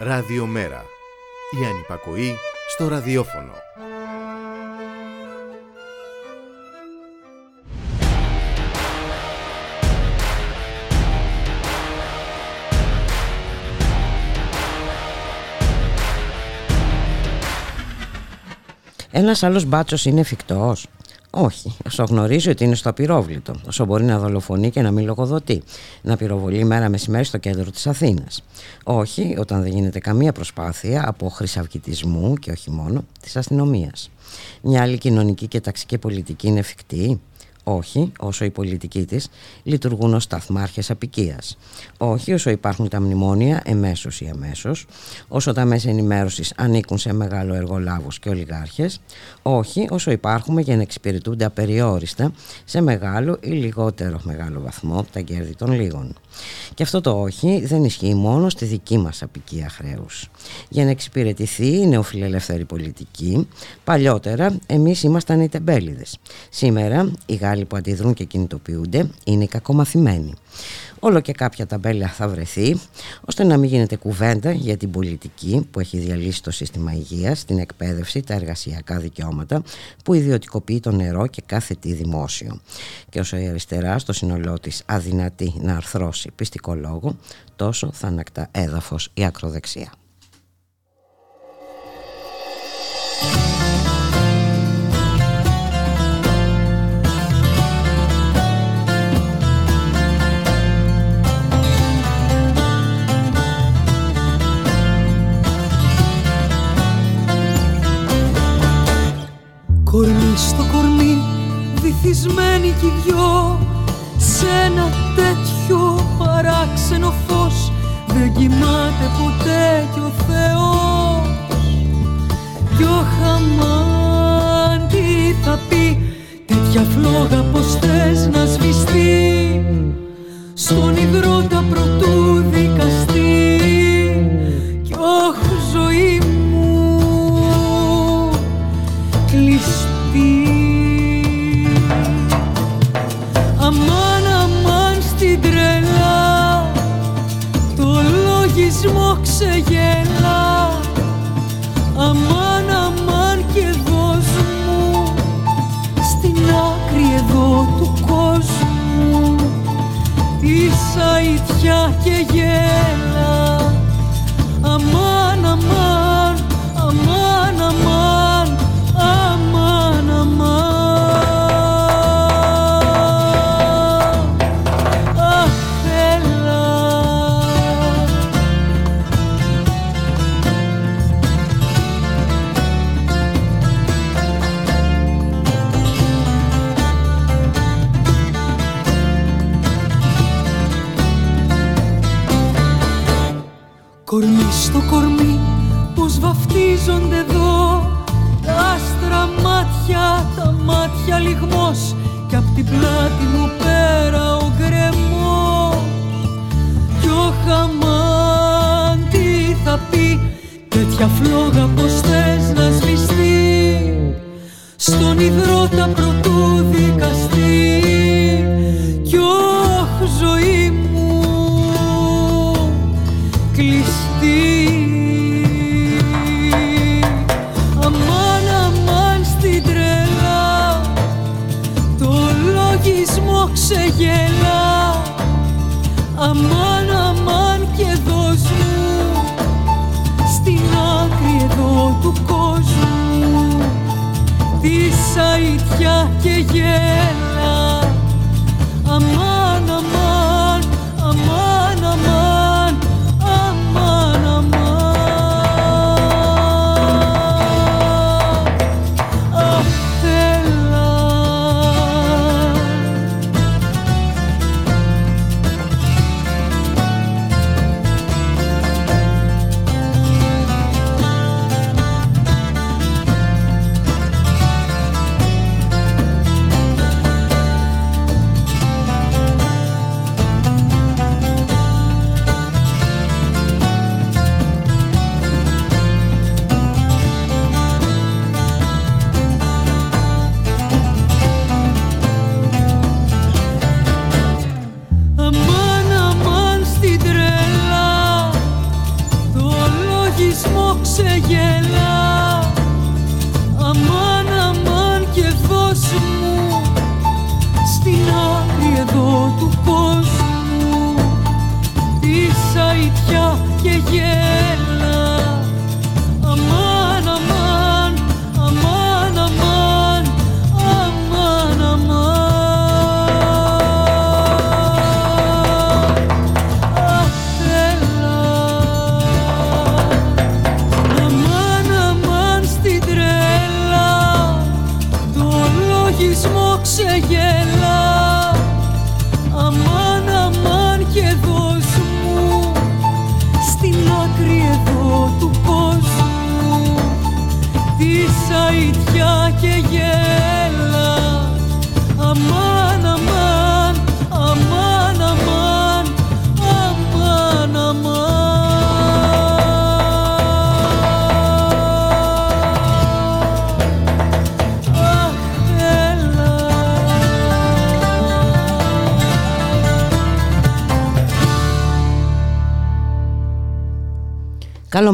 Ραδιομέρα. Η ανυπακοή στο ραδιόφωνο. Ένας άλλος μπάτσος είναι εφικτός. Όχι, όσο γνωρίζει ότι είναι στο απειρόβλητο, όσο μπορεί να δολοφονεί και να μην λογοδοτεί, να πυροβολεί μέρα μεσημέρι στο κέντρο της Αθήνας. Όχι, όταν δεν γίνεται καμία προσπάθεια από χρυσαυγητισμού και όχι μόνο της αστυνομίας. Μια άλλη κοινωνική και ταξική πολιτική είναι εφικτή. Όχι, όσο οι πολιτικοί της λειτουργούν ως σταθμάρχες απικίας. Όχι, όσο υπάρχουν τα μνημόνια εμέσως ή αμέσως. Όσο τα μέσα ενημέρωσης ανήκουν σε μεγάλο εργολάβους και ολιγάρχες. Όχι, όσο υπάρχουμε για να εξυπηρετούνται απεριόριστα σε μεγάλο ή λιγότερο μεγάλο βαθμό τα κέρδη των λίγων. Και αυτό το όχι δεν ισχύει μόνο στη δική μας απικία χρέους. Για να εξυπηρετηθεί η νεοφιλελεύθερη πολιτική, παλιότερα εμείς ήμασταν οι τεμπέληδες. Σήμερα οι Γάλλοι που αντιδρούν και κινητοποιούνται είναι οι κακομαθημένοι. Όλο και κάποια ταμπέλα θα βρεθεί, ώστε να μην γίνεται κουβέντα για την πολιτική που έχει διαλύσει το σύστημα υγείας, την εκπαίδευση, τα εργασιακά δικαιώματα, που ιδιωτικοποιεί το νερό και κάθε τι δημόσιο. Και όσο η αριστερά στο σύνολό της αδυνατεί να αρθρώσει πιστικό λόγο, τόσο θα ανακτά έδαφος η ακροδεξιά. Κορμί στο κορμί, βυθισμένοι κι δυο. Σ' ένα τέτοιο παράξενο φως Δεν κοιμάται ποτέ κι ο Θεός. Κι ο Χαμάν τι θα πει Τέτοια φλόγα πως θες να σβηστεί Στον υδρότα πρωτού δικαστή σαϊτιά και βαφτίζονται εδώ Τα άστρα μάτια, τα μάτια λιγμός Κι απ' την πλάτη μου πέρα ο γκρεμός. Κι ο χαμάν τι θα πει Τέτοια φλόγα πως θες να σβηστεί. Στον υδρότα πρωτού δικαστή Κι όχ ζωή μου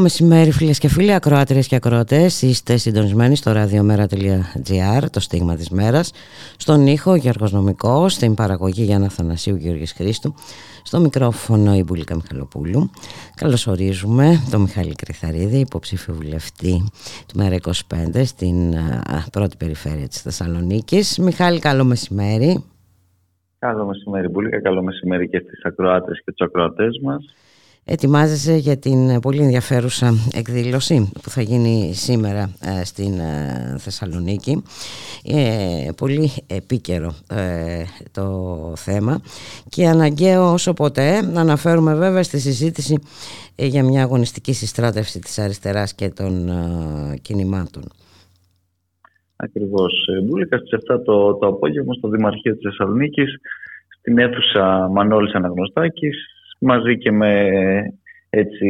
μεσημέρι φίλες και φίλοι, ακροάτριες και ακροατές. Είστε συντονισμένοι στο radiomera.gr, το στίγμα της μέρας. Στον ήχο Γιώργος Νομικός, στην παραγωγή Γιάννα Θανασίου Γιώργης Χρήστου. Στο μικρόφωνο η Μπουλίκα Μιχαλοπούλου. Καλωσορίζουμε τον Μιχάλη Κρυθαρίδη, υποψήφιο βουλευτή του ΜΕΡΑ 25 στην α, πρώτη περιφέρεια της Θεσσαλονίκης. Μιχάλη, καλό μεσημέρι. Καλό μεσημέρι, Μπουλίκα. Καλό μεσημέρι και στις ακροάτες και τους ακροατές μας. Ετοιμάζεσαι για την πολύ ενδιαφέρουσα εκδήλωση που θα γίνει σήμερα ε, στην ε, Θεσσαλονίκη. Ε, πολύ επίκαιρο ε, το θέμα και αναγκαίο όσο ποτέ να αναφέρουμε βέβαια στη συζήτηση ε, για μια αγωνιστική συστράτευση της αριστεράς και των ε, κινημάτων. Ακριβώς. Ε, Μπουλίκα στις 7 το, το απόγευμα στο Δημαρχείο της Θεσσαλονίκης στην αίθουσα Μανώλης Αναγνωστάκης μαζί και με έτσι,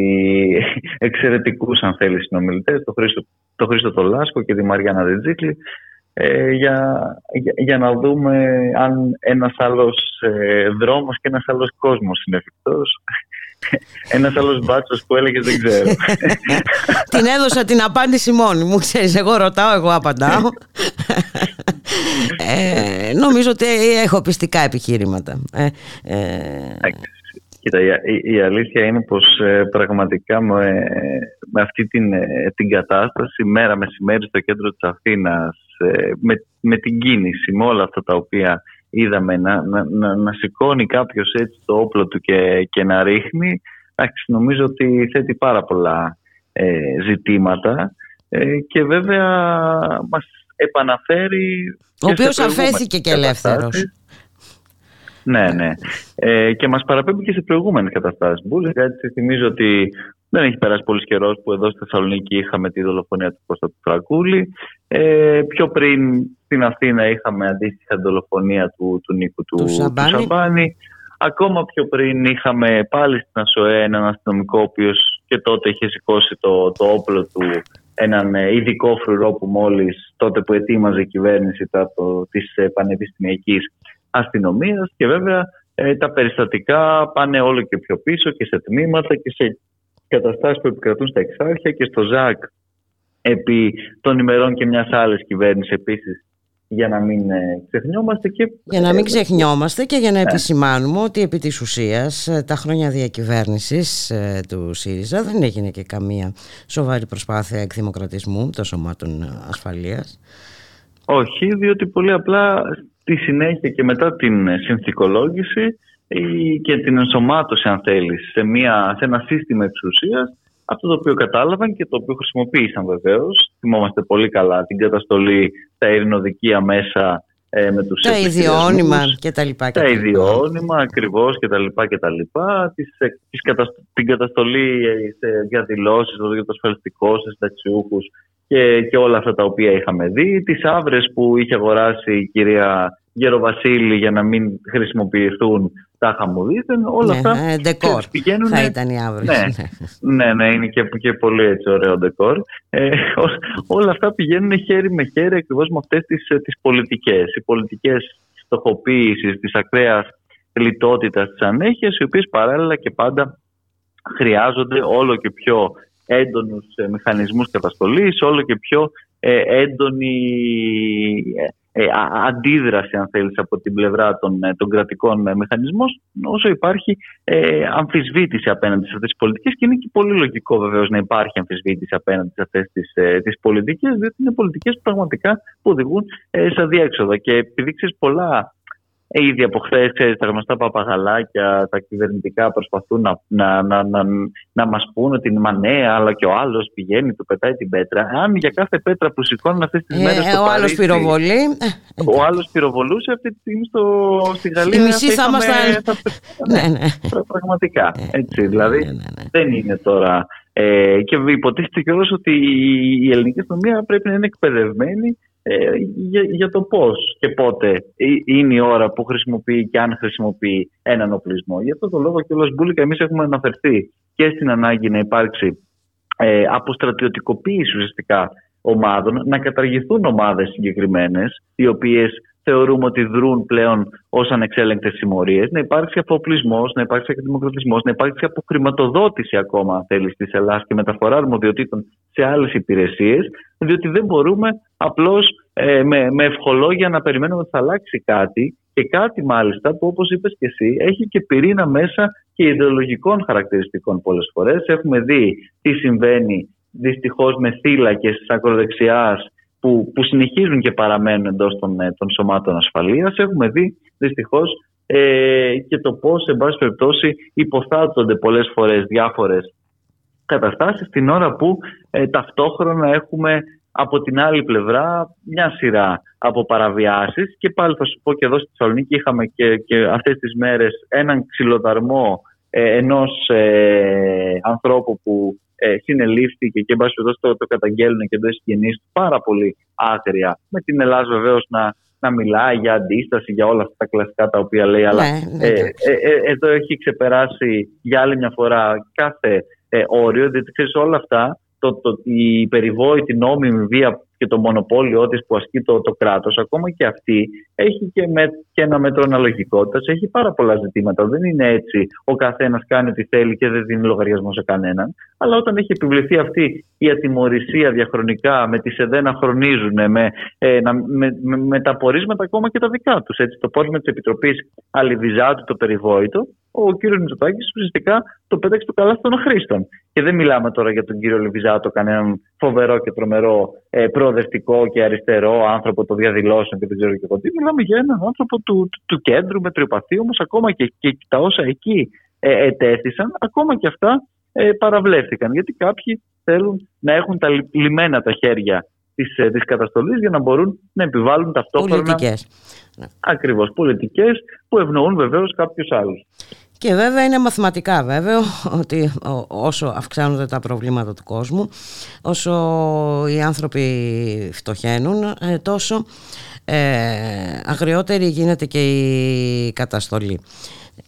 εξαιρετικούς αν θέλεις συνομιλητές, το Χρήστο, το Χρήστο το Λάσκο και τη Μαριάννα Δετζίκλη ε, για, για, για, να δούμε αν ένας άλλος ε, δρόμος και ένας άλλος κόσμος είναι εφικτός. Ένας άλλος μπάτσος που έλεγε δεν ξέρω. την έδωσα την απάντηση μόνη μου, ξέρεις, εγώ ρωτάω, εγώ απαντάω. ε, νομίζω ότι έχω πιστικά επιχείρηματα. Ε, ε, Κοίτα, η, η, αλήθεια είναι πως ε, πραγματικά με, με αυτή την, ε, την κατάσταση μέρα μεσημέρι στο κέντρο της Αθήνας ε, με, με την κίνηση, με όλα αυτά τα οποία είδαμε να, να, να, να σηκώνει κάποιος έτσι το όπλο του και, και να ρίχνει εντάξει, νομίζω ότι θέτει πάρα πολλά ε, ζητήματα ε, και βέβαια μας επαναφέρει ο οποίος αφέθηκε και ελεύθερος ναι, ναι. Ε, και μας παραπέμπει και σε προηγούμενες καταστάσεις. Μπούλε, γιατί θυμίζω ότι δεν έχει περάσει πολύ καιρός που εδώ στη Θεσσαλονίκη είχαμε τη δολοφονία του Κώστα του Φραγκούλη. Ε, πιο πριν στην Αθήνα είχαμε αντίστοιχα δολοφονία του, του Νίκου του, του, Σαμπάνη. του Σαμπάνη. Ακόμα πιο πριν είχαμε πάλι στην ΑΣΟΕΕ έναν αστυνομικό, ο οποίος και τότε είχε σηκώσει το, το όπλο του, έναν ειδικό φρουρό που μόλις τότε που ετοίμαζε η κυβέρνηση της πανεπιστημιακής αστυνομίας και βέβαια ε, τα περιστατικά πάνε όλο και πιο πίσω και σε τμήματα και σε καταστάσεις που επικρατούν στα εξάρχεια και στο ΖΑΚ επί των ημερών και μιας άλλης κυβέρνησης επίσης για να μην ε, ξεχνιόμαστε και... Για να μην ξεχνιόμαστε και για να ναι. επισημάνουμε ότι επί της ουσίας ε, τα χρόνια διακυβέρνησης του ΣΥΡΙΖΑ δεν έγινε και καμία σοβαρή προσπάθεια εκδημοκρατισμού των σωμάτων ασφαλείας. Όχι, διότι πολύ απλά στη συνέχεια και μετά την συνθηκολόγηση και την ενσωμάτωση αν θέλεις σε, μια, σε ένα σύστημα εξουσίας αυτό το οποίο κατάλαβαν και το οποίο χρησιμοποίησαν βεβαίως. Θυμόμαστε πολύ καλά την καταστολή στα ειρηνοδικεία μέσα ε, με τους τα ιδιώνυμα και τα λοιπά. τα ιδιώνυμα ακριβώς και τα λοιπά και τα λοιπά. Τις, τις την καταστολή σε διαδηλώσεις για το ασφαλιστικό, σε συνταξιούχους και, και όλα αυτά τα οποία είχαμε δει. Τις άβρες που είχε αγοράσει η κυρία Γεροβασίλη για να μην χρησιμοποιηθούν τα χαμουδίθεν. Όλα ναι, αυτά ε, ντεκόρ πηγαίνουν... θα ήταν οι άβρες. Ναι, ναι, ναι, είναι και, και πολύ έτσι ωραίο ντεκόρ. Ε, όλα αυτά πηγαίνουν χέρι με χέρι ακριβώς με αυτές τις, ε, τις πολιτικές. Οι πολιτικές στοχοποίησης της ακραίας λιτότητας της ανέχειας, οι οποίες παράλληλα και πάντα χρειάζονται όλο και πιο έντονους ε, μηχανισμούς καταστολής, όλο και πιο ε, έντονη ε, αντίδραση αν θέλεις από την πλευρά των, των κρατικών μηχανισμών όσο υπάρχει ε, αμφισβήτηση απέναντι σε αυτές τις πολιτικές και είναι και πολύ λογικό βεβαίως να υπάρχει αμφισβήτηση απέναντι σε αυτές τις, ε, τις πολιτικές διότι είναι πολιτικές που πραγματικά που οδηγούν ε, σε διέξοδα. Και επειδή ξέρεις πολλά ε, ήδη από χθες, τα γνωστά παπαγαλάκια, τα κυβερνητικά προσπαθούν να, να, να, να, να μας πούνε ότι είναι ναι, αλλά και ο άλλος πηγαίνει, του πετάει την πέτρα. Αν για κάθε πέτρα που σηκώνουν αυτές τις ε, μέρες. ο άλλος πυροβολεί. Ο άλλος πυροβολούσε αυτή τη στιγμή στο, στη Γαλλία. Η μισή θα ήμασταν. Ναι, ναι. Πραγματικά. Έτσι, δηλαδή δεν είναι τώρα Ε, και υποτίθεται κιόλας ότι η ελληνική αστυνομία πρέπει να είναι εκπαιδευμένη ε, για, για το πώς και πότε ε, είναι η ώρα που χρησιμοποιεί και αν χρησιμοποιεί έναν οπλισμό. Γι' αυτό το λόγο κιόλας Μπούλικα εμείς έχουμε αναφερθεί και στην ανάγκη να υπάρξει ε, αποστρατιωτικοποίηση ουσιαστικά ομάδων, να καταργηθούν ομάδες συγκεκριμένες, οι οποίες θεωρούμε ότι δρούν πλέον ως ανεξέλεγκτες συμμορίες, να υπάρξει αφοπλισμός, να υπάρξει εκδημοκρατισμός, να υπάρξει αποχρηματοδότηση ακόμα, αν θέλεις, της Ελλάδα και μεταφορά αρμοδιοτήτων σε άλλες υπηρεσίες, διότι δεν μπορούμε απλώς ε, με, με ευχολόγια να περιμένουμε ότι θα αλλάξει κάτι και κάτι μάλιστα που όπως είπες και εσύ έχει και πυρήνα μέσα και ιδεολογικών χαρακτηριστικών πολλές φορές. Έχουμε δει τι συμβαίνει δυστυχώς με θύλακες της ακροδεξιάς που, που συνεχίζουν και παραμένουν εντός των, ε, των σωμάτων ασφαλείας. Έχουμε δει δυστυχώς ε, και το πώς, εν πάση περιπτώσει, υποθάτονται πολλές φορές διάφορες καταστάσεις την ώρα που ε, ταυτόχρονα έχουμε από την άλλη πλευρά μια σειρά από παραβιάσεις και πάλι θα σου πω και εδώ στη Θεσσαλονίκη είχαμε και, και αυτές τις μέρες έναν ξυλοδαρμό ε, ενός ε, ανθρώπου που ε, συνελήφθηκε και εν πάση το, το καταγγέλνουν και εντός κοινή πάρα πολύ άγρια. Με την Ελλάδα βεβαίως να, να μιλάει για αντίσταση, για όλα αυτά τα κλασικά τα οποία λέει. Αλλά ναι, ναι, ε, ε, ε, εδώ έχει ξεπεράσει για άλλη μια φορά κάθε ε, όριο, διότι ξέρεις όλα αυτά, το, το, η περιβόητη νόμιμη βία και το μονοπόλιο της που ασκεί το, το κράτος, ακόμα και αυτή έχει και, με, και ένα μέτρο αναλογικότητας. Έχει πάρα πολλά ζητήματα. Δεν είναι έτσι ο καθένας κάνει ό,τι θέλει και δεν δίνει λογαριασμό σε κανέναν. Αλλά όταν έχει επιβληθεί αυτή η ατιμορρησία διαχρονικά με τι ΕΔΕ να χρονίζουν, με, ε, με, με, με, τα πορίσματα ακόμα και τα δικά τους. Το πόρισμα της Επιτροπής Αλιβιζάτου, το περιβόητο, ο κύριος Μητσοτάκης ουσιαστικά το πέταξε το καλά των χρήστων. Και δεν μιλάμε τώρα για τον κύριο Λιβιζάτο, κανέναν φοβερό και τρομερό ε, προοδευτικό και αριστερό άνθρωπο των διαδηλώσεων και δεν ξέρω και εγώ τι. Μιλάμε για έναν άνθρωπο του, του, του κέντρου, μετριοπαθή, όμως ακόμα και, και, τα όσα εκεί ε, ετέθησαν, ακόμα και αυτά ε, παραβλέφθηκαν. Γιατί κάποιοι θέλουν να έχουν τα λιμένα τα χέρια της, ε, της καταστολής για να μπορούν να επιβάλλουν ταυτόχρονα πολιτικές. ακριβώς πολιτικές που ευνοούν βεβαίως κάποιους άλλους. Και βέβαια είναι μαθηματικά βέβαιο ότι όσο αυξάνονται τα προβλήματα του κόσμου, όσο οι άνθρωποι φτωχαίνουν, ε, τόσο ε, αγριότερη γίνεται και η καταστολή.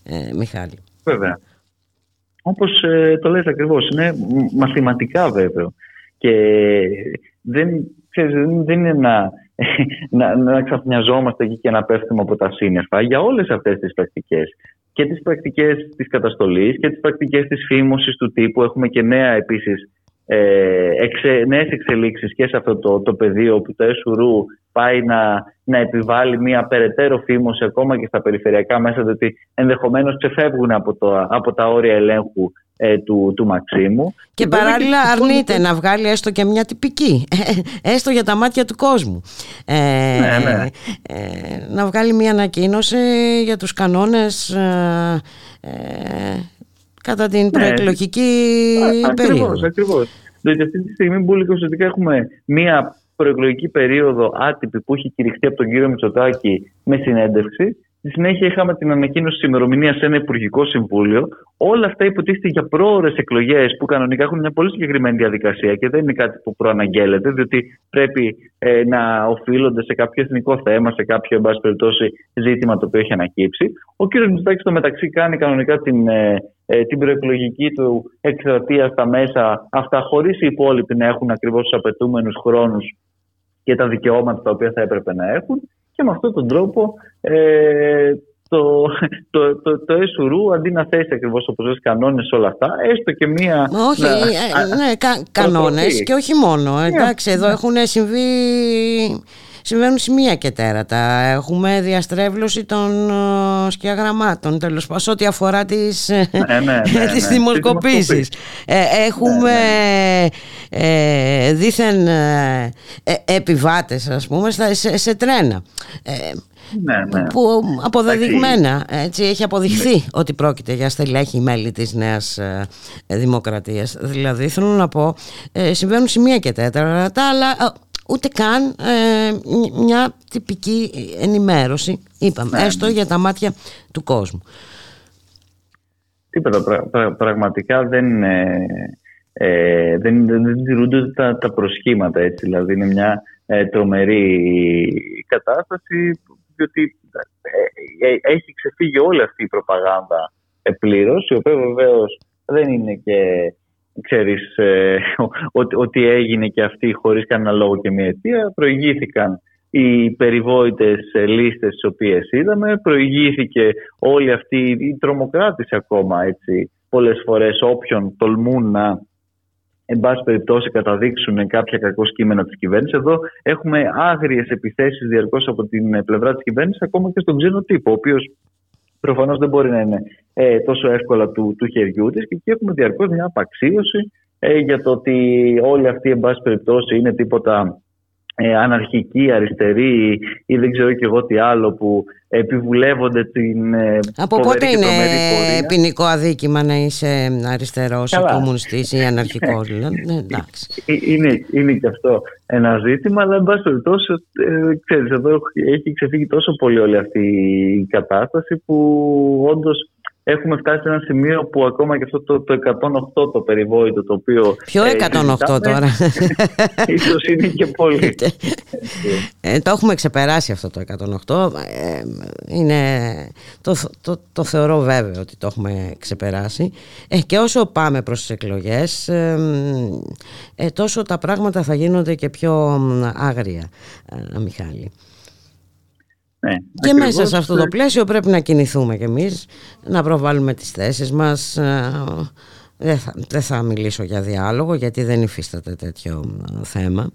Ε, Μιχάλη. Βέβαια. Όπως ε, το λες ακριβώς, είναι μαθηματικά βέβαιο. Και δεν, δεν είναι να, να, να ξαφνιαζόμαστε εκεί και να πέφτουμε από τα σύννεφα για όλες αυτές τις πρακτικές και τις πρακτικές της καταστολής και τις πρακτικές της φήμωσης του τύπου. Έχουμε και νέα επίσης ε, εξε, νέες εξελίξεις και σε αυτό το, το πεδίο που το ΕΣΟΥΡΟΥ πάει να, να επιβάλλει μια περαιτέρω φήμωση ακόμα και στα περιφερειακά μέσα διότι ενδεχομένως ξεφεύγουν από, το, από τα όρια ελέγχου ε, του, του Μαξίμου. Και, παράλληλα αρνείται να βγάλει έστω και μια τυπική, ε, έστω για τα μάτια του κόσμου. Ε, ναι, ναι. Ε, να βγάλει μια ανακοίνωση για τους κανόνες ε, κατά την ναι. προεκλογική περίοδο. Ακριβώς, ακριβώς. Διότι αυτή τη στιγμή που ουσιαστικά έχουμε μια προεκλογική περίοδο άτυπη που έχει κηρυχθεί από τον κύριο Μητσοτάκη με συνέντευξη Στη συνέχεια είχαμε την ανακοίνωση της ημερομηνίας σε ένα Υπουργικό Συμβούλιο. Όλα αυτά υποτίθεται για πρόορε εκλογές που κανονικά έχουν μια πολύ συγκεκριμένη διαδικασία και δεν είναι κάτι που προαναγγέλλεται, διότι πρέπει ε, να οφείλονται σε κάποιο εθνικό θέμα, σε κάποιο εν πάση περιπτώσει ζήτημα το οποίο έχει ανακύψει. Ο κ. Μητσοτάκης στο μεταξύ κάνει κανονικά την, ε, ε, την προεκλογική του εκστρατεία στα μέσα αυτά, χωρίς οι υπόλοιποι να έχουν ακριβώς τους απαιτούμενους χρόνους και τα δικαιώματα τα οποία θα έπρεπε να έχουν και με αυτόν τον τρόπο ε, το, το, το, το ΕΣΟΥΡΟΥ αντί να θέσει ακριβώς όπως λες κανόνες όλα αυτά έστω και μία όχι, να, ε, ναι, κα, κανόνες και όχι μόνο εντάξει εδώ έχουν συμβεί συμβαίνουν σημεία και τέρατα. Έχουμε διαστρέβλωση των uh, σκιαγραμμάτων, τέλος πάντων, ό,τι αφορά τις, ναι, ναι, ναι, τις δημοσκοπήσεις. Ε, έχουμε ε, δίθεν ε, επιβάτες, ας πούμε, σε, σε τρένα. Ναι, ναι. που αποδεδειγμένα έτσι, έχει αποδειχθεί ότι πρόκειται για στελέχη μέλη της Νέας Δημοκρατίας δηλαδή θέλω να πω συμβαίνουν σημεία και τέταρτα αλλά ούτε καν ε, μια τυπική ενημέρωση, είπαμε, ναι. έστω για τα μάτια του κόσμου. Τίποτα, πραγματικά δεν, ε, ε, δεν, δεν, δεν τηρούνται τα, τα προσχήματα έτσι, δηλαδή είναι μια ε, τρομερή κατάσταση διότι ε, ε, έχει ξεφύγει όλη αυτή η προπαγάνδα πλήρως η οποία βεβαίως δεν είναι και ξέρεις ότι, ότι έγινε και αυτή χωρίς κανένα λόγο και μια αιτία προηγήθηκαν οι περιβόητες λίστες τις οποίες είδαμε προηγήθηκε όλη αυτή η τρομοκράτηση ακόμα έτσι πολλές φορές όποιον τολμούν να εν πάση περιπτώσει καταδείξουν κάποια κακό κείμενα της κυβέρνησης. Εδώ έχουμε άγριες επιθέσεις διαρκώς από την πλευρά της κυβέρνησης, ακόμα και στον ξένο τύπο, ο οποίος προφανώς δεν μπορεί να είναι ε, τόσο εύκολα του, του χεριού της. Και εκεί έχουμε διαρκώς μια απαξίωση ε, για το ότι όλοι αυτοί, εν πάση περιπτώσει, είναι τίποτα ε, αναρχικοί, αριστεροί ή δεν ξέρω και εγώ τι άλλο που επιβουλεύονται την ε, Από πότε είναι ποινικό αδίκημα να είσαι αριστερός ή κομμουνιστής ή αναρχικός δηλαδή. ναι, εντάξει. Ε, είναι, είναι και αυτό ένα ζήτημα αλλά εν πάση περιπτώσει ε, ξέρεις εδώ έχει ξεφύγει τόσο πολύ όλη αυτή η κατάσταση που όντως έχουμε φτάσει σε ένα σημείο που ακόμα και αυτό το, το 108 το περιβόητο το οποίο... Ποιο 108 ε, τώρα; ίσως είναι και πολύ. ε, το έχουμε ξεπεράσει αυτό το 108. Ε, είναι, το, το, το θεωρώ βέβαιο ότι το έχουμε ξεπεράσει. Ε, και όσο πάμε προς τις εκλογές ε, τόσο τα πράγματα θα γίνονται και πιο άγρια, Μιχάλη. Ναι, και μέσα σε αυτό το ε, πλαίσιο πρέπει να κινηθούμε κι εμείς, να προβάλλουμε τις θέσεις μας. Ε, δεν θα, δεν θα μιλήσω για διάλογο γιατί δεν υφίσταται τέτοιο ε, θέμα.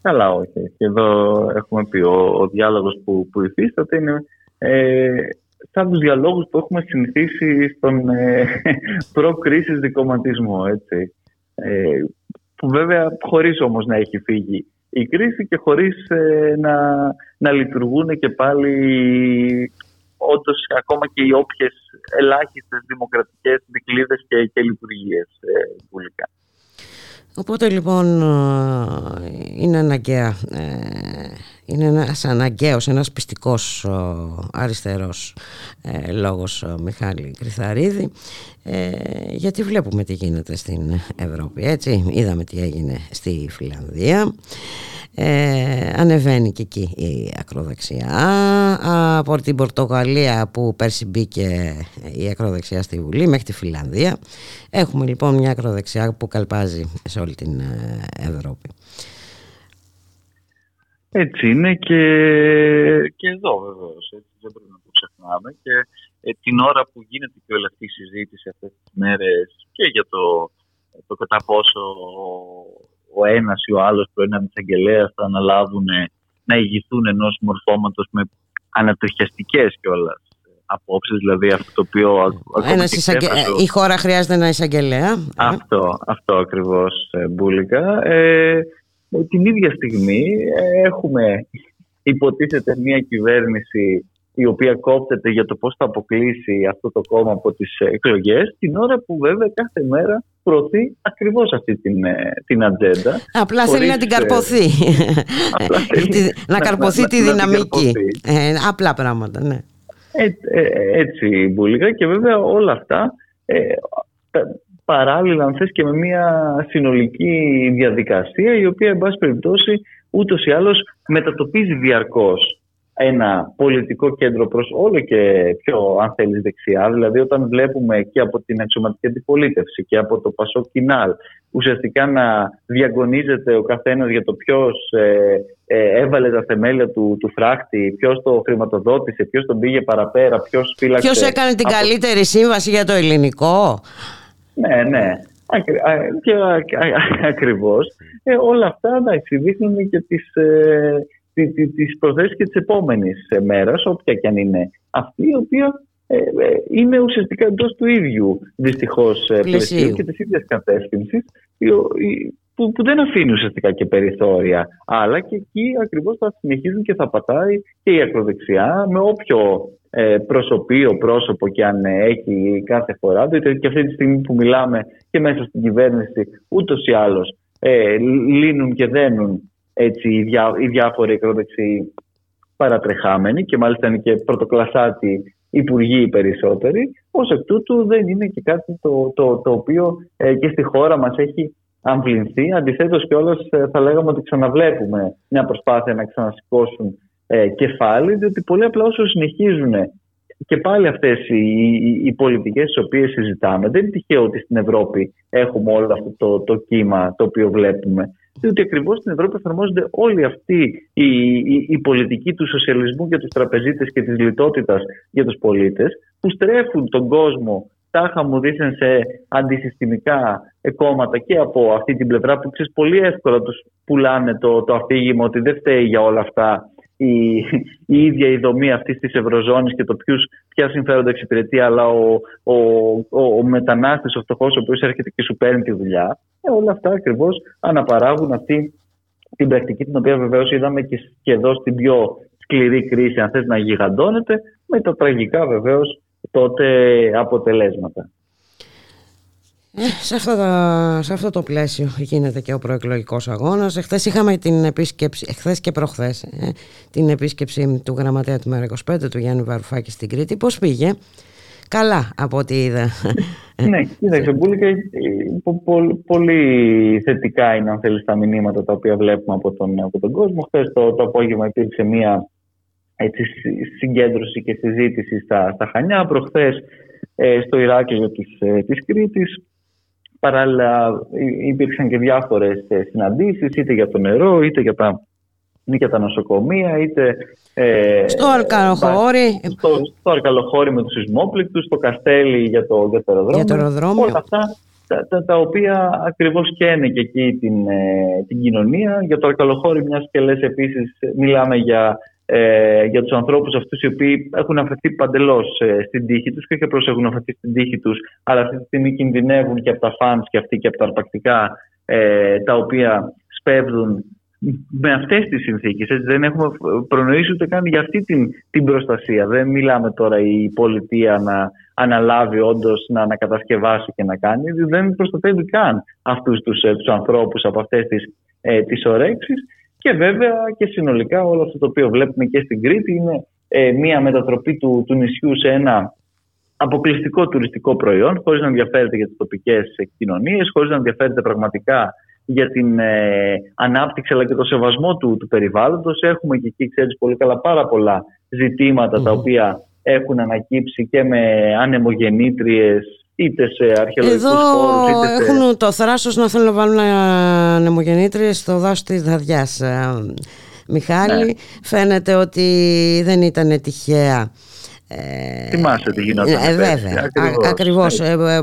Καλά όχι. Και εδώ έχουμε πει ο, ο διάλογος που, που υφίσταται είναι ε, σαν τους διαλόγους που έχουμε συνηθίσει στον ε, προ-κρίσης δικοματισμό. Έτσι. Ε, που βέβαια χωρίς όμως να έχει φύγει η κρίση και χωρίς ε, να, να λειτουργούν και πάλι όντως ακόμα και οι όποιες ελάχιστες δημοκρατικές δικλείδες και, και λειτουργίες ε, βουλικά. Οπότε λοιπόν ε, είναι αναγκαία, ε, είναι ένας αναγκαίος, ένας πιστικός αριστερός ε, λόγος Μιχάλη Κρυθαρίδη γιατί βλέπουμε τι γίνεται στην Ευρώπη έτσι, είδαμε τι έγινε στη Φιλανδία. Ε, ανεβαίνει και εκεί η ακροδεξιά. Από την Πορτογαλία που πέρσι μπήκε η ακροδεξιά στη Βουλή μέχρι τη Φιλανδία. Έχουμε λοιπόν μια ακροδεξιά που καλπάζει σε όλη την ε, Ευρώπη. Έτσι είναι και, και εδώ βεβαίως. δεν πρέπει να το ξεχνάμε. Και ε, την ώρα που γίνεται και όλη αυτή η συζήτηση αυτές τις μέρες και για το, το κατά πόσο ο ένας ή ο άλλος πρώην εισαγγελέα θα αναλάβουν να ηγηθούν ενός μορφώματος με ανατριχιαστικές κιόλας απόψεις, δηλαδή αυτό το οποίο. Ένας εισαγγε... Η χώρα χρειάζεται ένα εισαγγελέα. Ε. Αυτό, αυτό ακριβώς ε, μπουλικα. Ε, την ίδια στιγμή έχουμε υποτίθεται μια κυβέρνηση η οποία κόπτεται για το πώς θα αποκλείσει αυτό το κόμμα από τις εκλογές την ώρα που βέβαια κάθε μέρα προωθεί ακριβώς αυτή την, ε, την ατζέντα. Απλά θέλει να την καρποθεί. να, καρποθεί τη δυναμική. Ε, απλά πράγματα, ναι. Ε, έτσι, Μπουλίγα. Και βέβαια όλα αυτά παράλληλα, αν θες, και με μια συνολική διαδικασία η οποία, εν πάση περιπτώσει, ούτως ή άλλως μετατοπίζει διαρκώς ένα πολιτικό κέντρο προς όλο και πιο αν θέλεις δεξιά δηλαδή όταν βλέπουμε και από την αξιωματική αντιπολίτευση και από το Πασό Κινάλ ουσιαστικά να διαγωνίζεται ο καθένας για το ποιος ε, ε, έβαλε τα θεμέλια του, του φράχτη, ποιος το χρηματοδότησε, ποιος τον πήγε παραπέρα, ποιος φύλαξε. Ποιος έκανε την καλύτερη σύμβαση για το ελληνικό; Ναι, ναι. Και ακριβώς. Ε, όλα αυτά να εξειδίχνουν και τις, ε, τις προθέσεις και της επόμενης ε, μέρας, όποια και αν είναι αυτή, η οποία ε, ε, είναι ουσιαστικά εντός του ίδιου δυστυχώς πλαισίου και της ίδιας κατεύθυνσης, που, που δεν αφήνει ουσιαστικά και περιθώρια. Αλλά και εκεί ακριβώς θα συνεχίζουν και θα πατάει και η ακροδεξιά με όποιο ε, προσωπείο, πρόσωπο και αν έχει κάθε φορά. Διότι και αυτή τη στιγμή που μιλάμε και μέσα στην κυβέρνηση ούτως ή άλλως ε, λύνουν και δένουν έτσι, οι, διά, οι διάφοροι εκδότεξοι παρατρεχάμενοι και μάλιστα είναι και πρωτοκλασάτη η υπουργοί οι περισσότεροι. Ω εκ τούτου δεν είναι και κάτι το, το, το οποίο ε, και στη χώρα μας έχει αμβληνθεί. Αντιθέτως, κιόλας ε, θα λέγαμε ότι ξαναβλέπουμε μια προσπάθεια να ξανασηκώσουν ε, κεφάλι, διότι πολύ απλά όσο συνεχίζουν και πάλι αυτές οι, οι, οι πολιτικές τις οποίες συζητάμε δεν είναι τυχαίο ότι στην Ευρώπη έχουμε όλο αυτό το, το κύμα το οποίο βλέπουμε διότι ακριβώς στην Ευρώπη εφαρμόζονται όλοι αυτοί οι, οι, οι πολιτικοί του σοσιαλισμού για τους τραπεζίτες και της λιτότητας για τους πολίτες, που στρέφουν τον κόσμο τάχα μου δίθεν σε αντισυστημικά κόμματα και από αυτή την πλευρά που ξέρεις πολύ εύκολα τους πουλάνε το, το αφήγημα ότι δεν φταίει για όλα αυτά η, η ίδια η δομή αυτής της Ευρωζώνης και το ποιους, ποια συμφέροντα εξυπηρετεί, αλλά ο, ο, ο, ο μετανάστης, ο φτωχός, ο οποίος έρχεται και σου παίρνει τη δουλειά. Ε, όλα αυτά ακριβώς αναπαράγουν αυτή την πρακτική, την οποία βεβαίως είδαμε και, και εδώ στην πιο σκληρή κρίση, αν θες να γιγαντώνεται, με τα τραγικά βεβαίως τότε αποτελέσματα. Ε, σε, αυτό το, σε αυτό το πλαίσιο γίνεται και ο προεκλογικός αγώνας. Εχθές είχαμε την επίσκεψη, εχθές και προχθές, ε, την επίσκεψη του γραμματέα του ΜΕΡΑ25 του Γιάννη Βαρουφάκη στην Κρήτη. Πώς πήγε; Καλά από ό,τι είδα. ναι, κοίταξε, Μπούλικα, πολύ, πολύ θετικά είναι αν θέλεις τα μηνύματα τα οποία βλέπουμε από τον, από τον κόσμο. Χθες το, το απόγευμα υπήρξε μια έτσι, συγκέντρωση και συζήτηση στα, στα Χανιά. Προχθές ε, στο Ηράκλειο της, ε, της Κρήτης Παράλληλα υπήρξαν και διάφορες ε, συναντήσεις είτε για το νερό είτε για τα, είτε για τα νοσοκομεία είτε ε, στο Αρκαλοχώρι στο, στο Αρκαλοχώρι με τους σεισμόπληκτους στο Καστέλι για το, για το αεροδρόμιο, για το αεροδρόμιο. όλα αυτά τα, τα, τα, οποία ακριβώς καίνε και εκεί την, ε, την κοινωνία. Για το Αρκαλοχώρι μιας και λες επίσης μιλάμε για ε, για τους ανθρώπους αυτούς οι οποίοι έχουν αφαιθεί παντελώς ε, στην τύχη τους και όχι απλώς έχουν αφαιθεί στην τύχη τους αλλά αυτή τη στιγμή κινδυνεύουν και από τα φανς και αυτοί και από τα αρπακτικά ε, τα οποία σπέβδουν με αυτές τις συνθήκες. Έτσι, δεν έχουμε προνοήσει ούτε καν για αυτή την, την προστασία. Δεν μιλάμε τώρα η πολιτεία να αναλάβει όντως να ανακατασκευάσει και να κάνει. Δεν προστατεύει καν αυτούς τους, ε, τους ανθρώπους από αυτές τις, ε, τις ορέξεις και βέβαια και συνολικά όλο αυτό το οποίο βλέπουμε και στην Κρήτη είναι ε, μια μετατροπή του, του νησιού σε ένα αποκλειστικό τουριστικό προϊόν, χωρίς να ενδιαφέρεται για τις τοπικές κοινωνίες, χωρίς να ενδιαφέρεται πραγματικά για την ε, ανάπτυξη αλλά και το σεβασμό του, του περιβάλλοντος. Έχουμε και εκεί, ξέρεις πολύ καλά, πάρα πολλά τα οποία έχουν ανακύψει και με ανεμογεννήτριες είτε σε αρχαιολογικούς Εδώ χώρους είτε έχουν το θράσος να θέλουν να βάλουν ανεμογεννήτριες στο δάσο της Δαδιάς. Ε, Μιχάλη, Ναι. φαίνεται ότι δεν ήταν τυχαία. Ε, Θυμάσαι τι γινόταν Ε, πέρσι, βέβαια, ακριβώς. Α, ακριβώς. Ε, ε,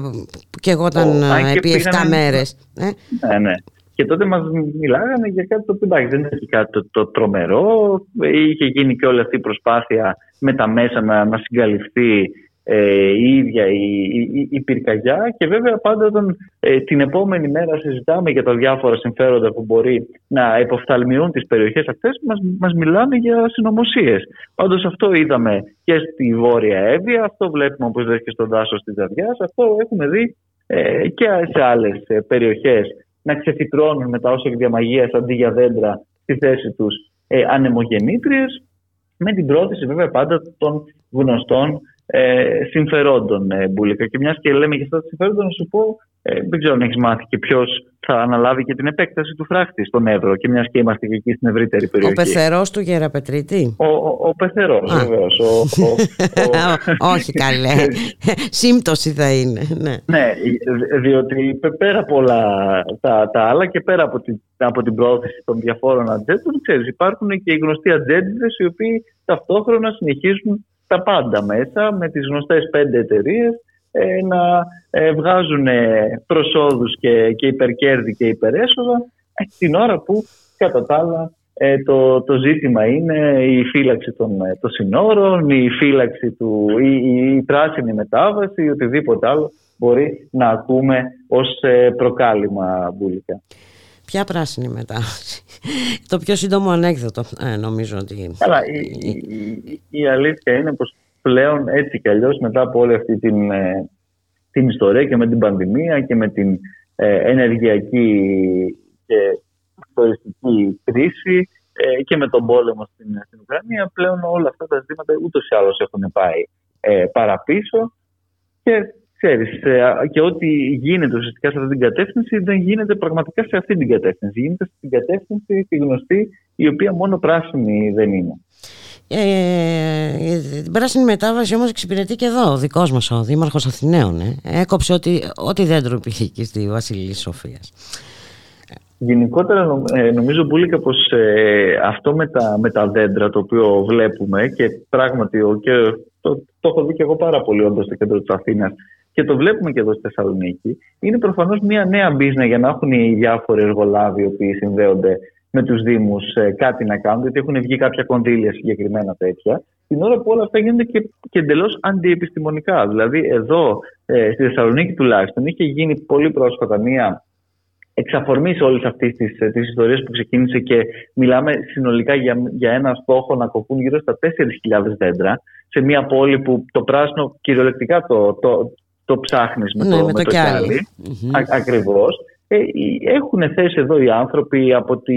και εγώ ήταν Ο- αν ε, και επί 7 πήγανε- μέρες. Ε, Ναι, ναι. Και τότε μας μιλάγανε για κάτι το οποίο εντάξει, δεν ήταν κάτι το, το τρομερό. Είχε γίνει και όλη αυτή η προσπάθεια με τα μέσα να, να συγκαλυφθεί ε, η ίδια η, η, η πυρκαγιά και βέβαια πάντα όταν ε, την επόμενη μέρα συζητάμε για τα διάφορα συμφέροντα που μπορεί να υποφθαλμιούν τις περιοχές αυτές μας, μας μιλάνε για συνωμοσίες. Πάντως αυτό είδαμε και στη Βόρεια Εύβοια, αυτό βλέπουμε όπως λες και στον δάσος της Ζαδιάς, αυτό έχουμε δει ε, και σε άλλες ε, περιοχές να ξεφυτρώνουν με τα όσα διαμαγείας αντί για δέντρα στη θέση τους ε, ανεμογεννήτριες με την πρόθεση βέβαια πάντα των γνωστών ε, συμφερόντων ε, Μπούλικα. Και μιας και λέμε για αυτά τα συμφέροντα, να σου πω, ε, δεν ξέρω αν έχεις μάθει και ποιος θα αναλάβει και την επέκταση του φράχτη στον Εύρο. Και μιας και είμαστε και εκεί στην ευρύτερη ο περιοχή. πεθερός του Γεραπετρίτη. Ο, ο, ο Πεθερός, Α. βεβαίως. Ο, ο, ο- Όχι καλέ. Σύμπτωση θα είναι. Ναι. Ναι, δι- διότι πε- πέρα από όλα τα, τα άλλα και πέρα από την, από την πρόθεση των διαφόρων ατζέντων, ξέρεις, υπάρχουν και οι γνωστοί ατζέντιδες οι οποίοι ταυτόχρονα συνεχίζουν τα πάντα μέσα με τις γνωστές πέντε εταιρείες να ε, βγάζουν ε, προσόδους και, και υπερκέρδη και υπερέσοδα ε, την ώρα που κατά τα άλλα ε, το, το ζήτημα είναι η φύλαξη των, ε, των συνόρων, η φύλαξη του, η, η, η πράσινη μετάβαση ή οτιδήποτε άλλο μπορεί να ακούμε ως ε, προκάλημα μπουλικά. Ποια πράσινη μετάβαση. Το πιο σύντομο ανέκδοτο ε, νομίζω ότι... Αλλά η, η, η, η αλήθεια είναι πως πλέον έτσι κι αλλιώς μετά από όλη αυτή την, ε, την ιστορία και με την πανδημία και με την ε, ενεργειακή και τουριστική κρίση ε, και με τον πόλεμο στην, στην Ουκρανία πλέον όλα αυτά τα ζητήματα ούτως ή άλλως έχουν πάει ε, παραπίσω και ξέρεις, ε, και ό,τι γίνεται ουσιαστικά σε αυτή την κατεύθυνση δεν γίνεται πραγματικά σε αυτή την κατεύθυνση. Γίνεται στην κατεύθυνση τη γνωστή, η οποία μόνο πράσινη δεν είναι. Ε, την πράσινη μετάβαση όμως εξυπηρετεί και εδώ ο δικός μας ο Δήμαρχος Αθηναίων ε. έκοψε ό,τι, ό,τι δέντρο υπήρχε εκεί στη Βασιλική Σοφίας Γενικότερα ε, νομίζω Μπούλικα πως ε, αυτό με τα, με τα δέντρα το οποίο βλέπουμε και πράγματι και το, το έχω δει και εγώ πάρα πολύ όντως στο κέντρο της Αθήνας και το βλέπουμε και εδώ στη Θεσσαλονίκη είναι προφανώς μια νέα μπίζνα για να έχουν οι διάφοροι εργολάβοι οι οποίοι συνδέονται με τους Δήμους ε, κάτι να κάνουν, γιατί έχουν βγει κάποια κονδύλια συγκεκριμένα τέτοια, την ώρα που όλα αυτά γίνονται και, και εντελώς αντιεπιστημονικά. Δηλαδή, εδώ ε, στη Θεσσαλονίκη τουλάχιστον είχε γίνει πολύ πρόσφατα μία εξαφορμή όλη αυτή τη ε, ιστορία που ξεκίνησε και μιλάμε συνολικά για, για ένα στόχο να κοπούν γύρω στα 4.000 δέντρα σε μια πόλη που το πράσινο κυριολεκτικά το, το, το ψάχνεις με, ναι, το, με το, Ακριβώς. Ε, έχουν θέσει εδώ οι άνθρωποι από, τη,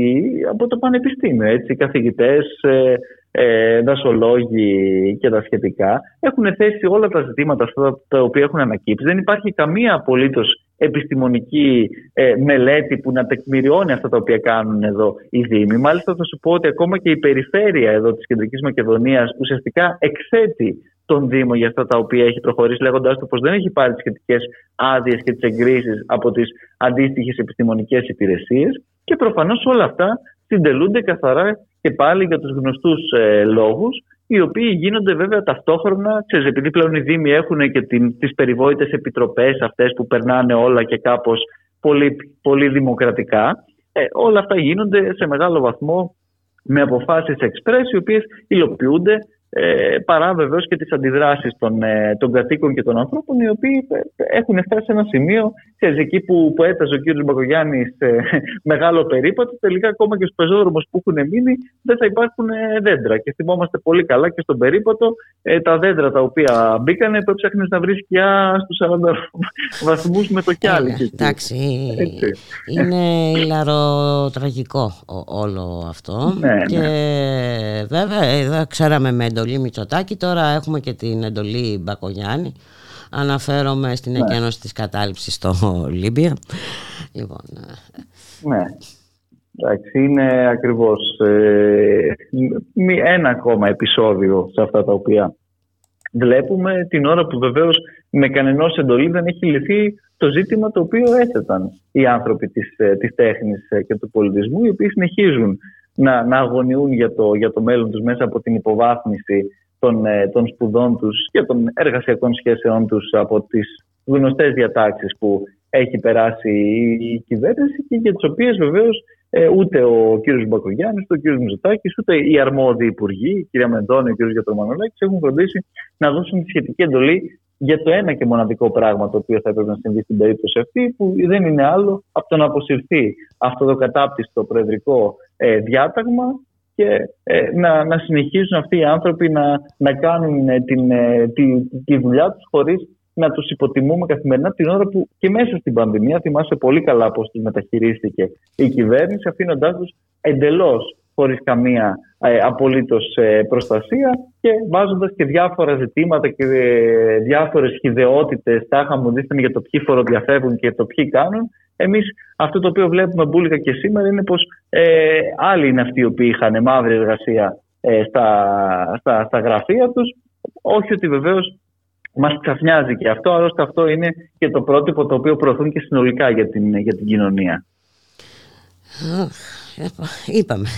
από το πανεπιστήμιο, έτσι, καθηγητές, ε, ε, δασολόγοι και τα σχετικά. Έχουν θέσει όλα τα ζητήματα αυτά τα οποία έχουν ανακύψει. Δεν υπάρχει καμία απολύτως επιστημονική ε, μελέτη που να τεκμηριώνει αυτά τα οποία κάνουν εδώ οι Δήμοι. Μάλιστα θα σου πω ότι ακόμα και η περιφέρεια εδώ της Κεντρικής Μακεδονίας ουσιαστικά εξέτει τον Δήμο για αυτά τα οποία έχει προχωρήσει, λέγοντάς του πως δεν έχει πάρει τις σχετικές άδειες και τις εγκρίσεις από τις αντίστοιχες επιστημονικές υπηρεσίες. Και προφανώς όλα αυτά συντελούνται καθαρά και πάλι για τους γνωστούς ε, λόγους, οι οποίοι γίνονται βέβαια ταυτόχρονα, ξέρεις, επειδή πλέον οι Δήμοι έχουν και τις περιβόητες επιτροπές αυτές που περνάνε όλα και κάπως πολύ, πολύ δημοκρατικά. Ε, όλα αυτά γίνονται σε μεγάλο βαθμό με αποφάσεις εξπρές οι οποίες υλοποιούνται ε, παρά βεβαίως και τις αντιδράσεις των, ε, των κατοίκων και των ανθρώπων, οι οποίοι ε, έχουν φτάσει σε ένα σημείο, ξέρεις, εκεί που, που έταζε ο κ. Μπακογιάννη σε μεγάλο περίπατο, τελικά ακόμα και στους πεζόδρομους που έχουν μείνει δεν θα υπάρχουν ε, δέντρα. Και θυμόμαστε πολύ καλά και στον περίπατο ε, τα δέντρα τα οποία μπήκανε, που έψαχνε να βρεις σκιά στους 40 βαθμούς με το κιάλι. Ε, εντάξει. Είναι ηλαροτραγικό όλο αυτό. Ναι, και ναι. βέβαια, εδώ ξέραμε με εντολή Μητσοτάκη, τώρα έχουμε και την εντολή Μπακογιάννη. Αναφέρομαι στην ναι. εκένωση της κατάληψης στο Λίμπια. Λοιπόν, ε, ναι. Εντάξει, είναι ακριβώς ε, ένα ακόμα επεισόδιο σε αυτά τα οποία βλέπουμε την ώρα που βεβαίως με κανενός εντολή δεν έχει λυθεί το ζήτημα το οποίο έθεταν οι άνθρωποι της, ε, της τέχνης και του πολιτισμού οι οποίοι συνεχίζουν να, να αγωνιούν για το, για το μέλλον τους μέσα από την υποβάθμιση των, ε, των σπουδών τους και των εργασιακών σχέσεών τους από τις γνωστές διατάξεις που έχει περάσει η κυβέρνηση και για τις οποίες βεβαίως ε, ούτε ο κύριος Μπακογιάννης, ούτε ο κύριος Μητσοτάκης, ούτε οι αρμόδιοι υπουργοί, η κυρία Μεντώνη, ο κύριος Γιατρομανολάκης, έχουν φροντίσει να δώσουν τη σχετική εντολή για το ένα και μοναδικό πράγμα το οποίο θα έπρεπε να συμβεί στην περίπτωση αυτή, που δεν είναι άλλο από το να αποσυρθεί αυτό το κατάπτυστο προεδρικό ε, διάταγμα και ε, να, να συνεχίσουν αυτοί οι άνθρωποι να, να κάνουν ε, την, ε, τη, τη δουλειά τους χωρίς να τους υποτιμούμε καθημερινά την ώρα που και μέσα στην πανδημία θυμάσαι πολύ καλά πώς τους μεταχειρίστηκε η κυβέρνηση αφήνοντάς τους εντελώς χωρίς καμία ε, απολύτως ε, προστασία και βάζοντας και διάφορα ζητήματα και ε, διάφορες χιδεότητες τάχα μου για το ποιοι φοροδιαφεύγουν και το ποιοι κάνουν. Εμείς αυτό το οποίο βλέπουμε μπουλικα και σήμερα είναι πως ε, άλλοι είναι αυτοί οι οποίοι είχαν μαύρη εργασία ε, στα, στα, στα γραφεία τους. Όχι ότι βεβαίως μας ξαφνιάζει και αυτό, άλλωστε αυτό είναι και το πρότυπο το οποίο προωθούν και συνολικά για την, για την κοινωνία. Είπαμε,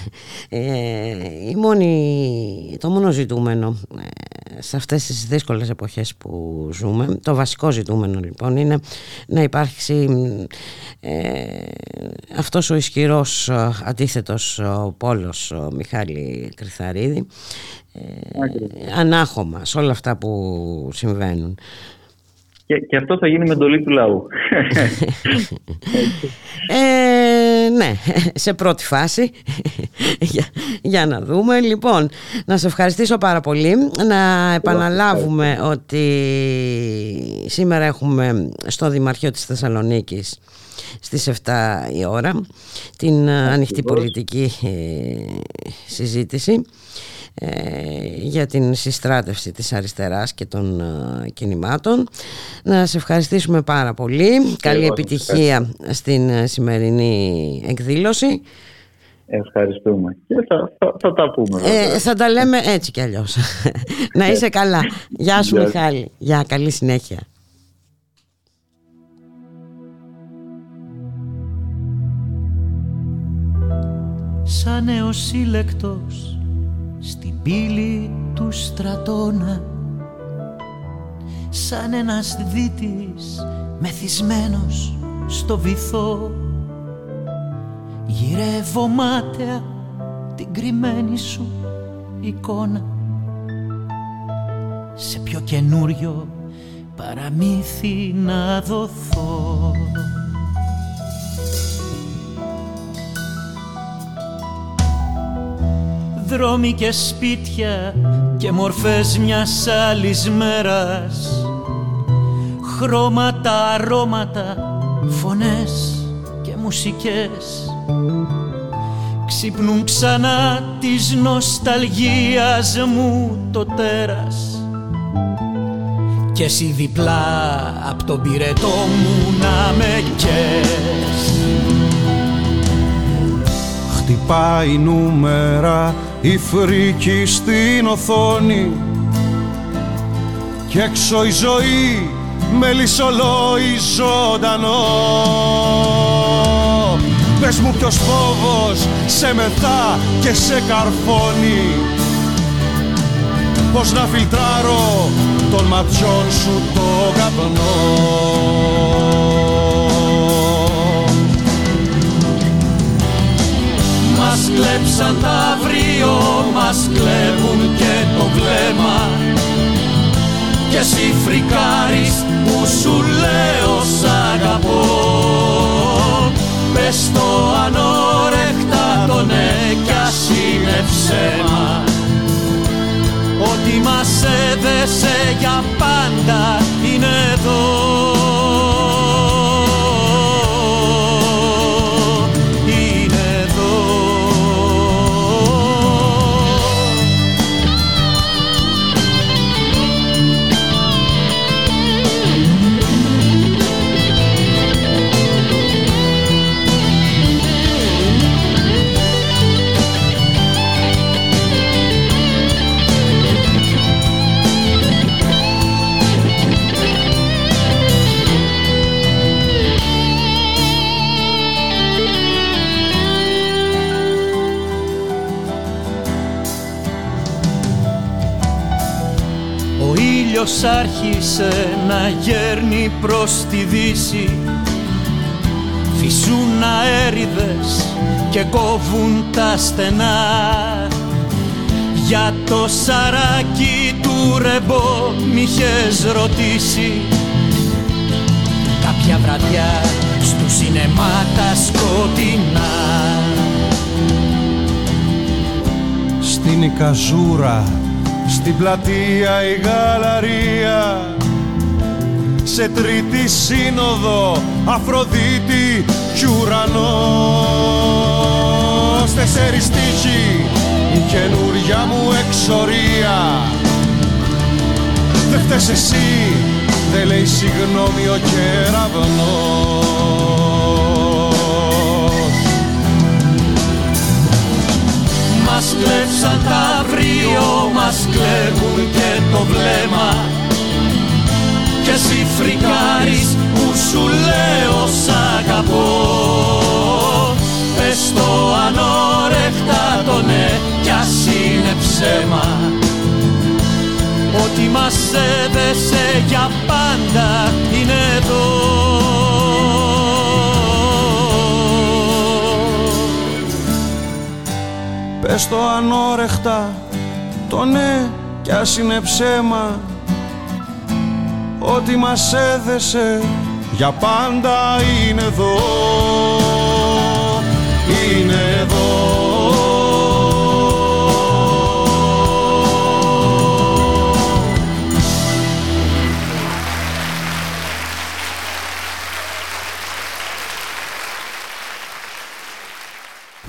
ε, η μόνη, το μόνο ζητούμενο ε, σε αυτές τις δύσκολες εποχές που ζούμε, το βασικό ζητούμενο λοιπόν είναι να υπάρξει ε, αυτός ο ισχυρός αντίθετος ο πόλος ο Μιχάλη Κρυθαρίδη ε, ανάχωμας σε όλα αυτά που συμβαίνουν. Και, και αυτό θα γίνει με εντολή του λαού. ε, ναι, σε πρώτη φάση για, για, να δούμε. Λοιπόν, να σε ευχαριστήσω πάρα πολύ. Να επαναλάβουμε ότι σήμερα έχουμε στο Δημαρχείο της Θεσσαλονίκης στις 7 η ώρα την ανοιχτή πολιτική ε, συζήτηση για την συστράτευση της αριστεράς και των κινημάτων. Να σε ευχαριστήσουμε πάρα πολύ. Καλή επιτυχία στην σημερινή εκδήλωση. Ευχαριστούμε. Και θα, θα, τα πούμε. Ε, θα τα λέμε έτσι κι αλλιώς. Να είσαι καλά. Γεια σου Μιχάλη. Γεια, καλή συνέχεια. Σαν νεοσύλλεκτος στην πύλη του στρατώνα. Σαν ένας δίτης μεθυσμένος στο βυθό. Γυρεύω μάταια την κρυμμένη σου εικόνα. Σε πιο καινούριο παραμύθι να δοθώ Δρόμοι και σπίτια και μορφές μιας άλλης μέρας. Χρώματα, αρώματα, φωνές και μουσικές. Ξυπνούν ξανά της νοσταλγίας μου το τέρας. Και εσύ διπλά απ' τον πυρετό μου να με κες Χτυπάει νούμερα η φρίκη στην οθόνη. Και έξω η ζωή με λυσολόι ζωντανό. Πες μου ποιος φόβος σε μεθά και σε καρφώνει. Πώς να φιλτράρω των ματιών σου το καπνό Μας κλέψαν τα αύριο, μας κλέβουν και το βλέμμα και εσύ φρικάρεις που σου λέω σ' αγαπώ. Πες το ανόρεκτα το ναι κι ας είναι ψέμα. Ότι μας έδεσε για πάντα είναι εδώ ήλιος άρχισε να γέρνει προς τη δύση. Φυσούν αέριδες και κόβουν τα στενά. Για το σαράκι του ρεμπό μ' είχες ρωτήσει. Κάποια βραδιά στου σινεμά τα σκοτεινά. Στην Ικαζούρα στην πλατεία η γαλαρία. Σε τρίτη σύνοδο Αφροδίτη κι ουρανός. Τέσσερις τύχη η καινούρια μου εξορία. Δεν φταίς εσύ, δεν λέει συγγνώμη ο κεραυνός Μας κλέψαν τα αύριο, μας κλέβουν και το βλέμμα. Και εσύ φρικάρεις που σου λέω σ' αγαπώ. Πες το ανόρεκτα το ναι κι ας είναι ψέμα. Ότι μας έδεσε για πάντα είναι εδώ Πες το ανόρεχτα το ναι κι ας είναι ψέμα. Ό,τι μας έδεσε για πάντα είναι εδώ. Είναι εδώ.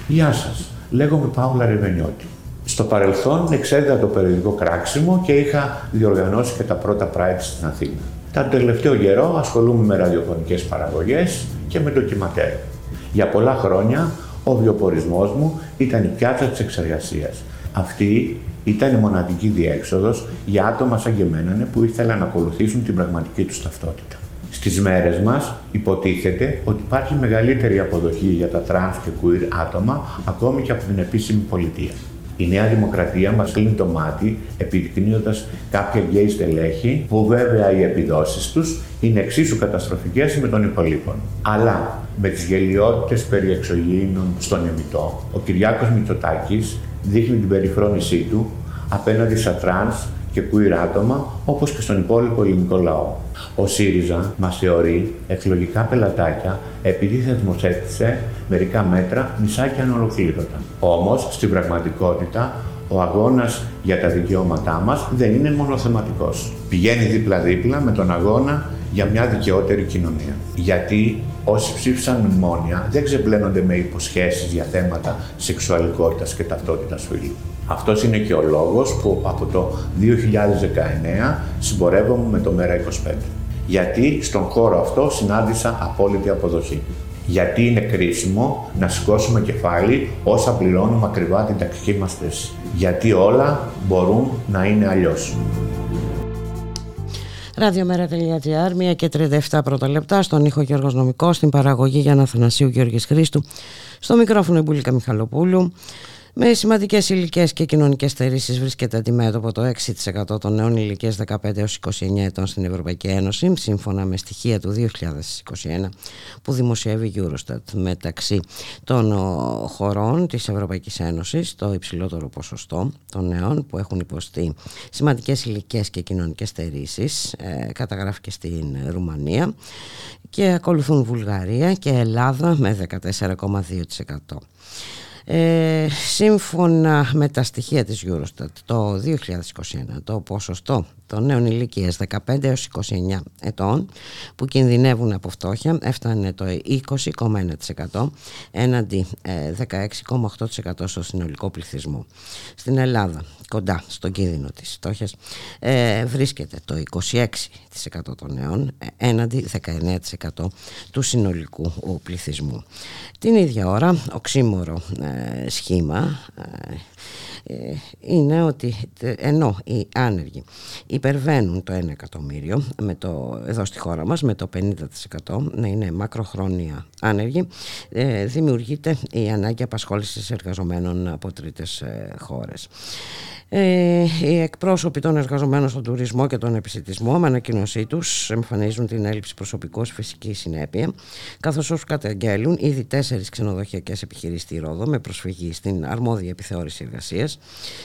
Γεια σας. Λέγομαι Πάολα Ρεβενιώτη. Στο παρελθόν εξέδιδα το περιοδικό Κράξιμο και είχα διοργανώσει και τα πρώτα Pride στην Αθήνα. Τον τελευταίο καιρό ασχολούμαι με ραδιοφωνικές παραγωγές και με ντοκιματέρ. Για πολλά χρόνια ο βιοπορισμός μου ήταν η πιάτσα της σεξεργασίας. Αυτή ήταν η μοναδική διέξοδος για άτομα σαν και εμένα που ήθελαν να ακολουθήσουν την πραγματική τους ταυτότητα. Στις μέρες μας υποτίθεται ότι υπάρχει μεγαλύτερη αποδοχή για τα τρανς και queer άτομα ακόμη και από την επίσημη πολιτεία. Η Νέα Δημοκρατία μας κλείνει το μάτι επιδεικνύοντας κάποια γκέι στελέχη που βέβαια οι επιδόσεις τους είναι εξίσου καταστροφικές με των υπολοίπων. Αλλά με τις γελοιότητες περί εξωγήινων στον Υμηττό, ο Κυριάκος Μητσοτάκης δείχνει την περιφρόνησή του απέναντι στα τρανς και queer άτομα, όπως και στον υπόλοιπο ελληνικό λαό. Ο ΣΥΡΙΖΑ μας θεωρεί εκλογικά πελατάκια επειδή θεσμοθέτησε μερικά μέτρα μισάκια ανολοκλήρωτα. Όμως, στην πραγματικότητα, ο αγώνας για τα δικαιώματά μας δεν είναι μόνο θεματικός. Πηγαίνει δίπλα-δίπλα με τον αγώνα για μια δικαιότερη κοινωνία. Γιατί όσοι ψήφισαν μνημόνια δεν ξεπλένονται με υποσχέσεις για θέματα σεξουαλικότητας και ταυτότητας φύλου. Αυτός είναι και ο λόγος που από το 2019 συμπορεύομαι με το ΜΕΡΑ25. Γιατί στον χώρο αυτό συνάντησα απόλυτη αποδοχή. Γιατί είναι κρίσιμο να σηκώσουμε κεφάλι όσα πληρώνουμε ακριβά την ταξική μας θέση. Γιατί όλα μπορούν να είναι αλλιώς. Ραδιομέρα.gr, 1 και 37 πρώτα λεπτά, στον ήχο Γιώργος Νομικός, στην παραγωγή Γιάννα Θανασίου Γιώργης Χρήστου, στο μικρόφωνο Εμπούλικα Μιχαλοπούλου. Με σημαντικές ηλικίε και κοινωνικές στερήσεις βρίσκεται αντιμέτωπο το 6% των νέων ηλικίας 15 έως 29 ετών στην Ευρωπαϊκή Ένωση, σύμφωνα με στοιχεία του 2021 που δημοσιεύει η Eurostat. Μεταξύ των χωρών της Ευρωπαϊκής Ένωσης, το υψηλότερο ποσοστό των νέων που έχουν υποστεί σημαντικές ηλικίε και κοινωνικές στερήσεις ε, καταγράφηκε στην Ρουμανία και ακολουθούν Βουλγαρία και Ελλάδα με 14,2%. Ε, σύμφωνα με τα στοιχεία της Eurostat το 2021 το ποσοστό των νέων ηλικίας 15 έως 29 ετών που κινδυνεύουν από φτώχεια έφτανε το 20,1% έναντι 16,8% ε, στο συνολικό πληθυσμό. Στην Ελλάδα, κοντά στον κίνδυνο της φτώχειας, ε, βρίσκεται το 26% των νέων έναντι 19% του συνολικού πληθυσμού. Την ίδια ώρα, οξύμορο ε, σχήμα ε, είναι ότι ενώ οι άνεργοι υπερβαίνουν το 1 εκατομμύριο με το, εδώ στη χώρα μας με το 50% να είναι μακροχρόνια άνεργοι ε, δημιουργείται η ανάγκη απασχόλησης εργαζομένων από τρίτες χώρες. Ε, οι εκπρόσωποι των εργαζομένων στον τουρισμό και τον επιστημισμό με ανακοίνωσή τους εμφανίζουν την έλλειψη προσωπικού φυσική συνέπεια, καθώς όσου καταγγέλουν ήδη τέσσερις ξενοδοχειακές επιχειρήσεις στη Ρόδο με προσφυγή στην αρμόδια επιθεώρηση εργασία,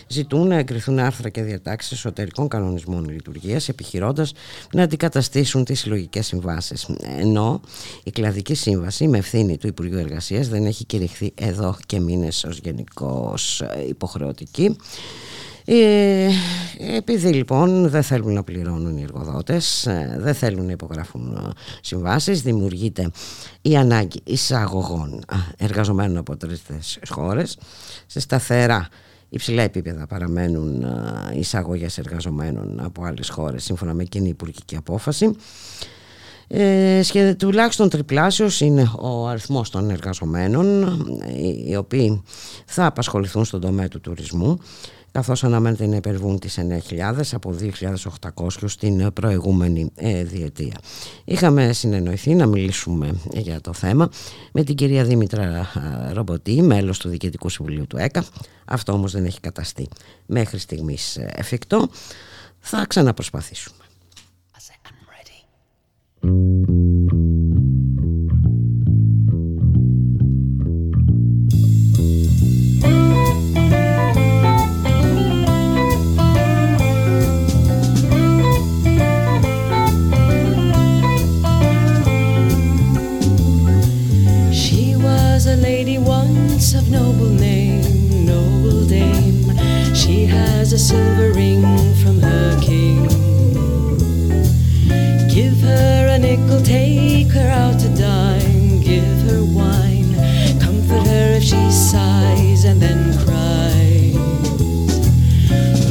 ζητούν να εγκριθούν άρθρα και διατάξεις εσωτερικών κανονισμών λειτουργίας, επιχειρώντας να αντικαταστήσουν τις συλλογικές συμβάσεις. Ενώ η κλαδική σύμβαση με ευθύνη του Υπουργείου Εργασίας δεν έχει κηρυχθεί εδώ και μήνες ως γενικώ υποχρεωτική. Ε, επειδή λοιπόν δεν θέλουν να πληρώνουν οι εργοδότες, ε, δεν θέλουν να υπογράφουν ε, συμβάσεις, δημιουργείται η ανάγκη εισαγωγών εργαζομένων από τρίτες χώρες σε σταθερά υψηλά επίπεδα παραμένουν εισαγωγές εργαζομένων από άλλες χώρες σύμφωνα με κοινή υπουργική απόφαση. Ε, τουλάχιστον τριπλάσιος είναι ο αριθμός των εργαζομένων οι οποίοι θα απασχοληθούν στον τομέα του τουρισμού καθώς αναμένεται να υπερβούν τις 9.000 από 2.800 στην προηγούμενη ε, διετία. Είχαμε συνεννοηθεί να μιλήσουμε για το θέμα με την κυρία Δήμητρα Ρομποτή, μέλος του Διοικητικού Συμβουλίου του ΕΚΑ. Αυτό όμως δεν έχει καταστεί μέχρι στιγμής ε, εφικτό. Θα ξαναπροσπαθήσουμε. of has a silver ring from her king. Give her a nickel, take her out a dime, give her wine, comfort her if she sighs and then cries.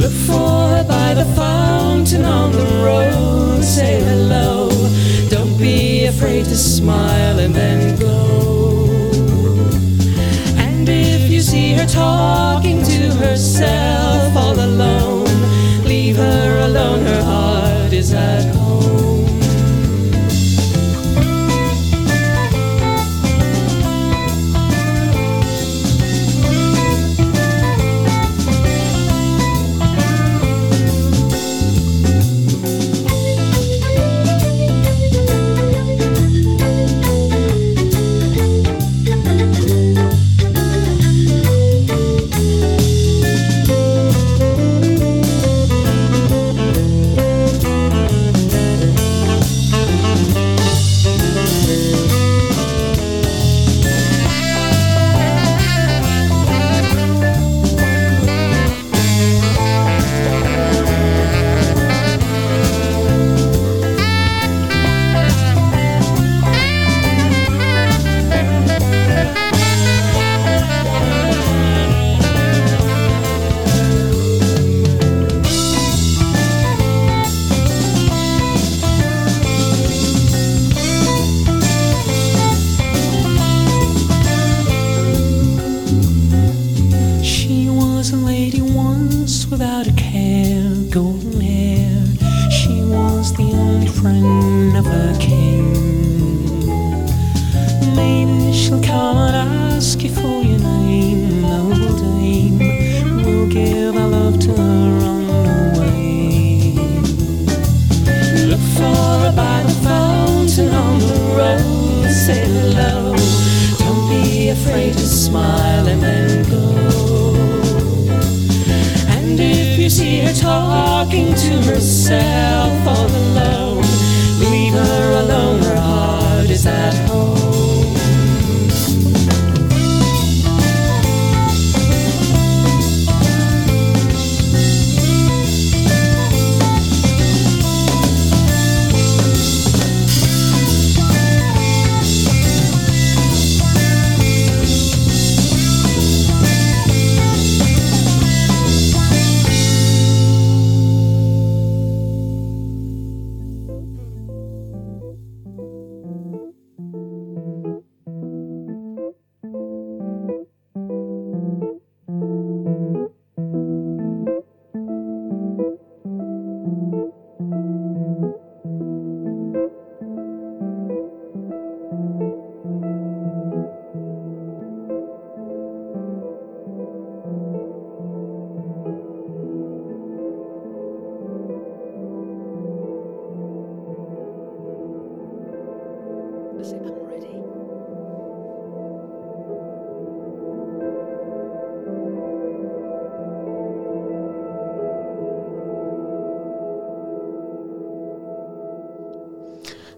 Look for her by the fountain on the road, say hello. Don't be afraid to smile and then go. Her talking to herself all alone, leave her alone, her heart is at home.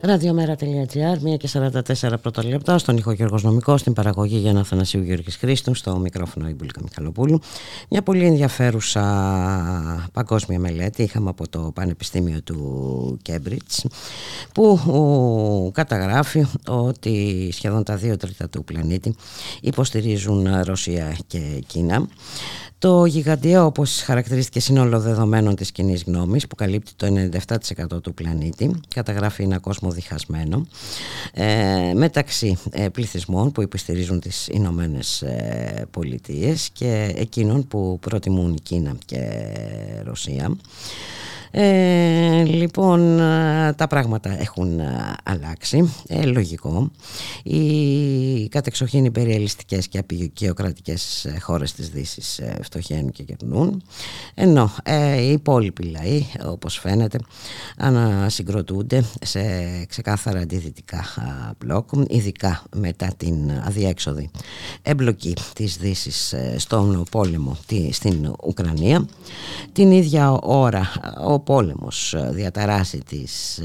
Ραδιομέρα.gr, 1 και 44 πρώτα λεπτά, στον ήχο Γιώργος Νομικός, στην παραγωγή Γιάννα Θανασίου Γιώργης Χρήστου, στο μικρόφωνο η Μπουλίκα Μιχαλοπούλου. Μια πολύ ενδιαφέρουσα παγκόσμια μελέτη είχαμε από το Πανεπιστήμιο του Κέμπριτς που καταγράφει ότι σχεδόν τα δύο τρίτα του πλανήτη υποστηρίζουν Ρωσία και Κίνα. Το γιγαντιαίο όπως χαρακτηρίστηκε σύνολο δεδομένων της κοινή γνώμης που καλύπτει το 97% του πλανήτη καταγράφει ένα κόσμο διχασμένο ε, μεταξύ ε, πληθυσμών που υποστηρίζουν τις Ηνωμένες ε, Πολιτείες και εκείνων που προτιμούν Κίνα και Ρωσία. Ε, λοιπόν, τα πράγματα έχουν αλλάξει, ε, λογικό. Οι κατεξοχήν υπεριαλιστικές και απεικιοκρατικές χώρες της Δύσης φτωχαίνουν και κερνούν, ενώ ε, οι υπόλοιποι λαοί, όπως φαίνεται, ανασυγκροτούνται σε ξεκάθαρα αντιδυτικά μπλοκ, ειδικά μετά την αδιέξοδη εμπλοκή της Δύσης στον πόλεμο στην Ουκρανία. Την ίδια ώρα ο πόλεμος διαταράσει τις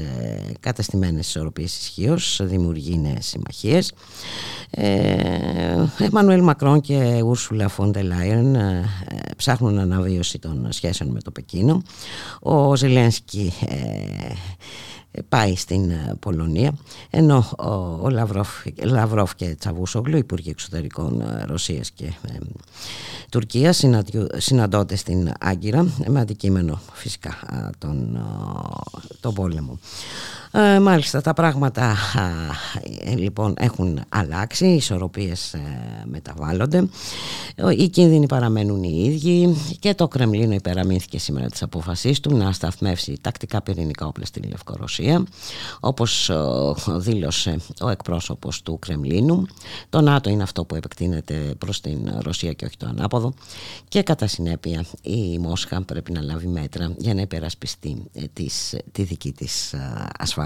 καταστημένες ισορροπίες ισχύως, δημιουργεί νέες συμμαχίες. Εμμανουέλ Μακρόν και Ούρσουλα Φόντε Λάιρεν ψάχνουν αναβίωση των σχέσεων με το Πεκίνο. Ο Ζελένσκι πάει στην ε, Πολωνία ενώ ο Λαυρόφ, Λαυρόφ και Τσαβούσογλου, Υπουργοί Εξωτερικών ε, Ρωσίας και ε, Τουρκίας συναντώνται στην Άγκυρα με αντικείμενο φυσικά τον, τον πόλεμο. Ε, μάλιστα τα πράγματα ε, λοιπόν έχουν αλλάξει, οι ισορροπίες ε, μεταβάλλονται, οι κίνδυνοι παραμένουν οι ίδιοι και το Κρεμλίνο υπεραμήθηκε σήμερα τις αποφασής του να σταθμεύσει τακτικά πυρηνικά όπλα στην Λευκορωσία όπως δήλωσε ο εκπρόσωπος του Κρεμλίνου. Το ΝΑΤΟ είναι αυτό που επεκτείνεται προς την Ρωσία και όχι το ανάποδο και κατά συνέπεια η Μόσχα πρέπει να λάβει μέτρα για να υπερασπιστεί της δική της ασφάλεια.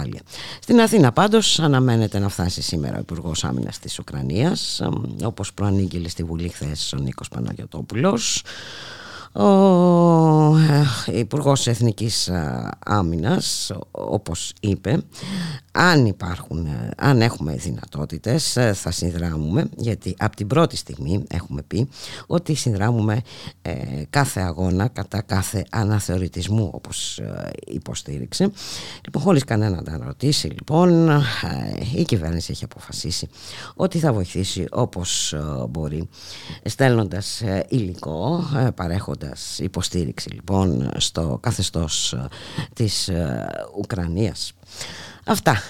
Στην Αθήνα πάντως αναμένεται να φτάσει σήμερα ο Υπουργός Άμυνας της Ουκρανίας όπως προανήγγειλε στη Βουλή χθες ο Νίκος Παναγιωτόπουλος ο ε, Υπουργός Εθνικής ε, Άμυνας όπως είπε αν υπάρχουν, ε, αν έχουμε δυνατότητες θα συνδράμουμε γιατί από την πρώτη στιγμή έχουμε πει ότι συνδράμουμε κάθε αγώνα κατά κάθε αναθεωρητισμού όπως υποστήριξε λοιπόν χωρίς κανένα να ρωτήσει λοιπόν η κυβέρνηση έχει αποφασίσει ότι θα βοηθήσει όπως μπορεί στέλνοντας υλικό παρέχοντας υποστήριξη λοιπόν στο καθεστώς ε, της ε, Ουκρανίας. Αυτά.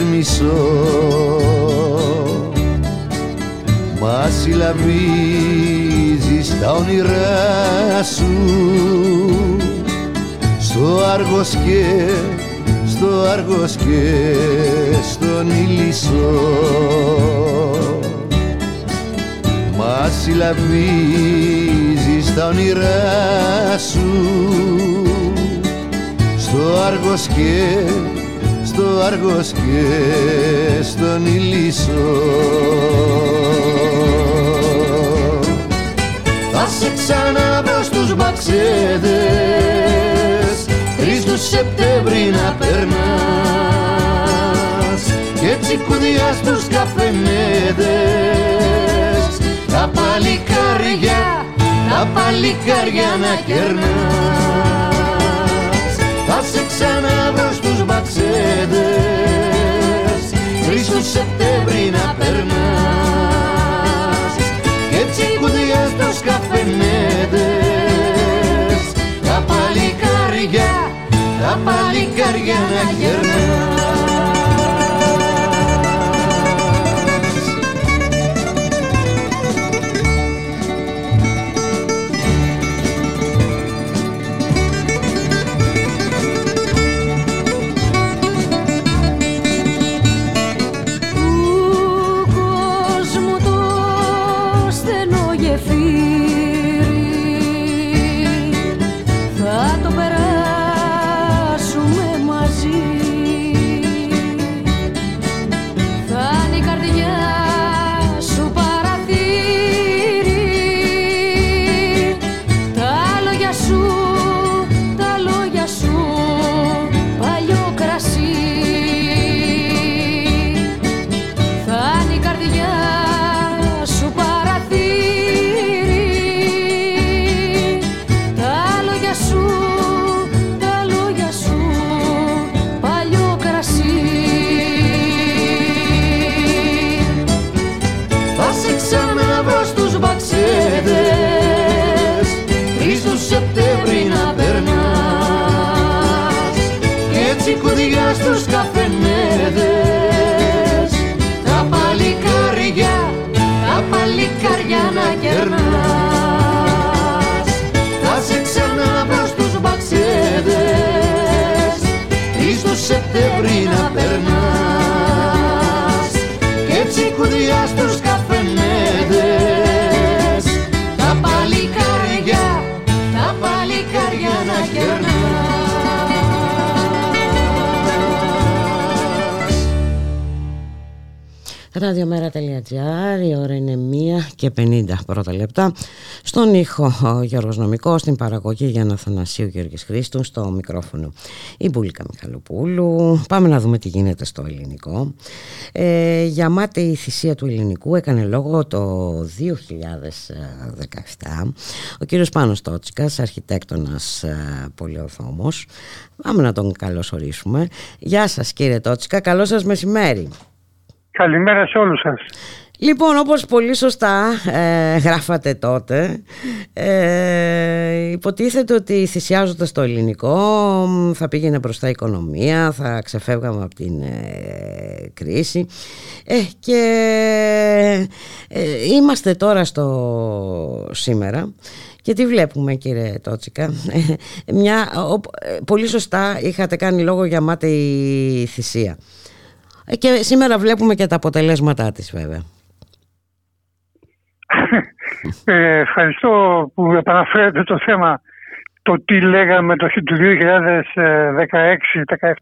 Μαθες μισό. Μα συλλαβίζεις τα όνειρά σου. Στο Άργος και στο Άργος και στον Ηλισσό μα συλλαβίζεις τα όνειρά σου. Στο Άργος και στο Άργος και στον Ηλισσό Θα σε ξαναβρω στους μπαξέδες τρεις τους Σεπτέμβρη να περνάς. Και έτσι κουδιά στους καφενέδες τα παλικάρια, τα παλικάρια να κερνάς Θα σε ξαναβρω στους μπαξέδες Τρεις Σεπτέμβρη να περνάς. Κι έτσι κουδιά στους καφενέδες Τα παλικάρια, τα παλικάρια να μπορεί να περνάς. Κι έτσι κουδιά στους καφενέδες. Τα παλικάρια, τα παλικάρια να κερνάς. Ραδιομέρα.gr, η ώρα είναι μια και 50 πρώτα λεπτά. Στον ήχο ο Γιώργος Νομικός, στην παραγωγή για να Θανασίου Γιώργης Χρήστου, στο μικρόφωνο η Μπουλίκα Μιχαλοπούλου. Πάμε να δούμε τι γίνεται στο ελληνικό. Ε, για μάτι η θυσία του ελληνικού έκανε λόγο το 2017 ο κύριος Πάνος Τότσικας, αρχιτέκτονας ε, πολιορθόμος. Πάμε να τον καλωσορίσουμε. Γεια σας κύριε Τότσικα, καλό σας μεσημέρι. Καλημέρα σε όλους σας. Λοιπόν, όπως πολύ σωστά ε, γράφατε τότε, ε, υποτίθεται ότι θυσιάζοντας το ελληνικό θα πήγαινε μπροστά η οικονομία, θα ξεφεύγαμε από την ε, κρίση ε, και είμαστε τώρα στο σήμερα και τι βλέπουμε κύριε Τότσικα; Μια, Πολύ σωστά είχατε κάνει λόγο για μάτι θυσία ε, και σήμερα βλέπουμε και τα αποτελέσματά της βέβαια. Ε, ευχαριστώ που επαναφέρετε το θέμα το τι λέγαμε το 2016-17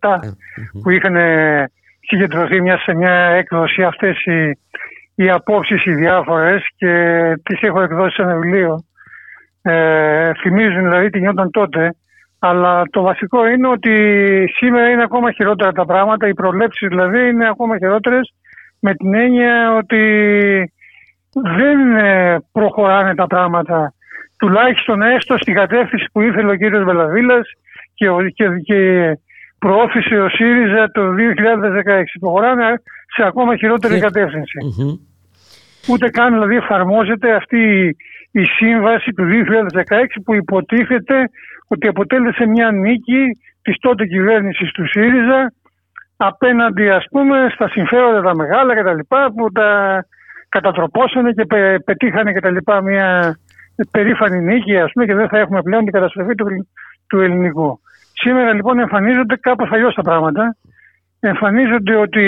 ε, που είχαν συγκεντρωθεί μια, σε μια έκδοση αυτές οι, οι απόψεις οι διάφορες και τις έχω εκδώσει σε ένα βιβλίο. Ε, θυμίζουν δηλαδή τι γινόταν τότε αλλά το βασικό είναι ότι σήμερα είναι ακόμα χειρότερα τα πράγματα. Οι προβλέψεις δηλαδή είναι ακόμα χειρότερες με την έννοια ότι δεν ε, προχωράνε τα πράγματα. Τουλάχιστον έστω στην κατεύθυνση που ήθελε ο κύριος Βελαβίλας και, και, και προώθησε ο ΣΥΡΙΖΑ το 2016. Προχωράνε σε ακόμα χειρότερη Ούτε καν δηλαδή εφαρμόζεται αυτή η σύμβαση του 2016 που υποτίθεται ότι αποτέλεσε μια νίκη της τότε κυβέρνησης του ΣΥΡΙΖΑ απέναντι ας πούμε στα συμφέροντα τα μεγάλα και τα λοιπά που τα κατατροπώσανε και πετύχανε και τα λοιπά μια περήφανη νίκη ας πούμε και δεν θα έχουμε πλέον την καταστροφή του, του ελληνικού. Σήμερα λοιπόν εμφανίζονται κάπως αλλιώς τα πράγματα. Εμφανίζονται ότι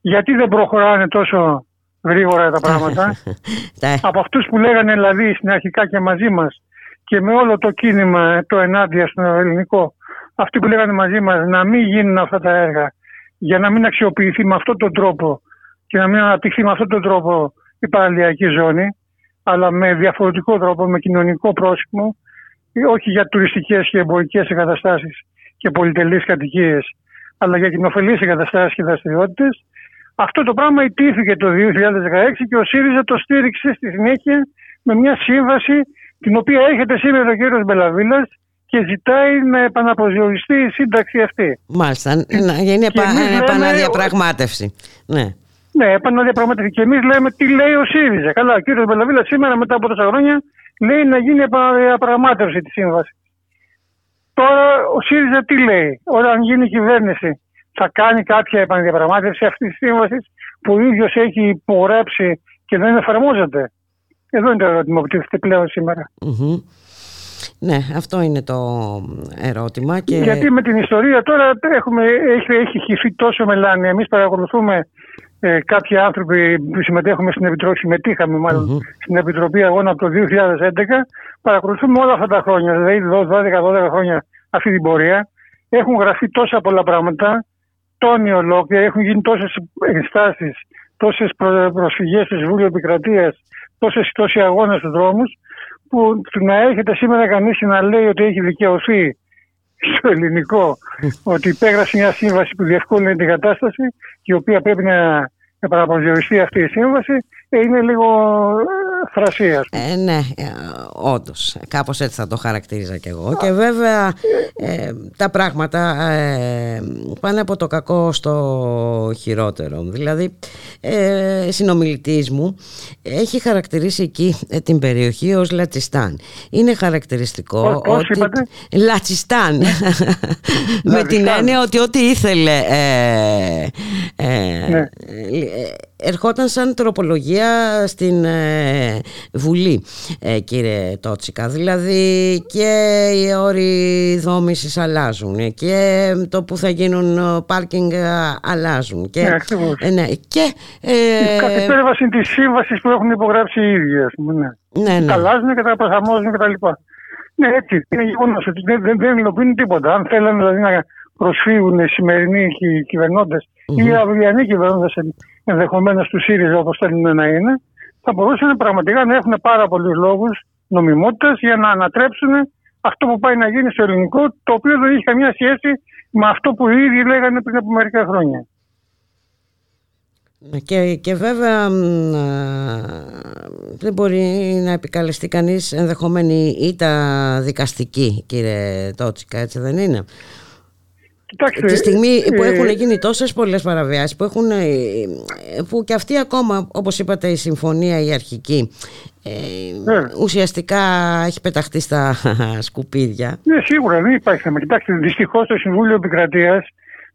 γιατί δεν προχωράνε τόσο γρήγορα τα πράγματα. Από αυτούς που λέγανε δηλαδή στην αρχικά και μαζί μας και με όλο το κίνημα το ενάντια στο ελληνικό αυτοί που λέγανε μαζί μας να μην γίνουν αυτά τα έργα για να μην αξιοποιηθεί με αυτόν τον τρόπο και να μην αναπτυχθεί με αυτόν τον τρόπο η παραλιακή ζώνη αλλά με διαφορετικό τρόπο, με κοινωνικό πρόσημο όχι για τουριστικές και εμπορικές εγκαταστάσεις και πολυτελείς κατοικίες αλλά για κοινοφελείς εγκαταστάσεις και δραστηριότητες. Αυτό το πράγμα ιτήθηκε το 2016 και ο ΣΥΡΙΖΑ το στήριξε στη συνέχεια με μια σύμβαση την οποία έχετε σήμερα ο κύριος Μπελαβίλας και ζητάει να επαναπροσδιοριστεί η σύμβαση αυτή. Μάλιστα, να γίνει επαναδιαπραγμάτευση. Ναι. Ναι, επαναδιαπραγμάτευση. Και εμείς λέμε τι λέει ο ΣΥΡΙΖΑ. Καλά, ο κύριος Μπελαβίλας σήμερα μετά από τόσα χρόνια λέει να γίνει επαναδιαπραγμάτευση της σύμβασης. Τώρα ο ΣΥΡΙΖΑ τι λέει, όταν γίνει η κυβέρνηση, θα κάνει κάποια επαναδιαπραγμάτευση αυτής της σύμβασης που ο ίδιος έχει υπογράψει και δεν εφαρμόζεται; Εδώ είναι το ερώτημα που τίθεται πλέον Ναι, αυτό είναι το ερώτημα. Και... Γιατί με την ιστορία τώρα έχουμε, έχει, έχει χυθεί τόσο μελάνη. Εμείς παρακολουθούμε ε, κάποιοι άνθρωποι που συμμετέχουμε στην Επιτροπή, συμμετείχαμε στην Επιτροπή Αγώνα από το 2011. Παρακολουθούμε όλα αυτά τα χρόνια, δηλαδή 12-12 χρόνια αυτή την πορεία. Έχουν γραφεί τόσα πολλά πράγματα, τόνοι ολόκληρα, έχουν γίνει τόσες ενστάσει, τόσες προσφυγές τη Βούλιο Επικρατείας τόσες τόσοι αγώνες στους δρόμους, που να έρχεται σήμερα κανείς να λέει ότι έχει δικαιωθεί στο ελληνικό ότι υπέγραψε μια σύμβαση που διευκόλυνε την κατάσταση και η οποία πρέπει να επαναπροσδιοριστεί αυτή η σύμβαση ε, είναι λίγο ε, θρασία. Ε, ναι, ε, όντως. Κάπως έτσι θα το χαρακτήριζα κι εγώ. Και βέβαια ε, τα πράγματα ε, πάνε από το κακό στο χειρότερο. Δηλαδή, ε, συνομιλητής μου έχει χαρακτηρίσει εκεί την περιοχή ως Λατσιστάν. Είναι χαρακτηριστικό Πώς, ότι. Είπατε; Λατσιστάν. Με την έννοια ότι ό,τι ήθελε. ναι ερχόταν σαν τροπολογία στην ε, Βουλή ε, κύριε Τότσικα. Δηλαδή και οι όροι δόμησης αλλάζουν και το που θα γίνουν πάρκινγκ αλλάζουν και, ναι, ε, ναι, και ε, η κατεπέρβαση της σύμβασης που έχουν υπογράψει οι ίδιοι ας πούμε, ναι. Ναι, ναι. αλλάζουν και τα προσαρμόζουν και τα λοιπά. Ναι έτσι. Είναι γεγονός ότι δεν, δεν, δεν υλοποιούν τίποτα. Αν θέλουν δηλαδή να προσφύγουν οι σημερινοί κυ- κυβερνώντες ή οι αυριανοί κυβερνώντες ενδεχομένως του ΣΥΡΙΖΑ όπως θέλουν να είναι, θα μπορούσαν πραγματικά να έχουν πάρα πολλούς λόγους νομιμότητας για να ανατρέψουν αυτό που πάει να γίνει στο ελληνικό, το οποίο δεν έχει καμία σχέση με αυτό που οι ίδιοι λέγανε πριν από μερικά χρόνια. Και, και βέβαια μ, α, δεν μπορεί να επικαλεστεί κανείς ενδεχομένη ήττα δικαστική κύριε Τότσικα έτσι δεν είναι; Κοιτάξτε, Τη στιγμή που ε, έχουν γίνει τόσες πολλές παραβιάσεις που, έχουν, ε, που και αυτή ακόμα όπως είπατε η συμφωνία η αρχική ε, Ναι. ουσιαστικά έχει πεταχτεί στα σκουπίδια Ναι, σίγουρα δεν υπάρχει θέμα. Κοιτάξτε, δυστυχώς το Συμβούλιο Επικρατείας,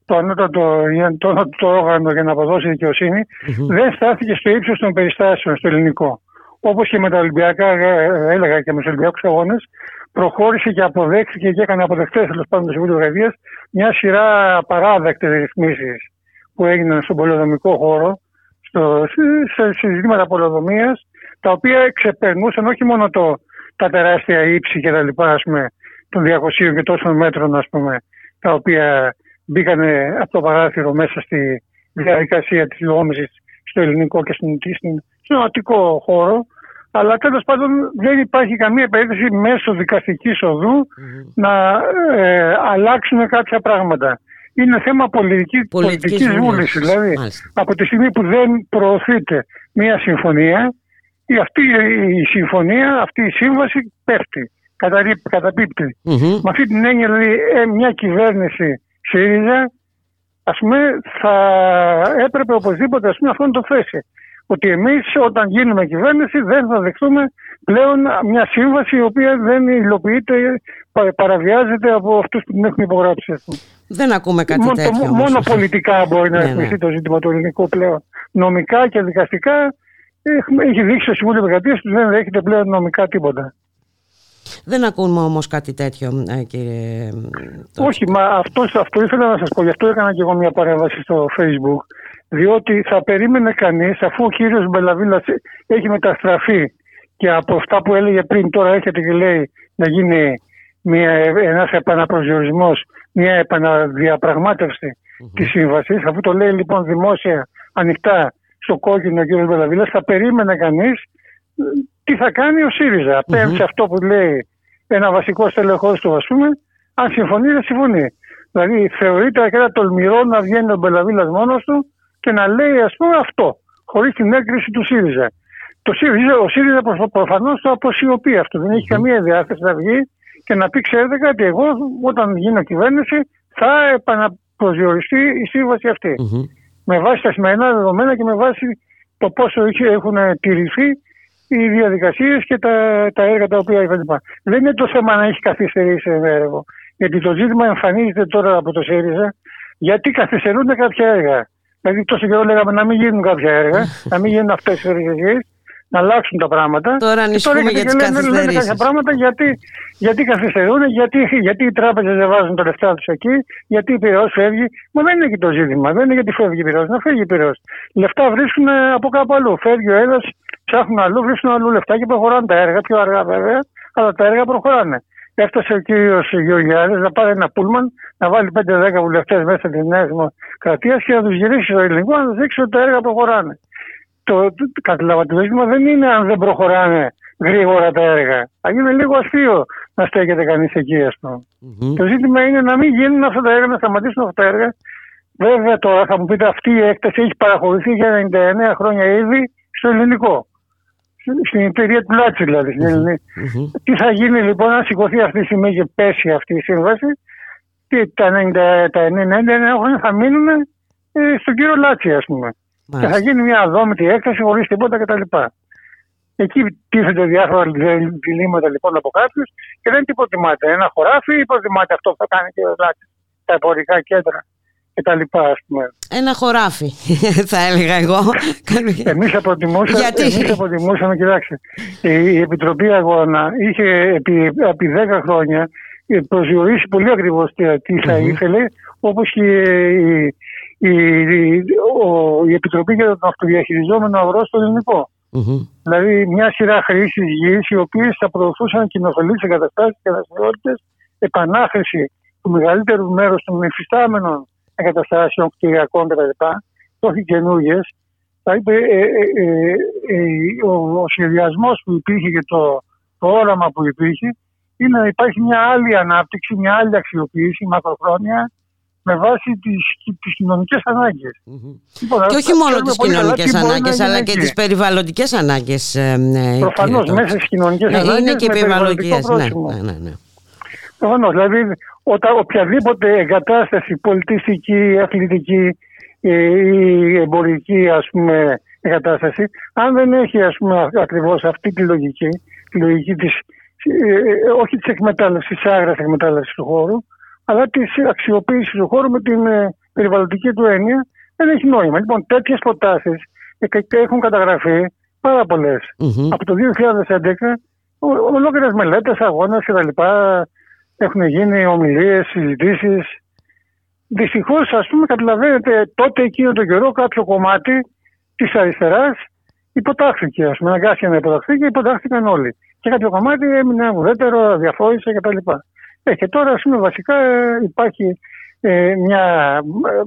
το ανώτατο το, το, το όργανο για να αποδώσει δικαιοσύνη, δεν στάθηκε στο ύψος των περιστάσεων στο ελληνικό. Όπως και με τα Ολυμπιακά, ε, έλεγα και με τους Ολυμπιακούς Αγώνες, προχώρησε και αποδέχθηκε και έκανε αποδεκτές τέλος πάντων το Συμβούλιο Επικρατεία μια σειρά απαράδεκτες ρυθμίσεις που έγιναν στον πολεοδομικό χώρο, στο, σε, σε ζητήματα πολεοδομίας, τα οποία ξεπερνούσαν όχι μόνο το, τα τεράστια ύψη και τα λοιπά, ας πούμε, των 200 και τόσων μέτρων, ας πούμε, τα οποία μπήκαν από το παράθυρο μέσα στη διαδικασία της λιόμησης στο ελληνικό και στην, στην, στον αττικό χώρο, αλλά τέλος πάντων δεν υπάρχει καμία περίπτωση μέσω δικαστικής οδού να ε, αλλάξουν κάποια πράγματα. Είναι θέμα πολιτική, Πολιτικής πολιτικής βούλησης. βούλησης. Δηλαδή, Μάλιστα. από τη στιγμή που δεν προωθείται μια συμφωνία, η αυτή η συμφωνία, αυτή η σύμβαση πέφτει, καταρρίπ- καταπίπτει. Μμμ. Με αυτή την έννοια, δηλαδή, ε, μια κυβέρνηση ΣΥΡΙΖΑ, ας πούμε, θα έπρεπε οπωσδήποτε ας πούμε, αυτό να το θέσει. Ότι εμείς όταν γίνουμε κυβέρνηση δεν θα δεχτούμε πλέον μια σύμβαση η οποία δεν υλοποιείται, πα- παραβιάζεται από αυτούς που την έχουν υπογράψει. ας πούμε. δεν ακούμε κάτι Μόνο, τέτοιο το- όμως. μόνο πολιτικά μπορεί να Ναι, ρυθμιστεί ναι. το ζήτημα του ελληνικού πλέον. Νομικά και δικαστικά έχουμε- έχει δείξει το Συμβούλιο Επικρατείας ότι δεν δέχεται πλέον νομικά τίποτα. δεν ακούμε όμως κάτι τέτοιο ε, κύριε Τότσικα. Όχι, μα αυτό, αυτό ήθελα να σας πω. Γι' αυτό έκανα και εγώ μια παρέμβαση στο Facebook. Διότι θα περίμενε κανείς, αφού ο κύριος Μπελαβίλας έχει μεταστραφεί και από αυτά που έλεγε πριν τώρα έρχεται και λέει να γίνει μια, ένας επαναπροσδιορισμός, μια επαναδιαπραγμάτευση της σύμβασης, αφού το λέει λοιπόν δημόσια, ανοιχτά στο Κόκκινο ο κύριος Μπελαβίλας, θα περίμενε κανείς ε, τι θα κάνει ο ΣΥΡΙΖΑ. Απέναντι σε αυτό που λέει ένα βασικό στέλεχος του, ας πούμε, αν συμφωνεί, δεν συμφωνεί. Δηλαδή, θεωρείτε αρκετά τολμηρό να βγαίνει ο Μπελαβίλας μόνος του και να λέει, ας πούμε, αυτό, χωρίς την έγκριση του ΣΥΡΙΖΑ. Το ΣΥΡΙΖΑ ο ΣΥΡΙΖΑ προφανώς το αποσιωπεί αυτό. Δεν έχει καμία διάθεση να βγει και να πει, ξέρετε κάτι, εγώ όταν γίνω κυβέρνηση θα επαναπροσδιοριστεί η σύμβαση αυτή. Μμμ. Με βάση τα σημερινά δεδομένα και με βάση το πόσο είχε- έχουν τηρηθεί οι διαδικασίες και τα, τα έργα τα οποία είχαν. Δεν είναι το θέμα να έχει καθυστερήσει ένα έργο. Γιατί το ζήτημα εμφανίζεται τώρα από το ΣΥΡΙΖΑ γιατί καθυστερούν κάποια έργα. Δηλαδή, τόσο καιρό λέγαμε να μην γίνουν κάποια έργα, να μην γίνουν αυτές οι εργασίε, να αλλάξουν τα πράγματα. Τώρα Και ανησυχούμε έρχεται για και τις λένε- λένε κάποια καθυστερήσεις. πράγματα γιατί, γιατί καθυστερούν, γιατί, γιατί οι τράπεζες δεν βάζουν τα λεφτά τους εκεί, γιατί η πυρεό φεύγει. Μα δεν είναι εκεί το ζήτημα. Δεν είναι γιατί φεύγει η πυρεό. Να φεύγει η πυρεό. Λεφτά βρίσκουν ε, από κάπου αλλού. Φεύγει ο Έλληνα, ψάχνουν αλλού, βρίσκουν αλλού λεφτά και προχωράνε τα έργα. Πιο αργά βέβαια, αλλά τα έργα προχωράνε. Έφτασε ο κύριος Γεωργιάδης να πάρει ένα πούλμαν, να βάλει 5-10 βουλευτές μέσα τη Νέα Δημοκρατία και να τους γυρίσει στο ελληνικό να τους δείξει ότι τα έργα προχωράνε. Το, το, καταλάβατε, το ζήτημα δεν είναι αν δεν προχωράνε γρήγορα τα έργα. Θα γίνει λίγο αστείο να στέκεται κανείς εκεί, ας πούμε. Μμμ. Το ζήτημα είναι να μην γίνουν αυτά τα έργα, να σταματήσουν αυτά τα έργα. Βέβαια τώρα θα μου πείτε αυτή η έκταση έχει παραχωρηθεί για 99 χρόνια ήδη στο ελληνικό. Στην- Στην εταιρεία του Λάτσι δηλαδή. στην ελληνική. Μμμ. Τι θα γίνει λοιπόν αν σηκωθεί αυτή τη στιγμή και πέσει αυτή η σύμβαση. Τι, τα 90, τα 99 χρόνια θα μείνουν ε, στον κύριο Λάτσι ας πούμε. Και θα Μάλιστα. γίνει μια αδόμητη έκταση χωρίς τίποτα κτλ. Εκεί τίθενται διάφορα δι- διλήμματα λοιπόν από κάποιους και δεν τι υποτιμάται. Ένα χωράφι ή υποτιμάται αυτό που θα κάνει και ο Λάτσι. Τα εμπορικά κέντρα κτλ. ας πούμε. Ένα χωράφι θα έλεγα εγώ. Εμείς θα προτιμούσαμε, Γιατί; εμείς θα προτιμούσαμε, κοιτάξτε, η η Επιτροπή Αγώνα είχε επί, επί 10 χρόνια ε, προσδιορίσει πολύ ακριβώς τι, τι θα ήθελε, όπως και η, η, η, ο- η Επιτροπή για τον Αυτοδιαχειριζόμενο Αγρό στο ελληνικό. Μμμ. Δηλαδή, μια σειρά χρήσει γης, οι οποίες θα προωθούσαν κοινοφελεί εγκαταστάσεις και δραστηριότητε, επανάχρηση του μεγαλύτερου μέρους των υφιστάμενων εγκαταστάσεων κτηριακών κτλ. όχι καινούργιες. Ε, ε, ε, ο, ο σχεδιασμός που υπήρχε και το, το όραμα που υπήρχε είναι να υπάρχει μια άλλη ανάπτυξη, μια άλλη αξιοποίηση μακροχρόνια με βάση τις, τις κοινωνικές ανάγκες. Λοιπόν, και όχι μόνο τις κοινωνικές ανάγκες, αλλά και τις περιβαλλοντικές ανάγκες. Ε, ε, Προφανώς, μέσα στις κοινωνικές ναι, ανάγκες είναι και με περιβαλλοντικές, ναι, ναι, ναι, ναι. Προφανώς, δηλαδή όταν οποιαδήποτε εγκατάσταση πολιτιστική, αθλητική ή εμπορική ας πούμε, εγκατάσταση, αν δεν έχει ας πούμε, ακριβώς αυτή τη λογική, τη λογική της, ε, όχι της εκμετάλλευσης, της άγρας εκμετάλλευσης του χώρου, αλλά της αξιοποίησης του χώρου με την ε, περιβαλλοντική του έννοια δεν έχει νόημα. Λοιπόν, τέτοιες προτάσεις έχουν καταγραφεί πάρα πολλές. Από το 2011, ολόκληρες μελέτες, αγώνες κτλ. Έχουν γίνει ομιλίες, συζητήσεις. Δυστυχώς, ας πούμε, καταλαβαίνετε, τότε εκείνο το καιρό κάποιο κομμάτι της αριστεράς υποτάχθηκε. Α πούμε, αναγκάστηκε να υποταχθεί και υποτάχθηκαν όλοι. Και κάποιο κομμάτι έμεινε ουδέτερο, διαφόρησε κτλ. Ε, και τώρα ας πούμε, βασικά υπάρχει ε, μια ε,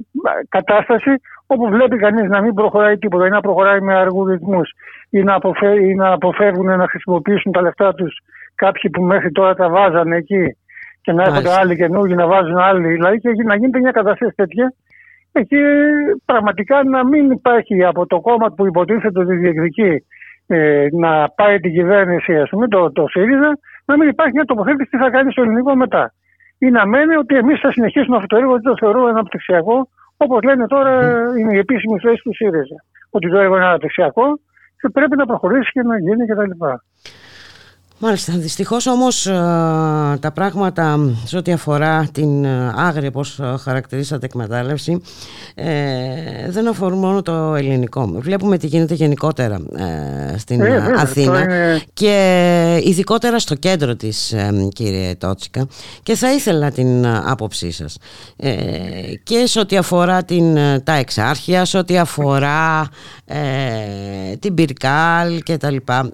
κατάσταση όπου βλέπει κανείς να μην προχωράει τίποτα ή να προχωράει με αργού ρυθμούς ή να, αποφε, ή να αποφεύγουν να χρησιμοποιήσουν τα λεφτά τους κάποιοι που μέχρι τώρα τα βάζανε εκεί και να έρχονται άλλοι καινούργοι να βάζουν άλλοι δηλαδή και να γίνεται μια κατάσταση τέτοια εκεί πραγματικά να μην υπάρχει από το κόμμα που υποτίθεται ότι διεκδικεί ε, να πάει την κυβέρνηση, ας πούμε, το, το ΣΥΡΙΖΑ, να μην υπάρχει μια τοποθέτηση τι θα κάνει στο ελληνικό μετά. Ή να μένει ότι εμείς θα συνεχίσουμε αυτό το έργο, ότι το θεωρούμε αναπτυξιακό, όπως λένε τώρα είναι η επίσημη θέση του ΣΥΡΙΖΑ. Ότι το έργο είναι αναπτυξιακό και πρέπει να προχωρήσει και να γίνει κτλ. Μάλιστα, δυστυχώς όμως ε, τα πράγματα σε ό,τι αφορά την ε, άγρια πώς ε, χαρακτηρίσατε εκμετάλλευση δεν αφορούν μόνο το ελληνικό. Βλέπουμε τι γίνεται γενικότερα στην Αθήνα και ειδικότερα στο κέντρο της κύριε Τότσικα και θα ήθελα την άποψή σας και σε ό,τι αφορά την, τα εξάρχεια, σε ό,τι αφορά την Πυρκάλ και τα λοιπά.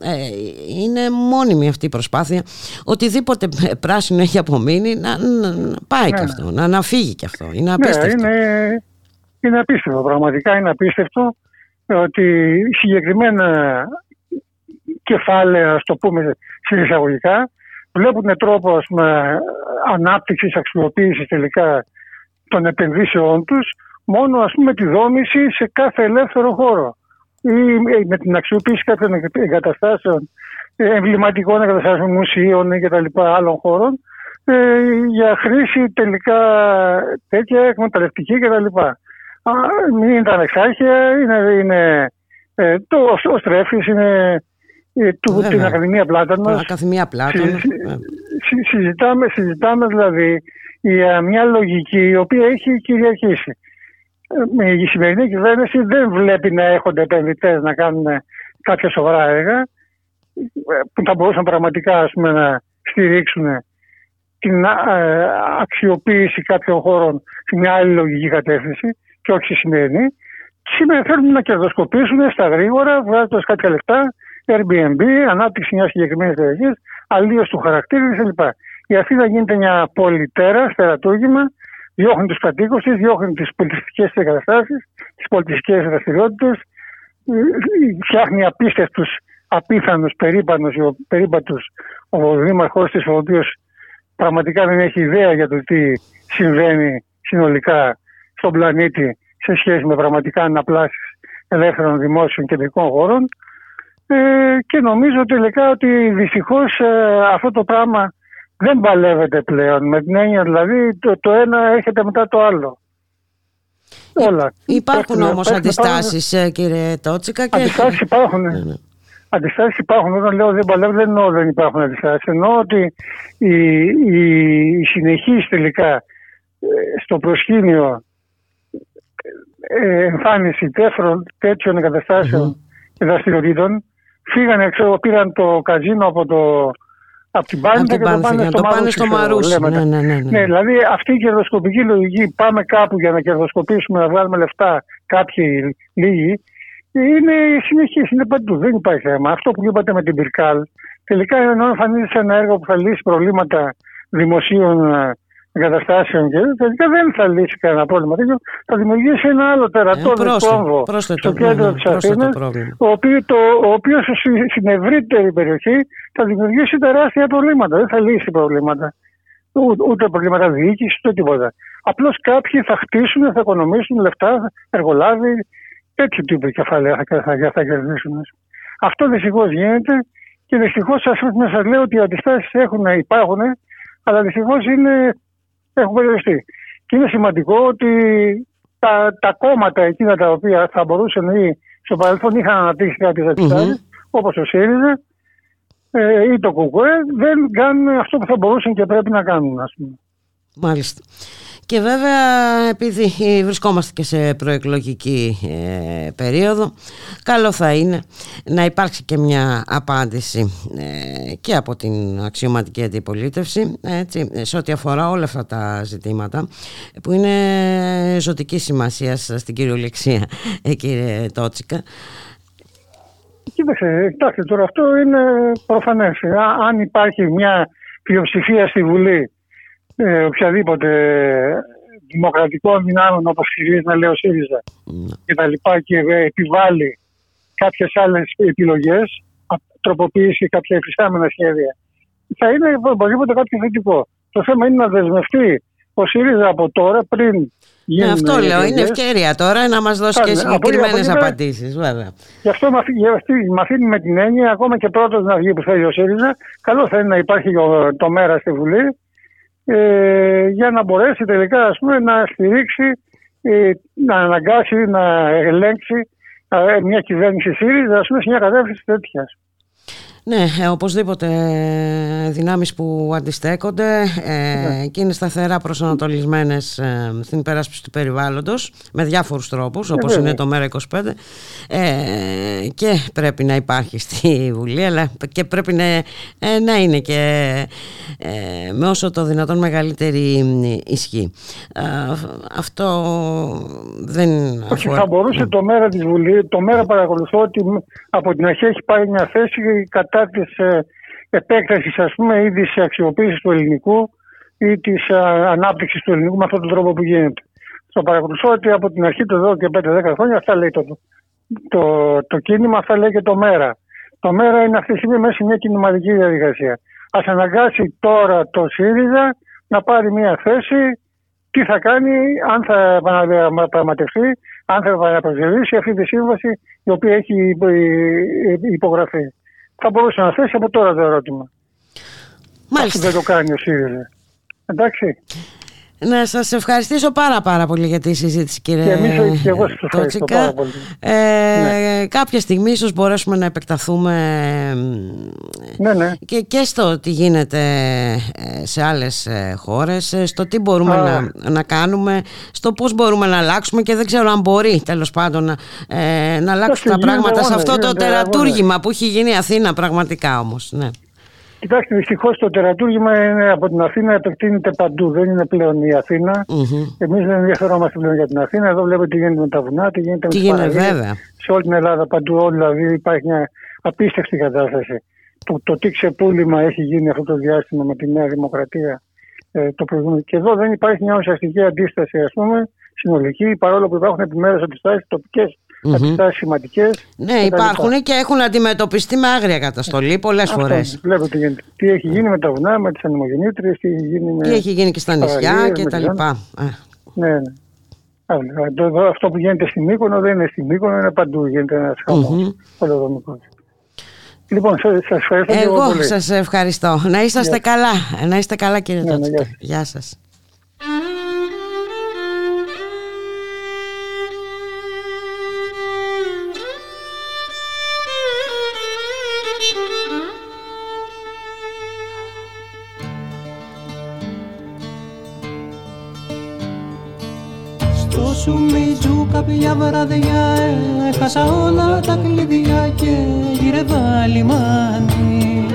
είναι μόνιμη αυτή η προσπάθεια οτιδήποτε πράσινο έχει απομείνει να, να πάει ναι. και αυτό, να, να φύγει και αυτό. Είναι ναι, απίστευτο. Ναι, είναι, είναι απίστευτο, πραγματικά είναι απίστευτο ότι συγκεκριμένα κεφάλαια, ας το πούμε συνεισαγωγικά, βλέπουν τρόπο ας πούμε, ανάπτυξης, αξιοποίησης τελικά των επενδύσεών τους μόνο ας πούμε τη δόμηση σε κάθε ελεύθερο χώρο ή με την αξιοποίηση κάποιων εγκαταστάσεων εμβληματικών εγκαταστάσεων μουσείων και τα λοιπά άλλων χώρων ε, για χρήση τελικά τέτοια εκμεταλλευτική και τα λοιπά. Μην είναι τα ανεξάρχεια, είναι, είναι ε, το, ο Στρέφης, είναι ε, του, την Ακαδημία Πλάτανος. Ακαδημία Πλάτανος. Συ, συ, συζητάμε, συζητάμε δηλαδή για μια λογική η οποία έχει κυριαρχήσει. Ε, η σημερινή κυβέρνηση δεν βλέπει να έχονται επενδυτές να κάνουν κάποια σοβαρά έργα που θα μπορούσαν πραγματικά ας πούμε, να στηρίξουν την ε, αξιοποίηση κάποιων χώρων σε μια άλλη λογική κατεύθυνση και όχι στη σημερινή. Σήμερα θέλουν να κερδοσκοπήσουν στα γρήγορα, βγάζοντας κάποια λεφτά, Airbnb, ανάπτυξη μιας συγκεκριμένης περιοχής, αλλίωση του χαρακτήρα κλπ. Η Αθήνα γίνεται μια πολυτέρα, στερατούγημα, διώχνει τους κατοίκους της, διώχνει τις πολιτιστικές εγκαταστάσεις, τις πολιτιστικές δραστηριότητες, ε, φτιάχνει απίστευτους απίθανους περίπατους, περίπατους ο δήμαρχός της ο οποίος πραγματικά δεν έχει ιδέα για το τι συμβαίνει συνολικά στον πλανήτη σε σχέση με πραγματικά αναπλάσεις ελεύθερων δημόσιων κεντρικών χώρων ε, και νομίζω τελικά ότι δυστυχώς ε, αυτό το πράγμα δεν παλεύεται πλέον με την έννοια δηλαδή το, το ένα έρχεται μετά το άλλο. Όλα. Υπάρχουν όμως αντιστάσεις ε, κύριε Τότσικα. Και... Αντιστάσεις υπάρχουν. Ναι, ναι. Αντιστάσεις υπάρχουν. Όταν λέω δεν παλεύω, δεν εννοώ δεν υπάρχουν αντιστάσεις. Εννοώ ότι η, η, η συνεχής τελικά ε, στο προσκήνιο ε, εμφάνιση τέτοιων, τέτοιων εγκαταστάσεων mm-hmm. και δραστηριοτήτων φύγανε, ξέρω, πήραν το καζίνο από το, από την Πάντα και το πάνε στο, πάνε στο Μαρούσι. Ναι, ναι, ναι, ναι. ναι, δηλαδή αυτή η κερδοσκοπική λογική, πάμε κάπου για να κερδοσκοπήσουμε, να βγάλουμε λεφτά κάποιοι λίγοι, είναι συνεχή, είναι παντού. Δεν υπάρχει θέμα. Αυτό που είπατε με την Πυρκάλ, τελικά ενώ εμφανίζεται ένα έργο που θα λύσει προβλήματα δημοσίων εγκαταστάσεων και τελικά δεν θα λύσει κανένα πρόβλημα. τέτοιο. Θα δημιουργήσει ένα άλλο τερατώδη πρόσθετο- κόμβο πρόσθετο, στο κέντρο ναι, της πρόσθετο Αθήνας, πρόβλημα. ο, οποίος, το, ο οποίος στη- στην ευρύτερη περιοχή θα δημιουργήσει τεράστια προβλήματα. Δεν θα λύσει προβλήματα. Ούτε, ούτε προβλήματα διοίκησης, ούτε τίποτα. Απλώς κάποιοι θα χτίσουν, θα οικονομήσουν λεφτά, εργολάβοι, τέτοιου τύπου κεφάλαια θα, θα, θα κερδίσουν. Αυτό δυστυχώς γίνεται και δυστυχώς να σας λέω ότι οι αντιστάσεις έχουν, υπάρχουν, αλλά δυστυχώς έχουν περιοριστεί. Και είναι σημαντικό ότι τα, τα κόμματα εκείνα τα οποία θα μπορούσαν ή στο παρελθόν είχαν αναπτύξει κάποιες αντιστάσεις, όπως ο ΣΥΡΙΖΑ ε, ή το ΚΚΕ, δεν κάνουν αυτό που θα μπορούσαν και πρέπει να κάνουν, ας πούμε. Μάλιστα. Και βέβαια επειδή βρισκόμαστε και σε προεκλογική ε, περίοδο καλό θα είναι να υπάρξει και μια απάντηση ε, και από την αξιωματική αντιπολίτευση έτσι, σε ό,τι αφορά όλα αυτά τα ζητήματα που είναι ζωτική σημασία στην κυριολεξία ε, κύριε Τότσικα. Κοίταξε, κοιτάξτε τώρα αυτό είναι προφανές. Α- Αν υπάρχει μια πλειοψηφία στη Βουλή ε, οποιαδήποτε δημοκρατικών δυνάμεων όπως χειρίζει να λέω ΣΥΡΙΖΑ και τα λοιπά και ε, επιβάλλει κάποιες άλλες επιλογές, α- τροποποιήσει κάποια εφιστάμενα σχέδια, θα είναι οπωσδήποτε κάτι θετικό. Το θέμα είναι να δεσμευτεί ο ΣΥΡΙΖΑ από τώρα πριν Ναι, γίνουν αυτό οι λέω, είναι εκλογές. ευκαιρία τώρα να μας δώσει και Κάνε, από- από συγκεκριμένες εκεί πέρα- απαντήσεις βέβαια. Γι' αυτό με αφή- γι' αυτή- με αφήνει με την έννοια, ακόμα και πρώτος να βγει που θέλει ο ΣΥΡΙΖΑ, καλό θα είναι να υπάρχει ο- το μέρα στη Βουλή ε, για να μπορέσει τελικά ας πούμε, να στηρίξει, ε, να αναγκάσει, να ελέγξει ε, μια κυβέρνηση ΣΥΡΙΖΑ ας πούμε, σε μια κατεύθυνση τέτοιας. Ναι, ε, οπωσδήποτε ε, δυνάμεις που αντιστέκονται ε, και είναι σταθερά προσανατολισμένες ε, στην υπεράσπιση του περιβάλλοντος με διάφορους τρόπους όπως βέβαια. είναι το ΜΕΡΑ25 ε, και πρέπει να υπάρχει στη Βουλή αλλά και πρέπει να, ε, να είναι και ε, με όσο το δυνατόν μεγαλύτερη ε, ισχύ. Ε, αυτό δεν Όχι, αφορά... θα μπορούσε το μέρα της Βουλή, το μέρα παρακολουθώ ότι μ- από την αρχή έχει πάρει μια θέση κατά της ε, επέκτασης ας πούμε ή της αξιοποίησης του ελληνικού ή της ε, ανάπτυξης του ελληνικού με αυτόν τον τρόπο που γίνεται. Το παρακολουθώ ότι από την αρχή του εδώ και 5-10 χρόνια αυτά λέει το, το, το κίνημα, αυτά λέει και το μέρα. Το μέρα είναι αυτή τη στιγμή μέσα σε μια κινηματική διαδικασία. Ας αναγκάσει τώρα το ΣΥΡΙΖΑ να πάρει μια θέση τι θα κάνει, αν θα επαναπραγματευτεί, αν θα επαναπροσδιορίσει αυτή τη σύμβαση η οποία έχει υπο- υπογραφεί. Θα μπορούσε να θέσει από τώρα το ερώτημα. Μάλιστα. Αυτό δεν το κάνει ο ΣΥΡΙΖΑ. Εντάξει. Να σας ευχαριστήσω πάρα πάρα πολύ για τη συζήτηση κύριε Και εμείς- και εγώ σας ευχαριστώ Τότσικα. πάρα πολύ. Ε, Κάποια στιγμή ίσως μπορέσουμε να επεκταθούμε Ναι, ναι. και, και στο τι γίνεται ε, σε άλλες ε, χώρες, ε, στο τι μπορούμε Α. να, να κάνουμε, στο πώς μπορούμε να αλλάξουμε και δεν ξέρω αν μπορεί τέλος πάντων να, ε, να αλλάξουν τα γίνεται πράγματα σε αγώνας, αυτό το γίνεται τερατούργημα που έχει γίνει η Αθήνα πραγματικά όμως. Ναι. Κοιτάξτε, δυστυχώς το τερατούργημα είναι από την Αθήνα επεκτείνεται παντού. Δεν είναι πλέον η Αθήνα. Μμμ. Εμείς δεν ενδιαφερόμαστε πλέον για την Αθήνα. Εδώ βλέπετε τι γίνεται με τα βουνά, τι γίνεται Τι με τις γίνεται, παραλίες. βέβαια. Σε όλη την Ελλάδα παντού, όλη, δηλαδή υπάρχει μια απίστευτη κατάσταση. Το, το τι ξεπούλημα έχει γίνει αυτό το διάστημα με τη Νέα Δημοκρατία ε, το προηγούμενο. Και εδώ δεν υπάρχει μια ουσιαστική αντίσταση, ας πούμε, συνολική, παρόλο που υπάρχουν επιμέρους αντιστάσεις, τοπικές Μμμ. αντιστάσει σημαντικές. Ναι, υπάρχουν και έχουν αντιμετωπιστεί με άγρια καταστολή πολλές φορές. Βλέπετε τι γίνεται. Τι έχει γίνει με τα βουνά, με τις ανεμογεννήτριες, τι έχει γίνει με. Τι έχει γίνει και στα νησιά παραλίες, και με τα τις λοιπά. Ε, Ναι, ναι. Άλλο. Εδώ- εδώ Αυτό που γίνεται στην Μύκονο δεν είναι στην Μύκονο, είναι παντού. Γίνεται ένας Μμμ. χαμός. Λοιπόν, σας ευχαριστώ και εγώ Εγώ πολύ. σας ευχαριστώ. Να είσαστε Γεια καλά. Να είστε καλά κύριε Ναι, ναι, Τότσικα. γεια σας. Γεια σας. Σουμιτζού κάποια βραδιά έχασα όλα τα κλειδιά και γύρευα λιμάνι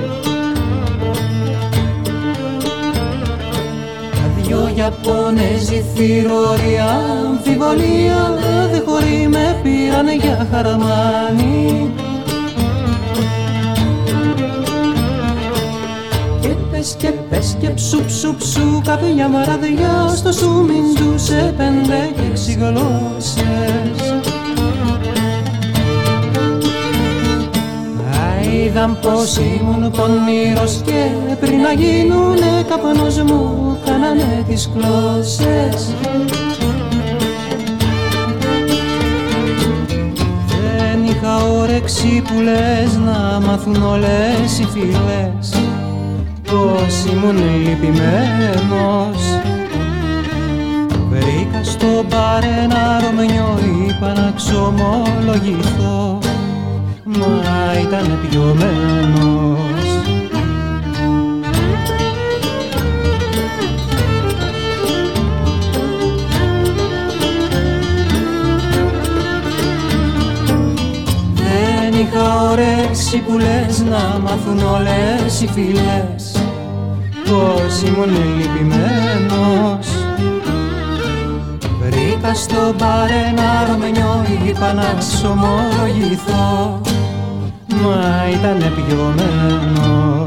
Τα δυο Ιαπώνεζοι θηρορία αμφιβολία δεν χωρί με πήραν για χαρμάνι πες και πες και ψου ψου ψου Κάποια βραδιά στο σουμιντζού σε πέντε και έξι γλώσσες. Είδαν πως ήμουν πονηρός και πριν να γίνουνε καπνός μου κάνανε τις κλώσσες Δεν είχα όρεξη που λες να μάθουν όλες οι φίλες πως ήμουν λυπημένος. Βρήκα στο μπαρ ένα ρωμενιό είπα να ξομολογηθώ. Μα ήταν πιωμένος Δεν είχα όρεξη που λες να μάθουν όλες οι φίλες πως ήμουν λυπημένος. Βρήκα στο μπαρ ένα ρωμενιό είπα να ξομολογηθώ. Μα ήταν πιωμένος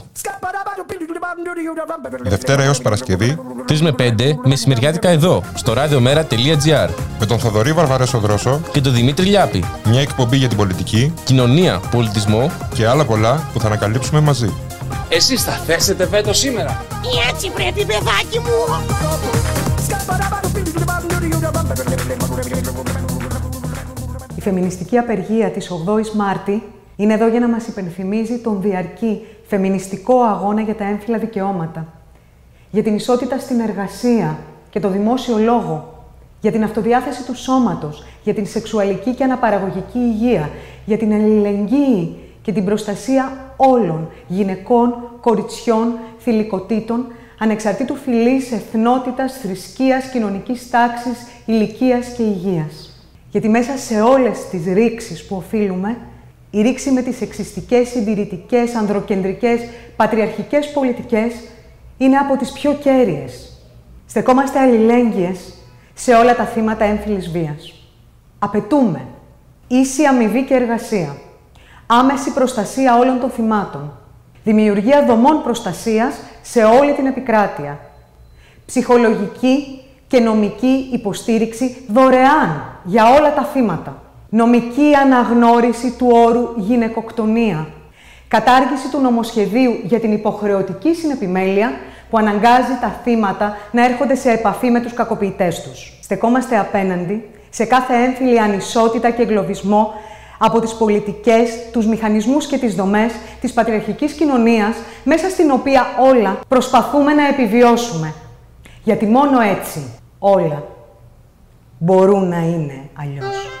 Δευτέρα έως Παρασκευή 3 με 5 μεσημεριάτικα εδώ, στο radiomera.gr με τον Θοδωρή Βαρβαρέσο Δρόσο και τον Δημήτρη Λιάπη. Μια εκπομπή για την πολιτική, κοινωνία, πολιτισμό και άλλα πολλά που θα ανακαλύψουμε μαζί. Εσείς θα θέσετε βέτο σήμερα. Έτσι πρέπει παιδάκι μου. Η φεμινιστική απεργία της 8ης Μάρτη είναι εδώ για να μας υπενθυμίζει τον διαρκή φεμινιστικό αγώνα για τα έμφυλα δικαιώματα, για την ισότητα στην εργασία και το δημόσιο λόγο, για την αυτοδιάθεση του σώματος, για την σεξουαλική και αναπαραγωγική υγεία, για την αλληλεγγύη και την προστασία όλων, γυναικών, κοριτσιών, θηλυκοτήτων, ανεξαρτήτου φυλής, εθνότητας, θρησκείας, κοινωνικής τάξης, ηλικίας και υγείας. Γιατί μέσα σε όλες τις ρήξεις που οφείλουμε, η ρήξη με τις εξιστικές, συντηρητικές, ανδροκεντρικές, πατριαρχικές πολιτικές είναι από τις πιο κέρυες. Στεκόμαστε αλληλέγγυες σε όλα τα θύματα έμφυλης βίας. Απαιτούμε ίση αμοιβή και εργασία, άμεση προστασία όλων των θυμάτων, δημιουργία δομών προστασίας σε όλη την επικράτεια, ψυχολογική και νομική υποστήριξη δωρεάν για όλα τα θύματα, νομική αναγνώριση του όρου γυναικοκτονία, κατάργηση του νομοσχεδίου για την υποχρεωτική συνεπιμέλεια που αναγκάζει τα θύματα να έρχονται σε επαφή με τους κακοποιητές τους. Στεκόμαστε απέναντι σε κάθε έμφυλη ανισότητα και εγκλωβισμό από τις πολιτικές, τους μηχανισμούς και τις δομές της πατριαρχικής κοινωνίας, μέσα στην οποία όλα προσπαθούμε να επιβιώσουμε. Γιατί μόνο έτσι όλα μπορούν να είναι αλλιώς.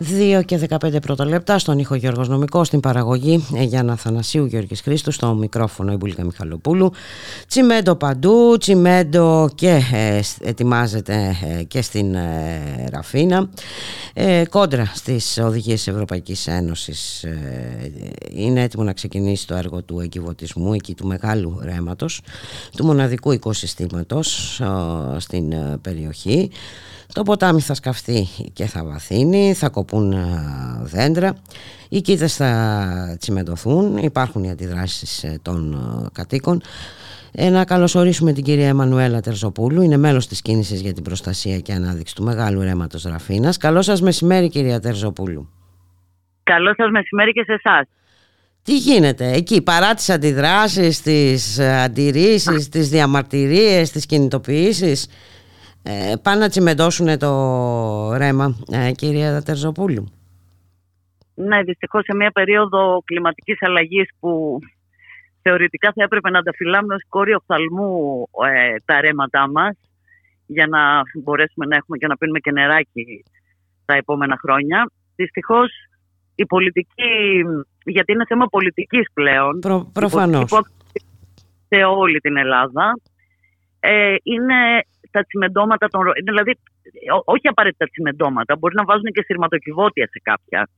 2 και 15 πρώτα λεπτά στον ήχο Γιώργος Νομικό, στην παραγωγή ε, Γιάννα Θανασίου Γιώργης Χρήστου, στο μικρόφωνο η Μπουλίκα Μιχαλοπούλου. Τσιμέντο παντού, τσιμέντο και ε, ετοιμάζεται ε, και στην ε, Ραφίνα. Ε, κόντρα στις οδηγίες Ευρωπαϊκής Ένωσης ε, είναι έτοιμο να ξεκινήσει το έργο του εγκυβωτισμού εκεί του μεγάλου ρέματος, του μοναδικού οικοσυστήματος στην περιοχή. Το ποτάμι θα σκαφτεί και θα βαθύνει, θα κοπούν δέντρα, οι κοίτες θα τσιμεντωθούν, υπάρχουν οι αντιδράσεις ε, των ε, κατοίκων. Ε, να καλωσορίσουμε την κυρία Εμμανουέλα Τερζοπούλου, είναι μέλος της κίνησης για την προστασία και ανάδειξη του μεγάλου ρέματος Ραφίνας. Καλό σας μεσημέρι κυρία Τερζοπούλου. Καλό σας μεσημέρι και σε εσάς. Τι γίνεται εκεί παρά τις αντιδράσεις, τις αντιρρήσεις, τις διαμαρτυρίες, τις κινητοποιήσεις; Ε, πάνε να τσιμεντώσουν το ρέμα, ε, κυρία Τερζοπούλου. Ναι, δυστυχώς σε μια περίοδο κλιματικής αλλαγής που θεωρητικά θα έπρεπε να τα φυλάμε ως κόρη οφθαλμού ε, τα ρέματά μας για να μπορέσουμε να έχουμε και να πίνουμε και νεράκι τα επόμενα χρόνια. Δυστυχώς η πολιτική, γιατί είναι θέμα πολιτικής πλέον, Προ, προφανώς. σε όλη την Ελλάδα, ε, είναι τα τσιμεντώματα των Δηλαδή, όχι απαραίτητα τσιμεντώματα, μπορεί να βάζουν και σειρματοκιβώτια σε κάποια.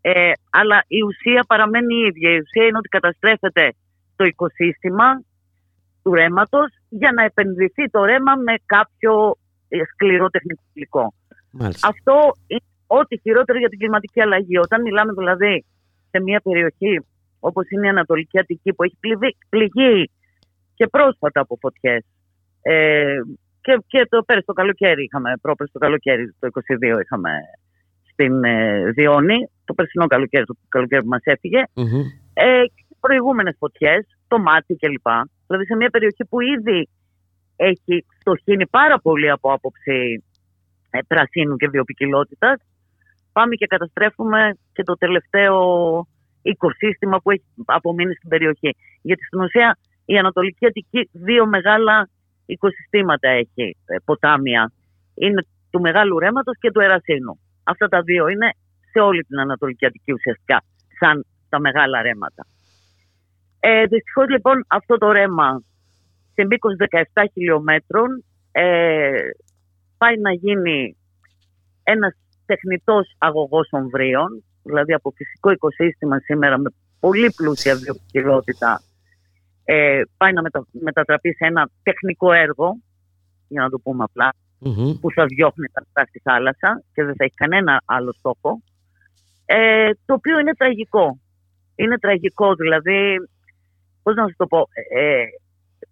Ε, αλλά η ουσία παραμένει η ίδια. Η ουσία είναι ότι καταστρέφεται το οικοσύστημα του ρέματος για να επενδυθεί το ρέμα με κάποιο ε, σκληρό τεχνικό υλικό. Αυτό είναι ό,τι χειρότερο για την κλιματική αλλαγή. Όταν μιλάμε δηλαδή σε μια περιοχή όπως είναι η Ανατολική Αττική που έχει πληγεί, πληγεί και πρόσφατα από φωτιές ε, και, και το πέρυσι το καλοκαίρι είχαμε, πρόπερσι το καλοκαίρι, το 22 είχαμε στην ε, Διόνη, το περσινό καλοκαίρι, το καλοκαίρι που μας έφυγε. Mm-hmm. Ε, προηγούμενες φωτιές, το μάτι κλπ. Δηλαδή σε μια περιοχή που ήδη έχει στοχύνει πάρα πολύ από άποψη ε, πρασίνου και βιοπικιλότητας, πάμε και καταστρέφουμε και το τελευταίο οικοσύστημα που έχει απομείνει στην περιοχή. Γιατί στην ουσία η Ανατολική Αττική δύο μεγάλα οικοσυστήματα έχει, ε, ποτάμια. Είναι του Μεγάλου Ρέματος και του Ερασίνου. Αυτά τα δύο είναι σε όλη την Ανατολική Αττική ουσιαστικά, σαν τα μεγάλα ρέματα. Ε, Δυστυχώς λοιπόν αυτό το ρέμα σε μήκος 17 χιλιόμετρων ε, πάει να γίνει ένας τεχνητός αγωγός ομβρίων, δηλαδή από φυσικό οικοσύστημα σήμερα με πολύ πλούσια βιοποικιλότητα ε, πάει να μετα, μετατραπεί σε ένα τεχνικό έργο, για να το πούμε που θα διώχνει τα νερά στη θάλασσα και δεν θα έχει κανένα άλλο στόχο, ε, το οποίο είναι τραγικό. Είναι τραγικό, δηλαδή, πώς να σου το πω, ε,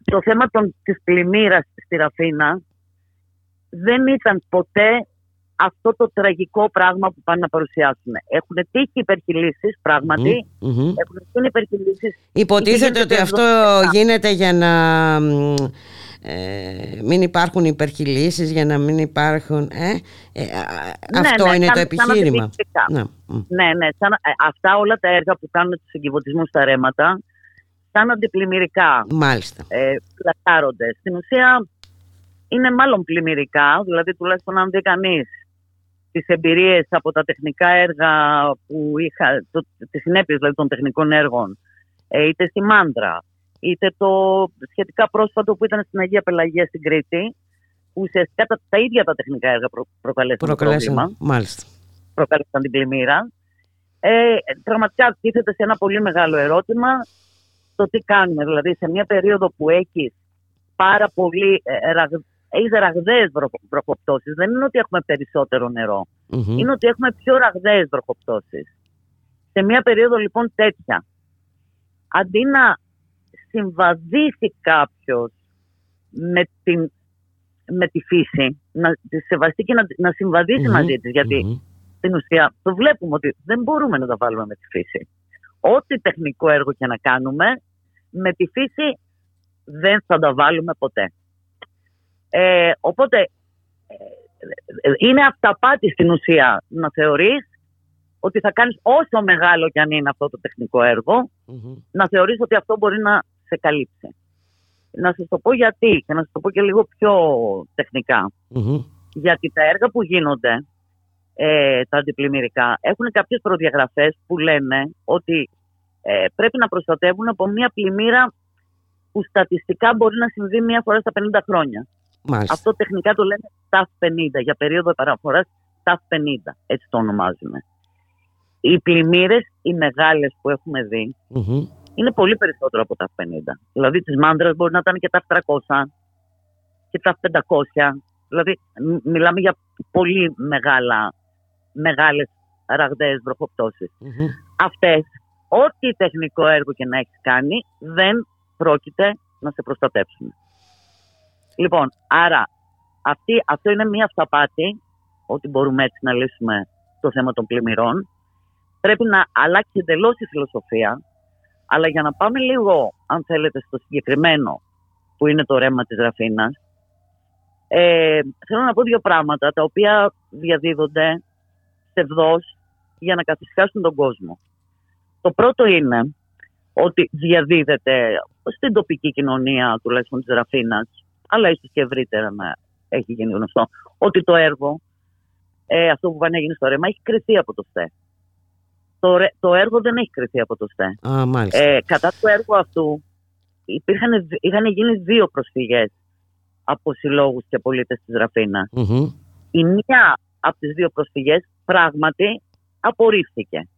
το θέμα των, της πλημμύρας στη Ραφίνα δεν ήταν ποτέ αυτό το τραγικό πράγμα που πάνε να παρουσιάσουν. Έχουν τύχει υπερχιλήσεις, πράγματι. Mm-hmm. Έχουν τύχει υπερχιλήσεις. Υποτίθεται ότι αυτό γίνεται για να ε, μην υπάρχουν υπερχιλήσεις, για να μην υπάρχουν... Ε, ε, αυτό ναι, ναι, είναι σαν, το επιχείρημα. Ναι, ναι, ναι σαν, ε, αυτά όλα τα έργα που κάνουν τους εγκυβωτισμούς στα ρέματα σαν αντιπλημμυρικά. Μάλιστα. Ε, πλατάρονται. Στην ουσία είναι μάλλον πλημμυρικά, δηλαδή τουλάχιστον αν δει κανείς τις εμπειρίες από τα τεχνικά έργα που είχα, το, τις συνέπειες δηλαδή των τεχνικών έργων, ε, είτε στη Μάντρα, είτε το σχετικά πρόσφατο που ήταν στην Αγία Πελαγία στην Κρήτη, που ουσιαστικά τα, τα ίδια τα τεχνικά έργα προ, προκαλέσαν, το πρόβλημα. Μάλιστα. Προκαλέσαν την πλημμύρα. Ε, πραγματικά τίθεται σε ένα πολύ μεγάλο ερώτημα το τι κάνουμε. Δηλαδή σε μια περίοδο που έχεις πάρα πολύ ε, έχει ραγδαίες βροχοπτώσεις. Δεν είναι ότι έχουμε περισσότερο Είναι ότι έχουμε πιο ραγδαίες βροχοπτώσεις. Σε μια περίοδο λοιπόν τέτοια, αντί να συμβαδίσει κάποιος με, με τη φύση, να τη σεβαστεί και να, να συμβαδίσει μαζί της. Γιατί στην ουσία το βλέπουμε ότι δεν μπορούμε να τα βάλουμε με τη φύση. Ό,τι τεχνικό έργο και να κάνουμε, με τη φύση δεν θα τα βάλουμε ποτέ. Ε, οπότε ε, είναι αυταπάτη στην ουσία να θεωρείς ότι θα κάνεις όσο μεγάλο κι αν είναι αυτό το τεχνικό να θεωρείς ότι αυτό μπορεί να σε καλύψει. Να σας το πω γιατί και να σας το πω και λίγο πιο τεχνικα Γιατί τα έργα που γίνονται ε, τα αντιπλημμυρικά έχουν κάποιες προδιαγραφές που λένε ότι ε, πρέπει να προστατεύουν από μια πλημμύρα που στατιστικά μπορεί να συμβεί μία φορά στα 50 χρόνια. Μάλιστα. Αυτό τεχνικά το λένε TAF 50, για περίοδο παραφοράς TAF 50, έτσι το ονομάζουμε. Οι πλημμύρες, οι μεγάλες που έχουμε δει, Μμμ. είναι πολύ περισσότερο από τα 50. Δηλαδή τις μάντρας μπορεί να ήταν και τα 700 και τα 500. Δηλαδή μ- μιλάμε για πολύ μεγάλα, μεγάλες ραγδαίες βροχοπτώσεις. Μμμ. Αυτές, ό,τι τεχνικό έργο και να έχεις κάνει, δεν πρόκειται να σε προστατεύσουν. Λοιπόν, άρα αυτή, αυτό είναι μία αυταπάτη, ότι μπορούμε έτσι να λύσουμε το θέμα των πλημμυρών. Πρέπει να αλλάξει εντελώς η φιλοσοφία, αλλά για να πάμε λίγο, αν θέλετε, στο συγκεκριμένο που είναι το ρέμα της Ραφίνας, ε, θέλω να πω δύο πράγματα τα οποία διαδίδονται ψευδός για να καθισχάσουν τον κόσμο. Το πρώτο είναι ότι διαδίδεται στην τοπική κοινωνία τουλάχιστον της Ραφίνας, αλλά ίσως και ευρύτερα να έχει γίνει γνωστό, ότι το έργο, ε, αυτό που πάνε να γίνει στο ρέμα, έχει κρυθεί από το ΣΤΕ. Το, ρε- το έργο δεν έχει κρυθεί από το ΣΤΕ. Α, μάλιστα. Ε, κατά του έργου αυτού υπήρχαν, είχαν γίνει δύο προσφυγές από συλλόγους και πολίτες της Ραφίνας. Μμμ. Η μία από τις δύο προσφυγές πράγματι απορρίφθηκε.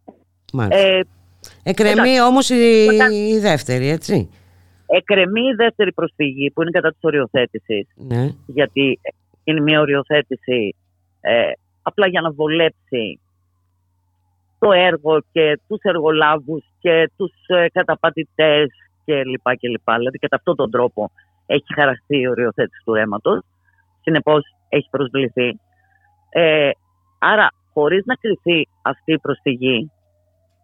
Μάλιστα. Ε, Εκρεμεί εντάξει, όμως η, μετά- η δεύτερη, έτσι. Εκκρεμεί η δεύτερη προσφυγή που είναι κατά της οριοθέτησης Ναι. γιατί είναι μια οριοθέτηση ε, απλά για να βολέψει το έργο και τους εργολάβους και τους ε, καταπατητές και λοιπά και λοιπά. Δηλαδή κατά αυτόν τον τρόπο έχει χαραστεί η οριοθέτηση του αίματος. Συνεπώς έχει προσβληθεί. Ε, άρα χωρίς να κρυθεί αυτή η προσφυγή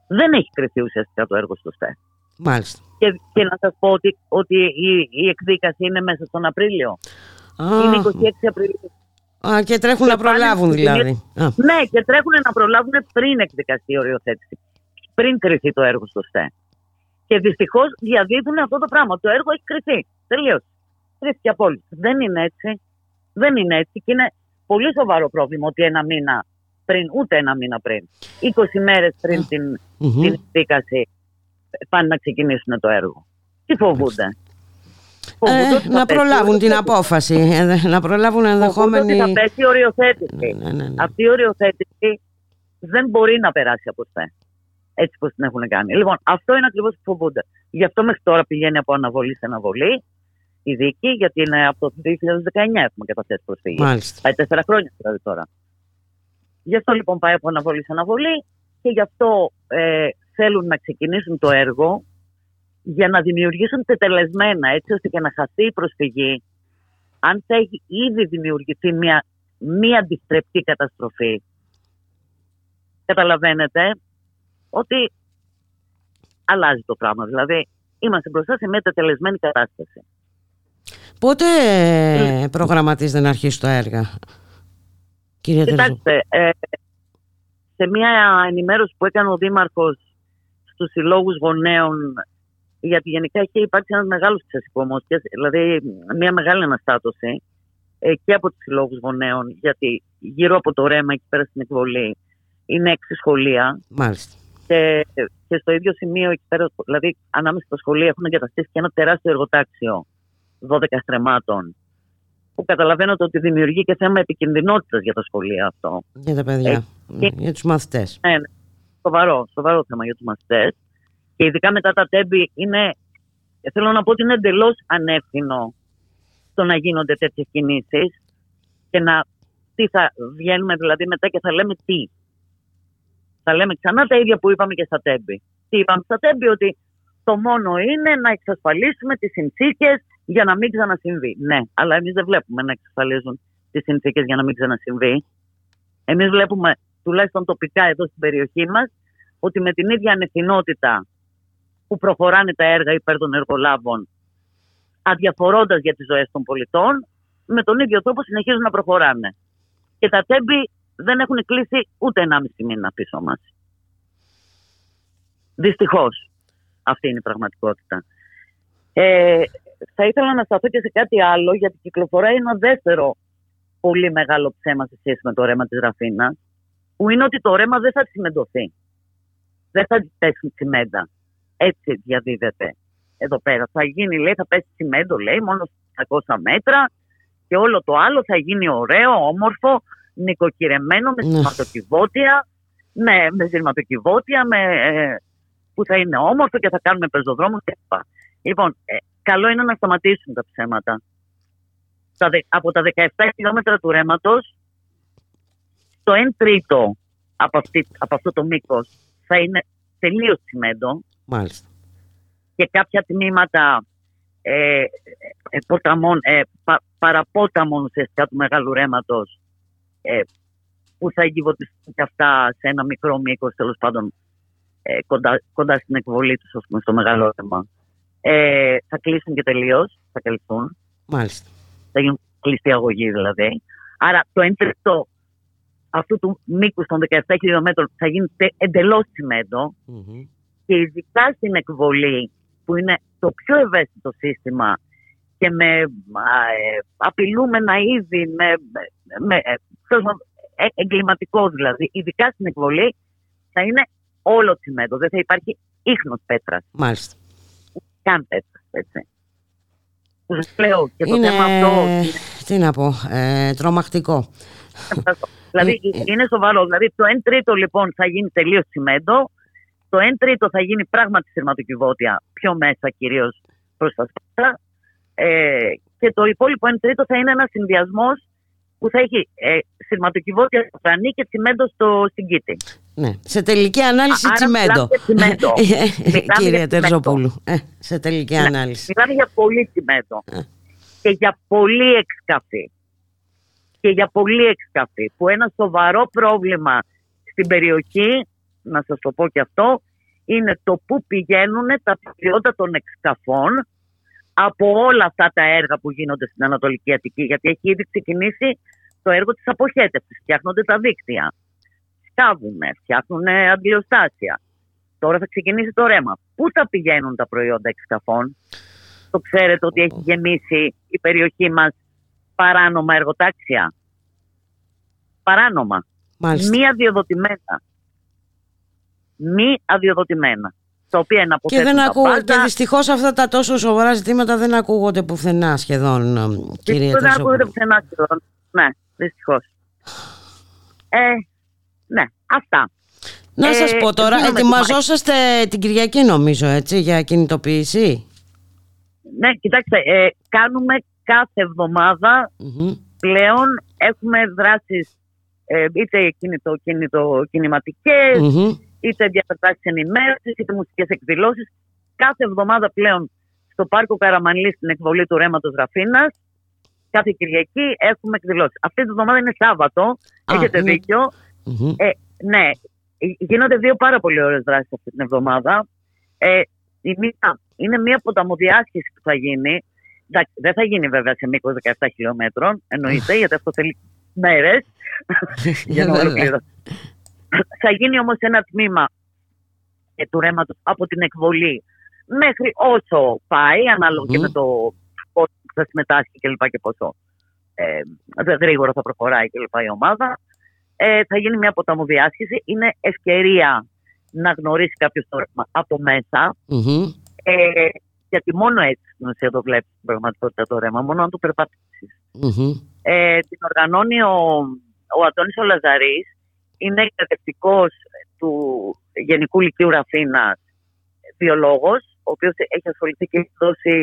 δεν έχει κρυθεί ουσιαστικά το έργο στο ΣΤΕ. Μάλιστα. Και, και να σας πω ότι, ότι η, η εκδίκαση είναι μέσα στον Απρίλιο. Α, Είναι 26 Απριλίου. α, και τρέχουν Και να πάνε προλάβουν στην δηλαδή. κοινή- Α, Ναι, και τρέχουν να προλάβουν πριν εκδικαστεί η οριοθέτηση. Πριν κρυθεί το έργο στο ΣΤΕ. Και δυστυχώς διαδίδουν αυτό το πράγμα. Το έργο έχει κρυθεί. Τελείως. Κρύφτηκε απόλυτα. Δεν είναι έτσι. Δεν είναι έτσι. Και είναι πολύ σοβαρό πρόβλημα ότι ένα μήνα πριν, ούτε ένα μήνα πριν, 20 μέρες πριν την, Μμμ. την εκδίκαση, πάνε να ξεκινήσουν το έργο. Τι φοβούνται. Φοβούνται Ε, ότι θα να πέσει η προλάβουν την οριοθέτηση. απόφαση, ε, να προλάβουν Φοβούνται ενδεχόμενη... ότι θα πέσει η οριοθέτηση. Ναι, ναι, ναι. Αυτή η οριοθέτηση δεν μπορεί να περάσει από ΣΤΕ. Έτσι πως την έχουν κάνει. Λοιπόν, αυτό είναι ακριβώς που φοβούνται. Γι' αυτό μέχρι τώρα πηγαίνει από αναβολή σε αναβολή η δίκη, γιατί είναι από το 2019 έχουμε καταθέσει προσφυγή. Μάλιστα. Πάει τέσσερα χρόνια δηλαδή τώρα. Γι' αυτό λοιπόν πάει από αναβολή σε αναβολή και γι' αυτό ε, θέλουν να ξεκινήσουν το έργο για να δημιουργήσουν τετελεσμένα έτσι ώστε και να χαθεί η προσφυγή αν θα έχει ήδη δημιουργηθεί μια μη αντιστρεπτή καταστροφή καταλαβαίνετε ότι αλλάζει το πράγμα. Δηλαδή είμαστε μπροστά σε μια τετελεσμένη κατάσταση. Πότε ε, προγραμματίζεται να αρχίσει το έργα, κύριε Τερζού. Κοιτάξτε, ε, σε μια ενημέρωση που έκανε ο Δήμαρχος στους συλλόγους γονέων γιατί γενικά έχει υπάρξει ένας μεγάλος ξεσηκωμός, και- δηλαδή μια μεγάλη αναστάτωση ε, και από τους συλλόγους γονέων γιατί γύρω από το ρέμα εκεί πέρα στην εκβολή είναι έξι σχολεία Μάλιστα. και, και στο ίδιο σημείο εκεί πέρα, δηλαδή ανάμεσα στα σχολεία έχουν εγκαταστήσει και ένα τεράστιο εργοτάξιο 12 στρεμάτων που καταλαβαίνετε ότι δημιουργεί και θέμα επικινδυνότητας για τα σχολεία αυτό. Για τα παιδιά, Ε, και- για τους μαθητές. Ναι, ναι. Σοβαρό, σοβαρό θέμα για τους μαθητές. Και ειδικά μετά τα τέμπη είναι, θέλω να πω ότι είναι εντελώς ανεύθυνο το να γίνονται τέτοιες κινήσεις και να τι θα βγαίνουμε δηλαδή μετά και θα λέμε τι. Θα λέμε ξανά τα ίδια που είπαμε και στα τέμπη. Τι είπαμε στα τέμπη ότι το μόνο είναι να εξασφαλίσουμε τις συνθήκες για να μην ξανασυμβεί. Ναι, αλλά εμείς δεν βλέπουμε να εξασφαλίζουν τις συνθήκες για να μην ξανασυμβεί. Εμείς βλέπουμε τουλάχιστον τοπικά εδώ στην περιοχή μας ότι με την ίδια ανευθυνότητα που προχωράνε τα έργα υπέρ των εργολάβων αδιαφορώντας για τις ζωές των πολιτών με τον ίδιο τρόπο συνεχίζουν να προχωράνε. Και τα τέμπη δεν έχουν κλείσει ούτε 1,5 μήνα πίσω μας. Δυστυχώς. Αυτή είναι η πραγματικότητα. Ε, θα ήθελα να σταθώ και σε κάτι άλλο, γιατί κυκλοφοράει ένα δεύτερο πολύ μεγάλο ψέμα σε σχέση με το ρέμα της Ραφίνας. Που είναι ότι το ρέμα δεν θα τσιμεντωθεί. Δεν θα πέσουν τσιμέντα. Έτσι διαδίδεται εδώ πέρα. Θα γίνει, λέει, θα πέσει τσιμέντο, λέει, μόνο στα 200 μέτρα και όλο το άλλο θα γίνει ωραίο, όμορφο, νοικοκυρεμένο με Ναι. σειρματοκιβώτια, με, με σειρματοκιβώτια, με, ε, που θα είναι όμορφο και θα κάνουμε πεζοδρόμους κλπ. Λοιπόν, ε, καλό είναι να σταματήσουν τα ψέματα. Τα δε- από τα 17 χιλιόμετρα του ρέματος, το 1 τρίτο από, αυτή, από αυτό το μήκος θα είναι τελείως τσιμέντο Μάλιστα. και κάποια τμήματα ε, ε, ποταμών, ε, πα, παραπόταμων ουσιαστικά του μεγάλου ρέματος ε, που θα εγκυβωτιστούν και αυτά σε ένα μικρό μήκος τέλος πάντων ε, κοντά, κοντά στην εκβολή τους ας πούμε, στο μεγάλο ρέμα. Ε, θα κλείσουν και τελείως, θα καλυφθούν, Μάλιστα. θα γίνουν κλειστή αγωγή δηλαδή. Άρα το 1 τρίτο αυτού του μήκους των 17 χιλιόμετρων θα γίνει εντελώς τσιμέντο και ειδικά στην εκβολή που είναι το πιο ευαίσθητο σύστημα και με α, ε, απειλούμενα είδη, με, με, ε, τέλος πάντων, ε, εγκληματικό δηλαδή, ειδικά στην εκβολή θα είναι όλο τσιμέντο, δεν θα υπάρχει ίχνος πέτρας, Μάλιστα. καν πέτρας, έτσι. Που σας λέω και το είναι, θέμα αυτό τι να πω, ε, τρομακτικό. Δηλαδή Ε, είναι σοβαρό. Δηλαδή το 1 τρίτο λοιπόν θα γίνει τελείως τσιμέντο. Το 1 τρίτο θα γίνει πράγματι σειρματοκιβώτια, πιο μέσα κυρίως προς τα σπίτι. Ε, και το υπόλοιπο 1 τρίτο θα είναι ένας συνδυασμός που θα έχει ε, σειρματοκιβώτια στο φρανί και τσιμέντο στο, στην κήτη. Ναι. Σε τελική ανάλυση Άρα τσιμέντο. μιλάμε για τσιμέντο. Μιλάμε Κύριε για τσιμέντο. Τερζοπούλου. Ε, σε τελική Ναι, ανάλυση. Μιλάμε για πολύ τσιμέντο. Και για πολύ εξκαφή. Και για πολύ εξκαφή. Που ένα σοβαρό πρόβλημα στην περιοχή, να σας το πω και αυτό, είναι το πού πηγαίνουν τα προϊόντα των εξκαφών από όλα αυτά τα έργα που γίνονται στην Ανατολική Αττική. Γιατί έχει ήδη ξεκινήσει το έργο της αποχέτευσης. Φτιάχνονται τα δίκτυα. Σκάβουν, φτιάχνουν αντιλιοστάσια. Τώρα θα ξεκινήσει το ρέμα. Πού θα πηγαίνουν τα προϊόντα εξκαφών. Το ξέρετε ότι έχει γεμίσει η περιοχή μας παράνομα εργοτάξια. Παράνομα. Μάλιστα. Μη αδειοδοτημένα. Μη αδειοδοτημένα. Τα οποία να Και, αποθέτουν δεν τα ακούγονται, πάντα. και δυστυχώς αυτά τα τόσο σοβαρά ζητήματα δεν ακούγονται πουθενά σχεδόν, ε, κύριε Δυστυχώς δεν ακούγεται Τερζοπούλου. πουθενά σχεδόν. Ναι, δυστυχώς. Ε, ναι, αυτά. Να Ε, σας πω τώρα, δίνουμε ετοιμαζόσαστε την Κυριακή νομίζω έτσι για κινητοποίηση; Ναι, κοιτάξτε, ε, κάνουμε κάθε εβδομάδα πλέον έχουμε δράσεις ε, είτε κινητο, κινητο, κινηματικές, Μμμ. είτε διατατάξεις ενημέρωσης, είτε μουσικές εκδηλώσεις. Κάθε εβδομάδα πλέον στο Πάρκο Καραμανλή στην εκβολή του Ρέματος Ραφίνας, κάθε Κυριακή έχουμε εκδηλώσεις. Αυτή τη εβδομάδα είναι Σάββατο, έχετε είναι- δίκιο. Μμμ. Ε, ναι, ε, γίνονται δύο πάρα πολύ ωραίες δράσεις αυτή την εβδομάδα. Ε, η μία είναι μία ποταμοδιάσχεση που θα γίνει. Εντάξει, δεν θα γίνει βέβαια σε μήκος 17 χιλιόμετρων, εννοείται, γιατί αυτό θέλει μέρες για να Βέβαια. ολοκληρωθεί. θα γίνει όμως ένα τμήμα ε, του ρέματος από την εκβολή μέχρι όσο πάει, ανάλογα και με το πόσο θα συμμετάσχει και λοιπά και πόσο ε, δε- γρήγορα θα προχωράει και λοιπά η ομάδα. Ε, θα γίνει μια ποταμοδιάσχεση. Είναι ευκαιρία να γνωρίσει κάποιος το ρέμα από μέσα. Μμμ. Ε, γιατί μόνο έτσι στην ουσία το βλέπεις στην πραγματικότητα το ρέμα, μόνο αν το περπατήσεις. Μμμ. Ε, την οργανώνει ο, ο Αντώνης ο Λαζαρής, είναι εκπαιδευτικός του Γενικού Λυκείου Ραφίνας, βιολόγος, ο οποίος έχει ασχοληθεί και έχει δώσει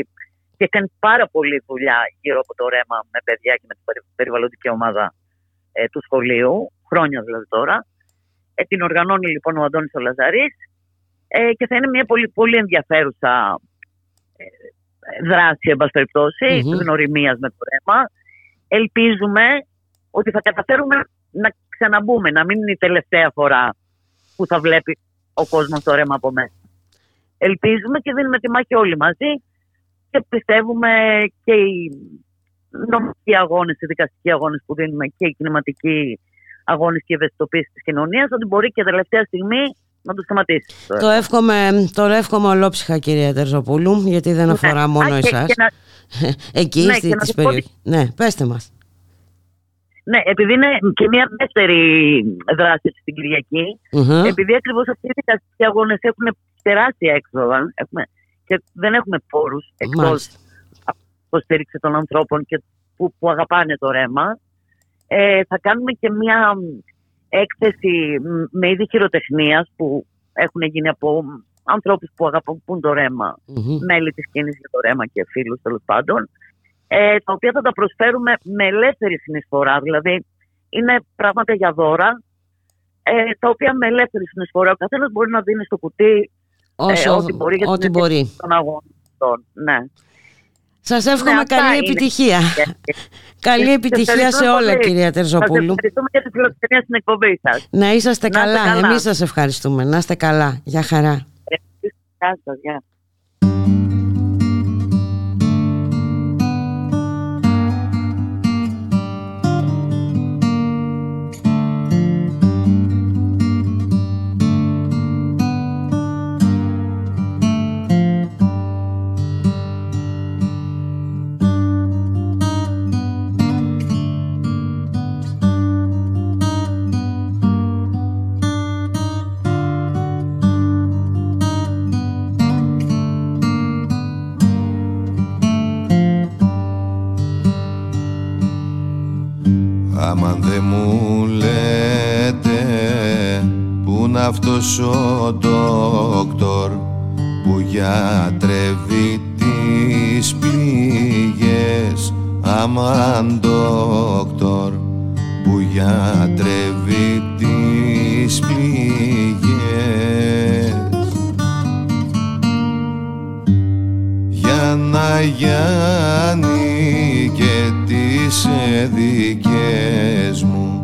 και κάνει πάρα πολλή δουλειά γύρω από το ρέμα με παιδιά και με την περι- περιβαλλοντική ομάδα ε, του σχολείου, χρόνια δηλαδή τώρα. Ε, την οργανώνει λοιπόν ο Αντώνης ο Λαζαρής ε, και θα είναι μια πολύ, πολύ ενδιαφέρουσα ε, δράση, εν πάση περιπτώσει, Μμμ. γνωριμίας με το ρέμα. Ελπίζουμε ότι θα καταφέρουμε να ξαναμπούμε, να μην είναι η τελευταία φορά που θα βλέπει ο κόσμος το ρέμα από μέσα. Ελπίζουμε και δίνουμε τη μάχη όλοι μαζί και πιστεύουμε και οι νομικοί αγώνες, οι δικαστικοί αγώνες που δίνουμε και οι κινηματικοί αγώνες και η ευαισθητοποίηση της κοινωνίας ότι μπορεί και τελευταία στιγμή να το σταματήσεις. Το εύχομαι, το εύχομαι ολόψυχα κυρία Τερζοπούλου γιατί δεν Ναι. αφορά μόνο Α, και- εσάς. και να- Εκεί Ναι, στη, και να της σας πω ότι- περιοχής. Ναι, πέστε μας. Ναι, επειδή είναι και μια δεύτερη δράση στην Κυριακή, Μμμ. επειδή ακριβώς αυτοί οι δικαστικοί αγώνες έχουν τεράστια έξοδα έχουμε, και δεν έχουμε πόρους εκτός Μάλιστα. υποστήριξη των ανθρώπων και που, που αγαπάνε το ρέμα, ε, θα κάνουμε και μια μ, έκθεση μ, με είδη χειροτεχνίας που έχουν γίνει από μ, ανθρώπους που αγαπούν το ρέμα, Μμμ. μέλη της κίνησης για το ρέμα και φίλους τέλος πάντων, ε, τα οποία θα τα προσφέρουμε με ελεύθερη συνεισφορά. Δηλαδή, είναι πράγματα για δώρα, ε, τα οποία με ελεύθερη συνεισφορά ο καθένας μπορεί να δίνει στο κουτί Όσο- ε, ό,τι μπορεί για την ό,τι μπορεί. επιτυχία των αγώνων. Ναι. Σας εύχομαι Ναι, αυτά καλή είναι. επιτυχία. Καλή Σας επιτυχία ευχαριστώ σε όλα πολύ. κυρία Σας Τερζοπούλου. ευχαριστούμε για τη φιλοξενία στην εκπομπή σας. Να είσαστε Να είστε καλά. καλά. Εμείς σας ευχαριστούμε. Να είστε καλά. Γεια χαρά. Γεια σας, γεια. Άμα δεν μου λέτε που είναι αυτός ο ντόκτορ που γιατρεύει τις πληγές Αμάν ντόκτορ που γιατρεύει τις για να γιάνει και τις δικές μου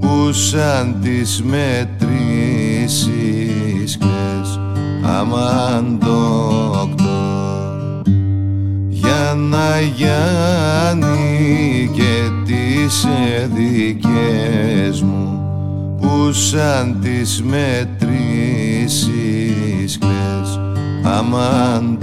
που σαν τις μετρήσεις κλαις αμάν ντόκτορ για να γιάνει και τις δικές μου που σαν τις μετρήσεις κλαις αμάν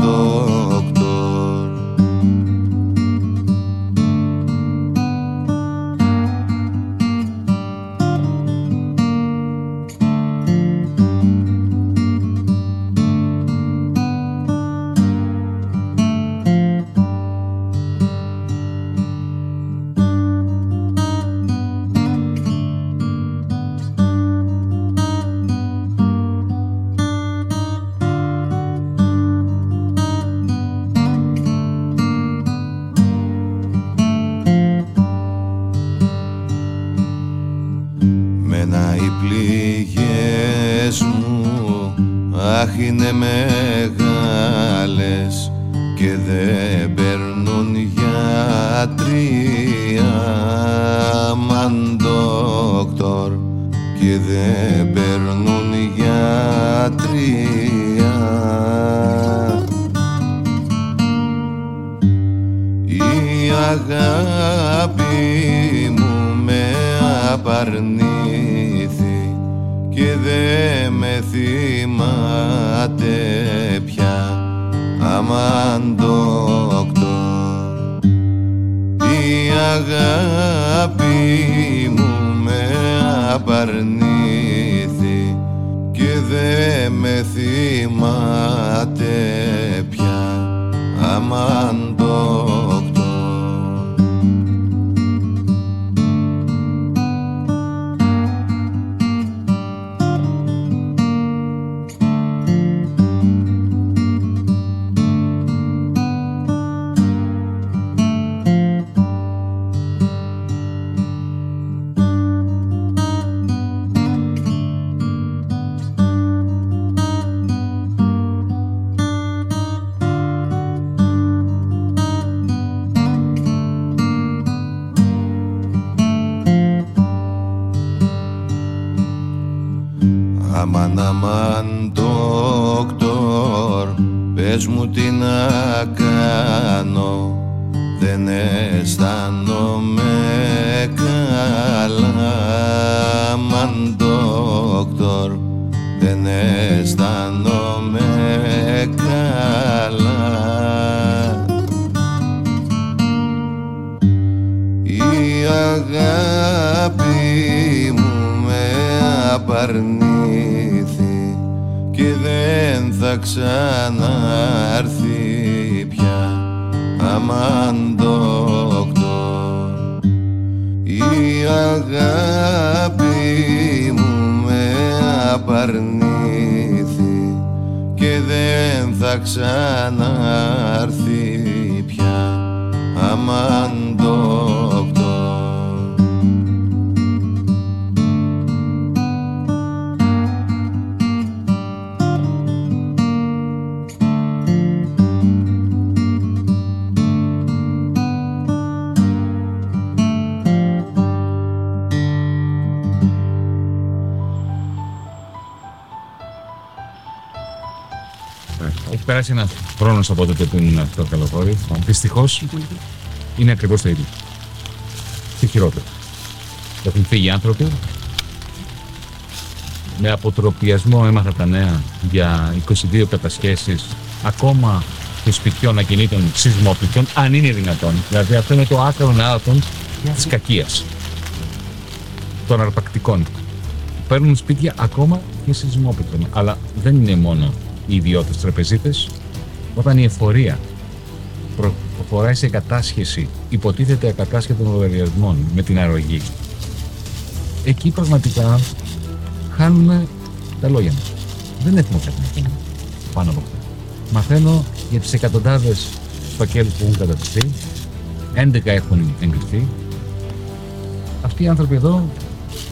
από τότε που ήμουν στο καλοκόρι. Δυστυχώς είναι ακριβώς το ίδιο. Τι χειρότερο. Έχουν φύγει άνθρωποι. Με αποτροπιασμό έμαθα τα νέα για 22 κατασχέσεις ακόμα των σπιτιών ακινήτων σεισμόπληκτων, αν είναι δυνατόν. Δηλαδή αυτό είναι το άκρο άδων της κακίας. Των αρπακτικών. Παίρνουν σπίτια ακόμα και σεισμόπληκτων. Αλλά δεν είναι μόνο οι ιδιώτες τραπεζίτες. Όταν η εφορία προ- προχωράει σε κατάσχεση, υποτίθεται ακατάσχετων λογαριασμών με την αρρωγή. Εκεί πραγματικά χάνουμε τα λόγια μας. Δεν έχουμε κάτι να πούμε πάνω από αυτό. Μαθαίνω για τις εκατοντάδες φακέλους που έχουν κατατεθεί, 11 έχουν εγκριθεί. Αυτοί οι άνθρωποι εδώ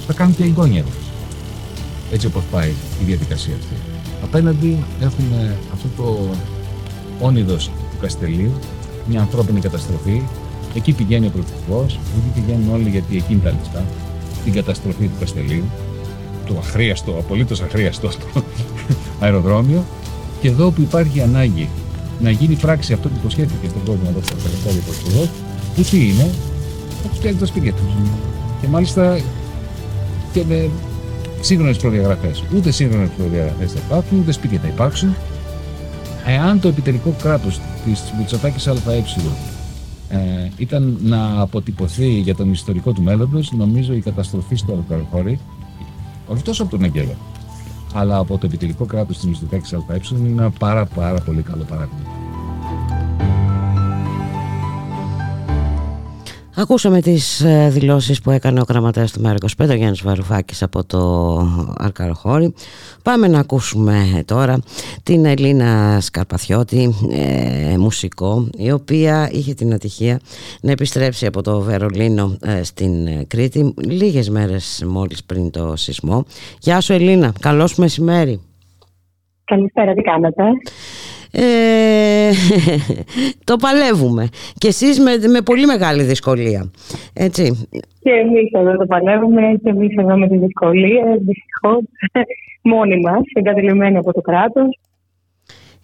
θα κάνουν και εγγόνια εδώ. Έτσι όπως πάει η διαδικασία αυτή. Απέναντι έχουμε αυτό το όνειδος του Καστελίου, μια ανθρώπινη καταστροφή. Εκεί πηγαίνει ο Πρωθυπουργός, εκεί πηγαίνουν όλοι γιατί εκεί είναι τα λεφτά. Την καταστροφή του Καστελίου, το αχρίαστο, απολύτως αχρίαστο το αεροδρόμιο. Και εδώ που υπάρχει ανάγκη να γίνει πράξη αυτό που υποσχέθηκε στον κόσμο εδώ στο τελευταίο Πρωθυπουργός, που τι είναι, θα τους φτιάξει τα σπίτια τους. Και μάλιστα και με σύγχρονες προδιαγραφές. Ούτε σύγχρονες προδιαγραφές θα υπάρχουν, ούτε σπίτια θα υπάρξουν. Εάν το επιτελικό κράτος της Μητσοτάκης ΑΕ ε, ήταν να αποτυπωθεί για τον ιστορικό του μέλλοντος, νομίζω η καταστροφή στο Αλκαρχώρι, όχι τόσο από τον Αγγέλο, αλλά από το επιτελικό κράτος της Μητσοτάκης ΑΕ είναι ένα πάρα πάρα πολύ καλό παράδειγμα. Ακούσαμε τις ε, δηλώσεις που έκανε ο γραμματέας του ΜΕΡΑ25, ο Γιάννης Βαρουφάκης από το Αρκαροχώρι. Πάμε να ακούσουμε τώρα την Ελίνα Σκαρπαθιώτη, ε, μουσικό, η οποία είχε την ατυχία να επιστρέψει από το Βερολίνο ε, στην ε, Κρήτη λίγες μέρες μόλις πριν το σεισμό. Γεια σου Ελίνα, καλώς μεσημέρι. Καλησπέρα, τι κάνετε; Ε, το παλεύουμε. Και εσείς με, με πολύ μεγάλη δυσκολία. Έτσι. Και εμείς εδώ το παλεύουμε και εμείς εδώ με τις δυσκολίες, δυστυχώς, μόνοι μας, εγκατελειμμένοι από το κράτος.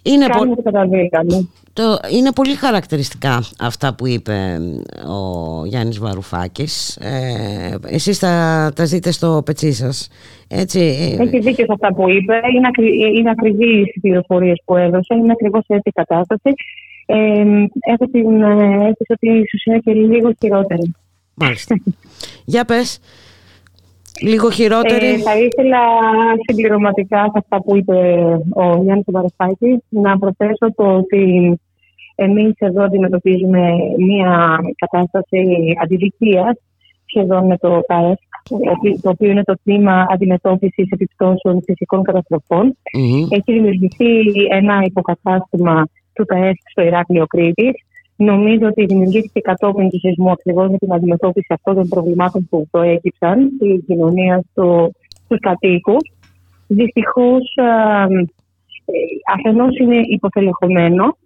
Είναι, Κάνουμε το καταδίκαμε. το, είναι πολύ χαρακτηριστικά αυτά που είπε ο Γιάννης Βαρουφάκης ε, εσείς τα, τα ζείτε στο πετσί σας έτσι, ε, Έχει δίκιο σε αυτά που είπε. Είναι, ακρι, είναι ακριβεί οι πληροφορίες που έδωσε. Είναι ακριβώς έτσι η κατάσταση. Ε, έχω την ε, αίσθηση ότι ίσω είναι και λίγο χειρότερη. Μάλιστα. Για πες. Λίγο χειρότερη. Ε, θα ήθελα συμπληρωματικά σε αυτά που είπε ο Γιάννης Βαρουφάκης να προσθέσω το ότι εμείς εδώ αντιμετωπίζουμε μια κατάσταση αντιδικίας σχεδόν με το ΤΑΕΣ, το οποίο είναι το τμήμα αντιμετώπισης επιπτώσεων φυσικών καταστροφών. Έχει δημιουργηθεί ένα υποκατάστημα του ΤΑΕΣ στο Ηράκλειο Κρήτης. Νομίζω ότι δημιουργήθηκε κατόπιν του σεισμού ακριβώς για την αντιμετώπιση αυτών των προβλημάτων που προέκυψαν στην κοινωνία στο, στους κατοίκους. Δυστυχώς αφενός είναι υποθελεχωμένο,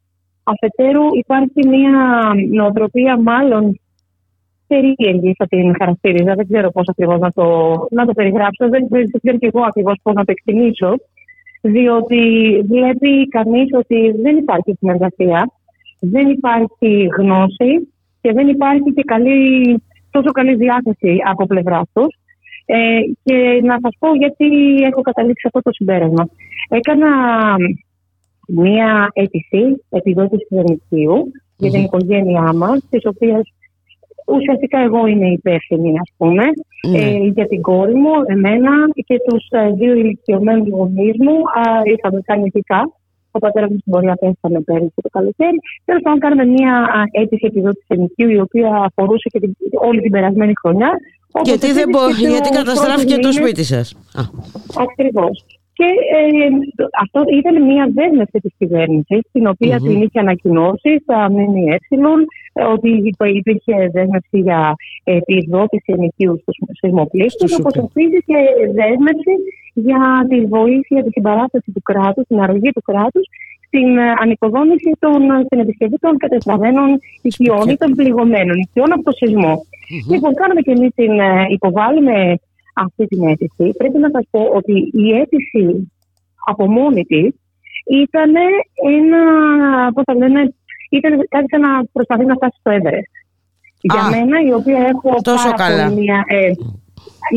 αφετέρου υπάρχει μια νοοτροπία μάλλον περίεργη θα την χαρακτήριζα. Δεν ξέρω πώς ακριβώς να το, να το περιγράψω. Δεν, δεν ξέρω και εγώ ακριβώς πώς να το εκτιμήσω. Διότι βλέπει κανείς ότι δεν υπάρχει συνεργασία, δεν υπάρχει γνώση και δεν υπάρχει και καλή, τόσο καλή διάθεση από πλευρά τους. Ε, και να σας πω γιατί έχω καταλήξει αυτό το συμπέρασμα. Έκανα μία αίτηση επιδότησης δανειστήου για την οικογένειά μας, της οποίας ουσιαστικά εγώ είμαι υπεύθυνη, ας πούμε, Ναι. ε, για την κόρη μου, εμένα και τους ε, δύο ηλικιωμένους γονείς μου. Α, είχαμε κάνει ειδικά. Ο πατέρας μου στην πορεία πέθανε πέρυσι το καλοκαίρι. Τέλος πάντων, κάναμε μια α, αίτηση επιδότηση ενοικίου, η οποία αφορούσε και την, όλη την περασμένη χρονιά. Όπως Γιατί, δεν επίσης μπο... και τους γιατί καταστράφηκε πρώτους το μήνες- σπίτι σας. Α, Ακριβώς. Και ε, αυτό ήταν μια δέσμευση της κυβέρνησης, την οποία Μμμ. την είχε ανακοινώσει στα ΜΜΕ, ε, ότι υπ- υπήρχε δέσμευση για ε, επιδότηση ενοικίου στους σεισμοπλήκτου, Στους όπως ΟΠΕ. επίσης και δέσμευση για τη βοήθεια, τη συμπαράσταση του κράτους, την αρρωγή του κράτους στην ε, ανοικοδόμηση των, στην επισκευή των κατεστραμμένων οικειών ή των πληγωμένων οικειών από το σεισμό. Λοιπόν, κάναμε και εμείς την ε, υποβάλλουμε αυτή την αίτηση. Πρέπει να σας πω ότι η αίτηση από μόνη της ήταν ένα, πώς θα λένε, ήταν κάτι σαν να προσπαθεί να φτάσει στο Everest. Για Α, μένα, η οποία έχω τόσο πάρα καλά. πολύ μια... ε,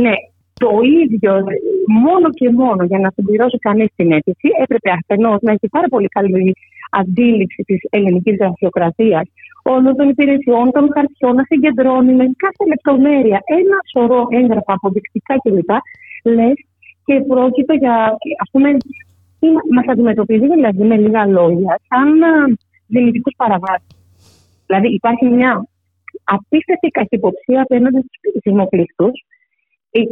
ναι, το ίδιο, μόνο και μόνο για να συμπληρώσει κανείς την αίτηση, έπρεπε αφενός να έχει πάρα πολύ καλή αντίληψη της ελληνικής γραφειοκρατίας, όλων των υπηρεσιών, των χαρτιών, να συγκεντρώνει με κάθε λεπτομέρεια ένα σωρό έγγραφα αποδεικτικά κλπ. Λες και πρόκειται για, ας πούμε, μας αντιμετωπίζει δηλαδή με λίγα λόγια σαν δυνητικούς παραβάτε. Δηλαδή υπάρχει μια απίστευτη καχυποψία απέναντι στους σεισμοπλήκτου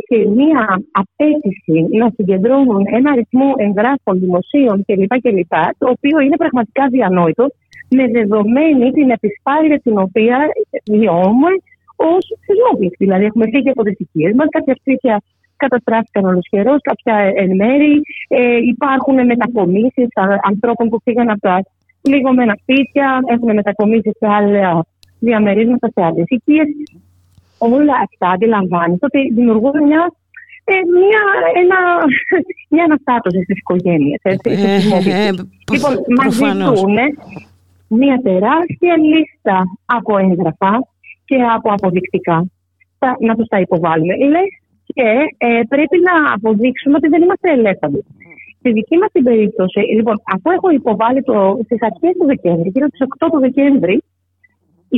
και μια απέτηση να συγκεντρώνουν ένα αριθμό εγγράφων δημοσίων κλπ. κλπ. Το οποίο είναι πραγματικά διανόητο με δεδομένη την επισπάλεια την οποία βιώνουμε ως σεισμόπληκτοι. Δηλαδή, έχουμε φύγει από τι οικίε μας, κάποια σπίτια καταστράφηκαν ολοσχερό, κάποια εν μέρη. Ε, υπάρχουν μετακομίσεις ανθρώπων που φύγαν από τα πληγωμένα σπίτια, έχουν μετακομίσει σε άλλα διαμερίσματα, σε άλλες οικίες. Όλα αυτά αντιλαμβάνεστε ότι δημιουργούν μια, ε, μια, ένα, μια αναστάτωση στις οικογένειες. Ε, ε, λοιπόν, μας προφανώς. ζητούν μια τεράστια λίστα από έγγραφα και από αποδεικτικά. Θα- να τους τα υποβάλουμε. Λες και ε, πρέπει να αποδείξουμε ότι δεν είμαστε ελεύθεροι. Στη δική μας την περίπτωση, λοιπόν, αφού έχω υποβάλει το, στις αρχές του Δεκέμβρη, γύρω στις 8 του Δεκέμβρη,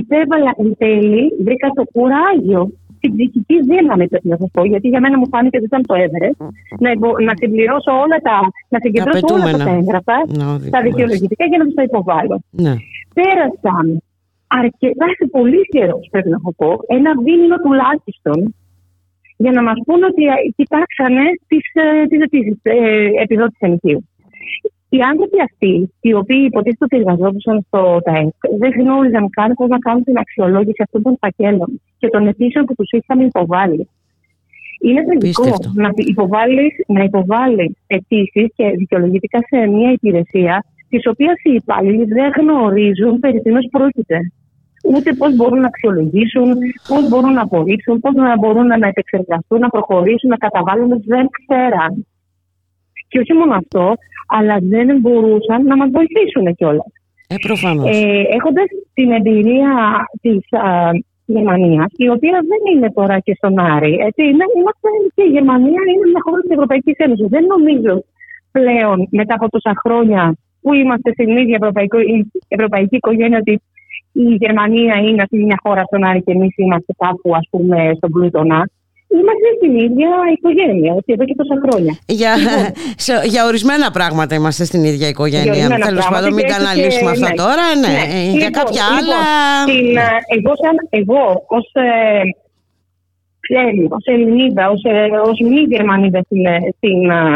υπέβαλα εν τέλει, βρήκα το κουράγιο, την ψυχική δύναμη πρέπει να σας πω, γιατί για μένα μου φάνηκε ότι ήταν το Everest, να, υπο- να συμπληρώσω όλα τα, να συγκεντρώσω όλα αυτά απαιτούμενα. τα έγγραφα, Να, τα δικαιούμενες. δικαιολογητικά για να τους τα υποβάλω. Ναι. Πέρασαν αρκετά σε πολύ καιρός, πρέπει να σου πω, ένα δίμηνο τουλάχιστον, για να μας πούνε ότι ε, κοιτάξανε τις ε, επιδότηση ενοικίου. Οι άνθρωποι αυτοί, οι οποίοι υποτίθεται ότι εργαζόντουσαν στο ΤΑΕΚ, δεν γνώριζαν καν πώς να κάνουν την αξιολόγηση αυτών των φακέλων και των αιτήσεων που τους είχαμε υποβάλει. Είναι τραγικό Πίστευτο. να υποβάλεις, να υποβάλεις αιτήσεις και δικαιολογητικά σε μια υπηρεσία της οποίας οι υπάλληλοι δεν γνωρίζουν περί τίνος πρόκειται. Ούτε πώς μπορούν να αξιολογήσουν, πώς μπορούν να απορρίψουν, πώς να μπορούν να επεξεργαστούν, να προχωρήσουν, να καταβάλουν. Δεν ξέραν. Και όχι μόνο αυτό, αλλά δεν μπορούσαν να μας βοηθήσουν κιόλας. Ε, προφανώς. Ε, Έχοντας την εμπειρία της Γερμανίας, η οποία δεν είναι τώρα και στον Άρη, έτσι, είναι, είμαστε, και η Γερμανία είναι μια χώρα της Ευρωπαϊκής Ένωσης. Δεν νομίζω πλέον μετά από τόσα χρόνια που είμαστε στην ίδια ευρωπαϊκό, η ευρωπαϊκή οικογένεια ότι η Γερμανία είναι αυτή μια χώρα στον Άρη και εμείς είμαστε κάπου ας πούμε στον πλούτονα. Είμαστε στην ίδια οικογένεια, έτσι, εδώ και τόσα χρόνια. Για, Λοιπόν, σε, για ορισμένα πράγματα είμαστε στην ίδια για οικογένεια. ορισμένα Τέλος πράγματα πάντων, μην και έτσι καναλίσουμε και- αυτά ναι. τώρα. Ναι, Ναι. Ε, για Λοιπόν, κάποια λοιπόν, άλλα. την, ναι. ε, εγώ, σαν, εγώ ως, ε, Έλλη- ως Ελληνίδα, ως, ε, ως μη Γερμανίδα στην, ε, στην ε,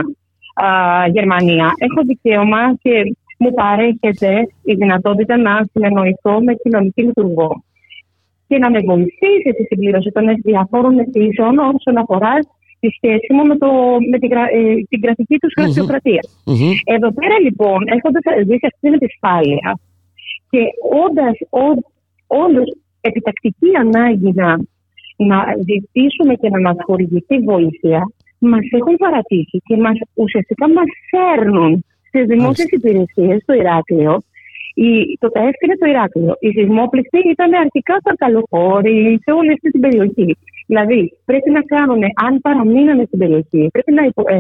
α, Γερμανία, έχω δικαίωμα και μου παρέχεται η δυνατότητα να συνεννοηθώ με κοινωνική λειτουργό και να με βοηθήσει στη συμπλήρωση των διαφόρων αιτήσεων όσον αφορά τη σχέση μου με, το, με την, γρα- ε, την γραφική τους γραφειοκρατία. Μμμ. Εδώ πέρα λοιπόν, έχοντας ζήσει αυτή την επισφάλεια και όντας όντω επιτακτική ανάγκη να, να ζητήσουμε και να μας χορηγηθεί βοήθεια, μας έχουν παρατήσει και μας, ουσιαστικά μας φέρνουν στις δημόσιες υπηρεσίες στο Ηράκλειο. Η, το ΤΑΕΦ είναι το Ηράκλειο. Οι σεισμόπληκτοι ήταν αρχικά στο Καλοχώρι, σε όλη αυτή την περιοχή. Δηλαδή, πρέπει να κάνουν, αν παραμείνανε στην περιοχή, πρέπει να, υπο, ε,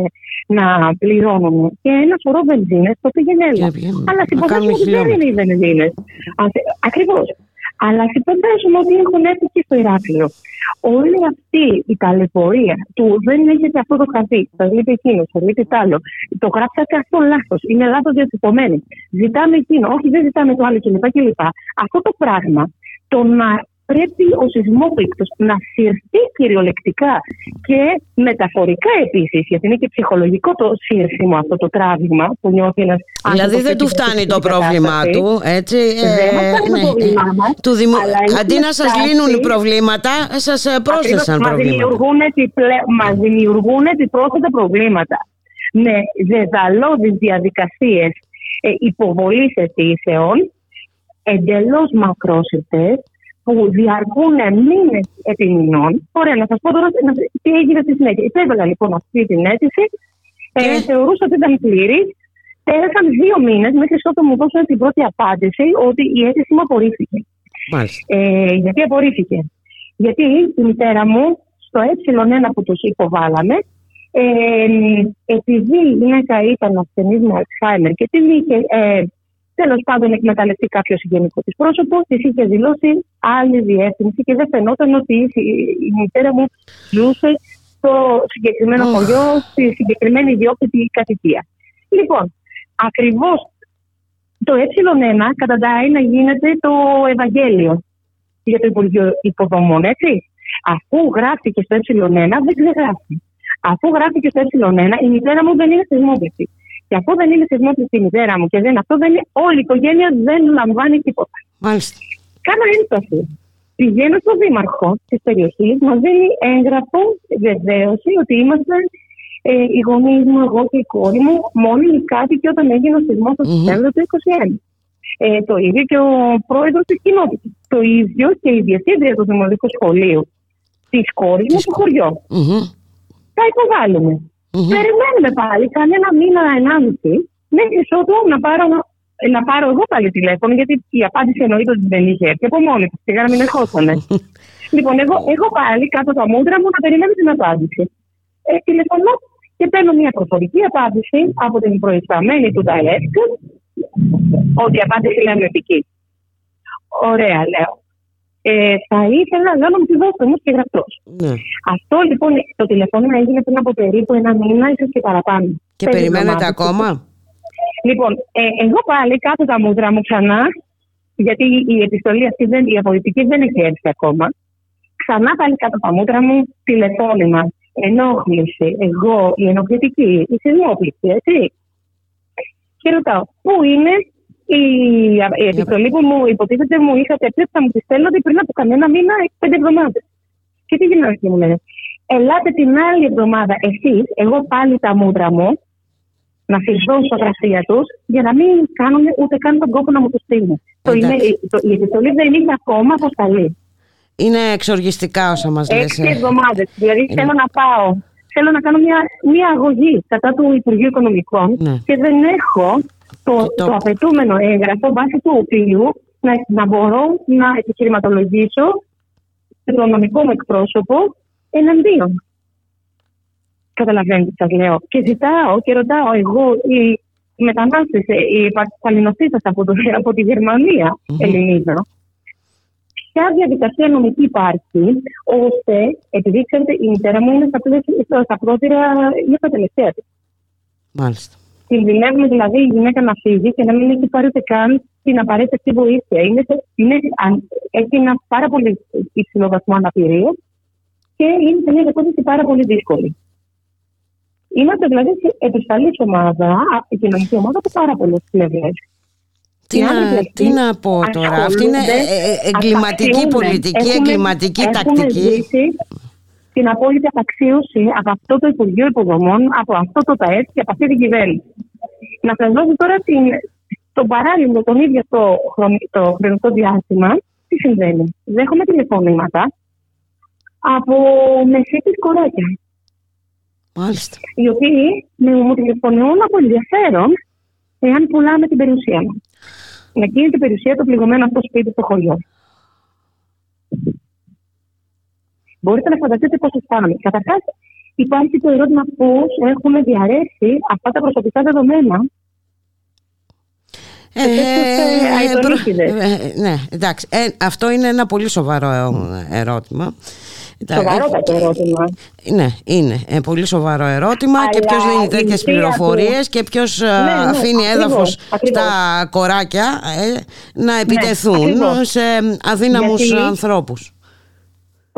να πληρώνουν και ένα σωρό βενζίνες στο πηγενέλμα. Αλλά στην να κάνουν ποσότητα δεν χιλιόμετρα. είναι οι βενζίνες. Ακριβώς. Αλλά ας υπενθέσουμε ότι έχουν έρθει και στο Ηράκλειο. Όλη αυτή η ταλαιπωρία του δεν έχετε αυτό το χαρτί, θα λείπει εκείνος, θα λείπει τ' άλλο. Το γράψατε αυτό λάθος, είναι λάθος διατυπωμένο. Ζητάμε εκείνο, όχι δεν ζητάμε το άλλο κλπ. κλπ. Αυτό το πράγμα, το να πρέπει ο σεισμόπληκτος να συρθεί κυριολεκτικά και μεταφορικά επίσης, γιατί είναι και ψυχολογικό το σύρθιμο αυτό το τράβηγμα που νιώθει ένας Δηλαδή δεν του φτάνει το πρόβλημά του, έτσι. Δεν μας φτάνει το ναι. πρόβλημά μας, Του δημο- αλλά είναι Αντί να σας φτάσει- λύνουν προβλήματα, σας ε, πρόσθεσαν Ακριβώς, μας προβλήματα. δημιουργούν, επιπλέ... μας δημιουργούν επιπρόσθετα προβλήματα με δεδαλώδεις διαδικασίες ε, υποβολής αιτήσεων εντελώς μακρόσυρτες που διαρκούν μήνες επί μηνών. Ωραία, να σας πω τώρα να- τι έγινε στη συνέχεια. Υπέβαλα λοιπόν αυτή την αίτηση. Ε, θεωρούσα ότι ήταν πλήρης. Πέρασαν δύο μήνες μέχρι ότου μου δώσουν την πρώτη απάντηση ότι η αίτηση μου απορρίφθηκε. Μάλιστα. Ε, γιατί απορρίφθηκε; Γιατί η μητέρα μου στο ε1 που τους υποβάλαμε, ε, επειδή η γυναίκα ήταν ασθενής με Αλτσχάιμερ και την είχε ε, τέλος πάντων εκμεταλλευτεί κάποιος συγγενικό της πρόσωπος, της είχε δηλώσει άλλη διεύθυνση και δεν φαινόταν ότι η, η μητέρα μου ζούσε στο συγκεκριμένο χωριό, στη συγκεκριμένη ιδιόκτητη κατοικία. Λοιπόν, ακριβώς το ε1 καταντάει να γίνεται το Ευαγγέλιο για το Υπουργείο Υποδομών, έτσι. Αφού γράφτηκε στο ε1, δεν ξεγράφει. Αφού γράφτηκε στο ε1, η μητέρα μου δεν είναι σεισμόπληκτη. Και αφού δεν είναι σεισμόπληκτη η μητέρα μου και δεν αυτό, δεν είναι, όλη η οικογένεια δεν λαμβάνει τίποτα. Μάλιστα. Κάνω ένταση. Πηγαίνω στον δήμαρχο της περιοχής, μας δίνει έγγραφο βεβαίωση ότι είμαστε ε, οι γονείς μου, εγώ και η κόρη μου, μόνοι κάτοικοι όταν έγινε ο σεισμός το Σεπτέμβριο του 2021. Ε, το ίδιο και ο πρόεδρος της κοινότητας. Το ίδιο και η διευθύντρια του Δημοτικού Σχολείου της κόρης μου στο χωριό. Τα υποβάλλουμε. Περιμένουμε πάλι κανένα μήνα, ενάμιση, μέχρι ότου να πάρω, να πάρω εγώ πάλι τηλέφωνο, γιατί η απάντηση εννοείται ότι δεν είχε έρθει από μόνη της. Σιγά να μην ερχόσανε. λοιπόν, εγώ, εγώ πάλι κάτω τα μούτρα μου να περιμένω την απάντηση. Ε, τηλεφωνώ και παίρνω μια προφορική απάντηση από την προϊσταμένη του ΔΑΕΚ ότι η απάντηση είναι αρνητική. Ωραία, λέω. Ε, θα ήθελα να μου τη δώσω όμω και γραπτός. Ναι. Αυτό λοιπόν το τηλεφώνημα έγινε πριν από περίπου ένα μήνα, ίσως και παραπάνω. Και Πέντε περιμένετε εβδομάδες. ακόμα; Λοιπόν, ε, εγώ πάλι κάτω τα μούτρα μου ξανά, γιατί η επιστολή αυτή, δεν, η απολυτική δεν έχει έρθει ακόμα. Ξανά πάλι κάτω τα μούτρα μου, τηλεφώνημα, ενόχληση, εγώ, η ενοχλητική, η σεισμόπληκτη, έτσι. Και ρωτάω, πού είναι η, η επιστολή που μου υποτίθεται μου είχατε πει ότι θα μου τη στέλνατε πριν από κανένα μήνα, πέντε εβδομάδες. Και τι γίνεται και μου λένε, Ελάτε την άλλη εβδομάδα εσείς, εγώ πάλι τα μούτρα μου, να φυσώ στα γραφεία τους, για να μην κάνουν ούτε καν τον κόπο να μου το στείλουν. Το Εντάξει. email- το- η επιστολή δεν είναι ακόμα αποσταλή. Είναι εξοργιστικά όσα μας λες. Έξι ε. εβδομάδες. Δηλαδή Είναι. θέλω να πάω. Θέλω να κάνω μια, μια αγωγή κατά του Υπουργείου Οικονομικών Ναι. και δεν έχω το, το... απαιτούμενο έγγραφο βάσει του οποίου να, να μπορώ να επιχειρηματολογήσω το νομικό μου εκπρόσωπο εναντίον. Καταλαβαίνετε τι σας λέω. Και ζητάω και ρωτάω εγώ οι, οι μετανάστε, οι παλινοθήτε από, το- από τη γερμανια Ελληνίδα, ποια διαδικασία νομική υπάρχει, ώστε, επειδή ξέρετε, η μητέρα μου είναι στα, πλαίσια- στα, στα πρώτηρα για τα τελευταία της. Μάλιστα. Κινδυνεύουμε δηλαδή η γυναίκα να φύγει και να μην έχει πάρει ούτε καν την απαραίτητη αυτή βοήθεια. Είναι, σε- είναι, αν- έχει ένα πάρα πολύ υψηλό βαθμό αναπηρίας και είναι σε μια κατάσταση πάρα πολύ δύσκολη. Είμαστε δηλαδή σε επισταλή ομάδα, α- η κοινωνική ομάδα από πάρα πολλές πλευρές. Τι να, τι να πω τώρα, αυτή είναι ε, ε, εγκληματική πολιτική, εγκληματική τακτική. Έχουμε ζήσει την απόλυτη απαξίωση από αυτό το Υπουργείο Υποδομών, από αυτό το ΤΑΕΣ και από αυτή την κυβέρνηση. Να σας δώσω τώρα την, τον παράλληλο, τον ίδιο το, χρονι- το χρονικό διάστημα, τι συμβαίνει. Δέχομαι τηλεφωνήματα από μεσίτης κοράκια. Μάλιστα. Οι οποίοι με, μου τηλεφωνούν από ενδιαφέρον εάν πουλάμε την περιουσία μου. Να γίνει την περιουσία του πληγωμένου αυτό σπίτι στο χωριό. Μπορείτε να φανταστείτε πώ αισθάνομαι. Καταρχάς, υπάρχει το ερώτημα πώς έχουν διαρρέσει αυτά τα προσωπικά δεδομένα. Ε, ε, ναι, εντάξει. Ε, αυτό είναι ένα πολύ σοβαρό ερώτημα. Σοβαρότατο ερώτημα. Ναι, είναι ε, πολύ σοβαρό ερώτημα Αλλά και ποιος δίνει τέτοιες η ουσία πληροφορίες του- και ποιος Ναι, ε, ναι, αφήνει ακριβώς, έδαφος ακριβώς. στα κοράκια ε, να επιτεθούν ακριβώς. σε αδύναμους Γιατί- ανθρώπους.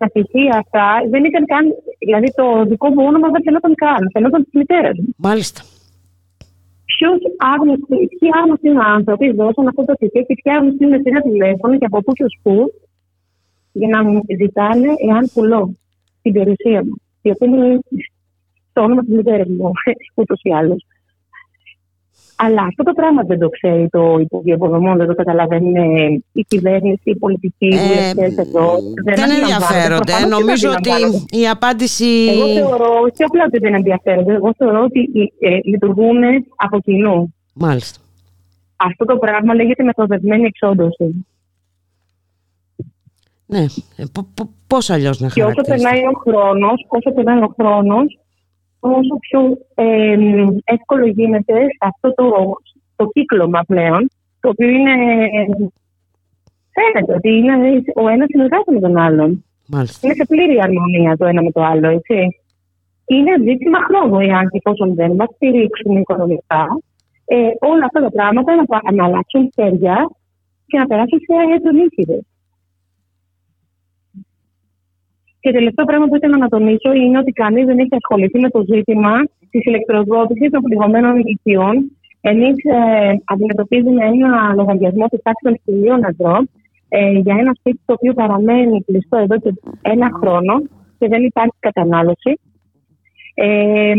Τα στοιχεία αυτά δεν ήταν καν. Δηλαδή το δικό μου όνομα δεν φαινόταν καν. Φαινόταν της μητέρας μου. Μάλιστα. Ποιος άγνωστοι, ποιοι άγνωστοι άνθρωποι δώσαν αυτό το στοιχείο και ποιοι άγνωστοι με πήρα τηλέφωνο και από πού και ως πού για να μου ζητάνε εάν πουλώ την περιουσία μου. Η οποία είναι το όνομα της μητέρας μου, ούτως ή άλλως. Αλλά αυτό το πράγμα δεν το ξέρει το Υπουργείο Υποδομών, δεν το καταλαβαίνει η κυβέρνηση, οι πολιτικοί, οι βουλευτές εδώ. Ε, Δεν αντιλαμβάνονται. ενδιαφέρονται. Προφανώς και Νομίζω δεν ότι αντιλαμβάνονται. η απάντηση... Εγώ θεωρώ, όχι απλά ότι δεν ενδιαφέρονται, εγώ θεωρώ ότι ε, λειτουργούν από κοινού. Μάλιστα. Αυτό το πράγμα λέγεται μεθοδευμένη εξόντωση. Ναι, ε, πο- πο- πώς αλλιώς να Και όσο χαρακτηριστεί; περνάει ο χρόνος, όσο περνάει ο χρόνος, όσο πιο ε, εύκολο γίνεται σε αυτό το, το κύκλωμα πλέον, το οποίο είναι. Φαίνεται ότι είναι ο ένας συνεργάται με τον άλλον. Μάλιστα. Είναι σε πλήρη αρμονία το ένα με το άλλο, έτσι. Είναι ζήτημα χρόνου, εάν και εφόσον δεν μας στηρίξουν οικονομικά, ε, όλα αυτά τα πράγματα να, πα- να αλλάξουν χέρια και να περάσουν σε έντονοι Και τελευταίο πράγμα που ήθελα να τονίσω είναι ότι κανείς δεν έχει ασχοληθεί με το ζήτημα της ηλεκτροδότησης των πληγωμένων οικειών. Εμείς ε, αντιμετωπίζουμε ένα λογαριασμό της τάξης των χιλίων ευρώ ε, για ένα σπίτι το οποίο παραμένει κλειστό εδώ και ένα χρόνο και δεν υπάρχει κατανάλωση. Ε,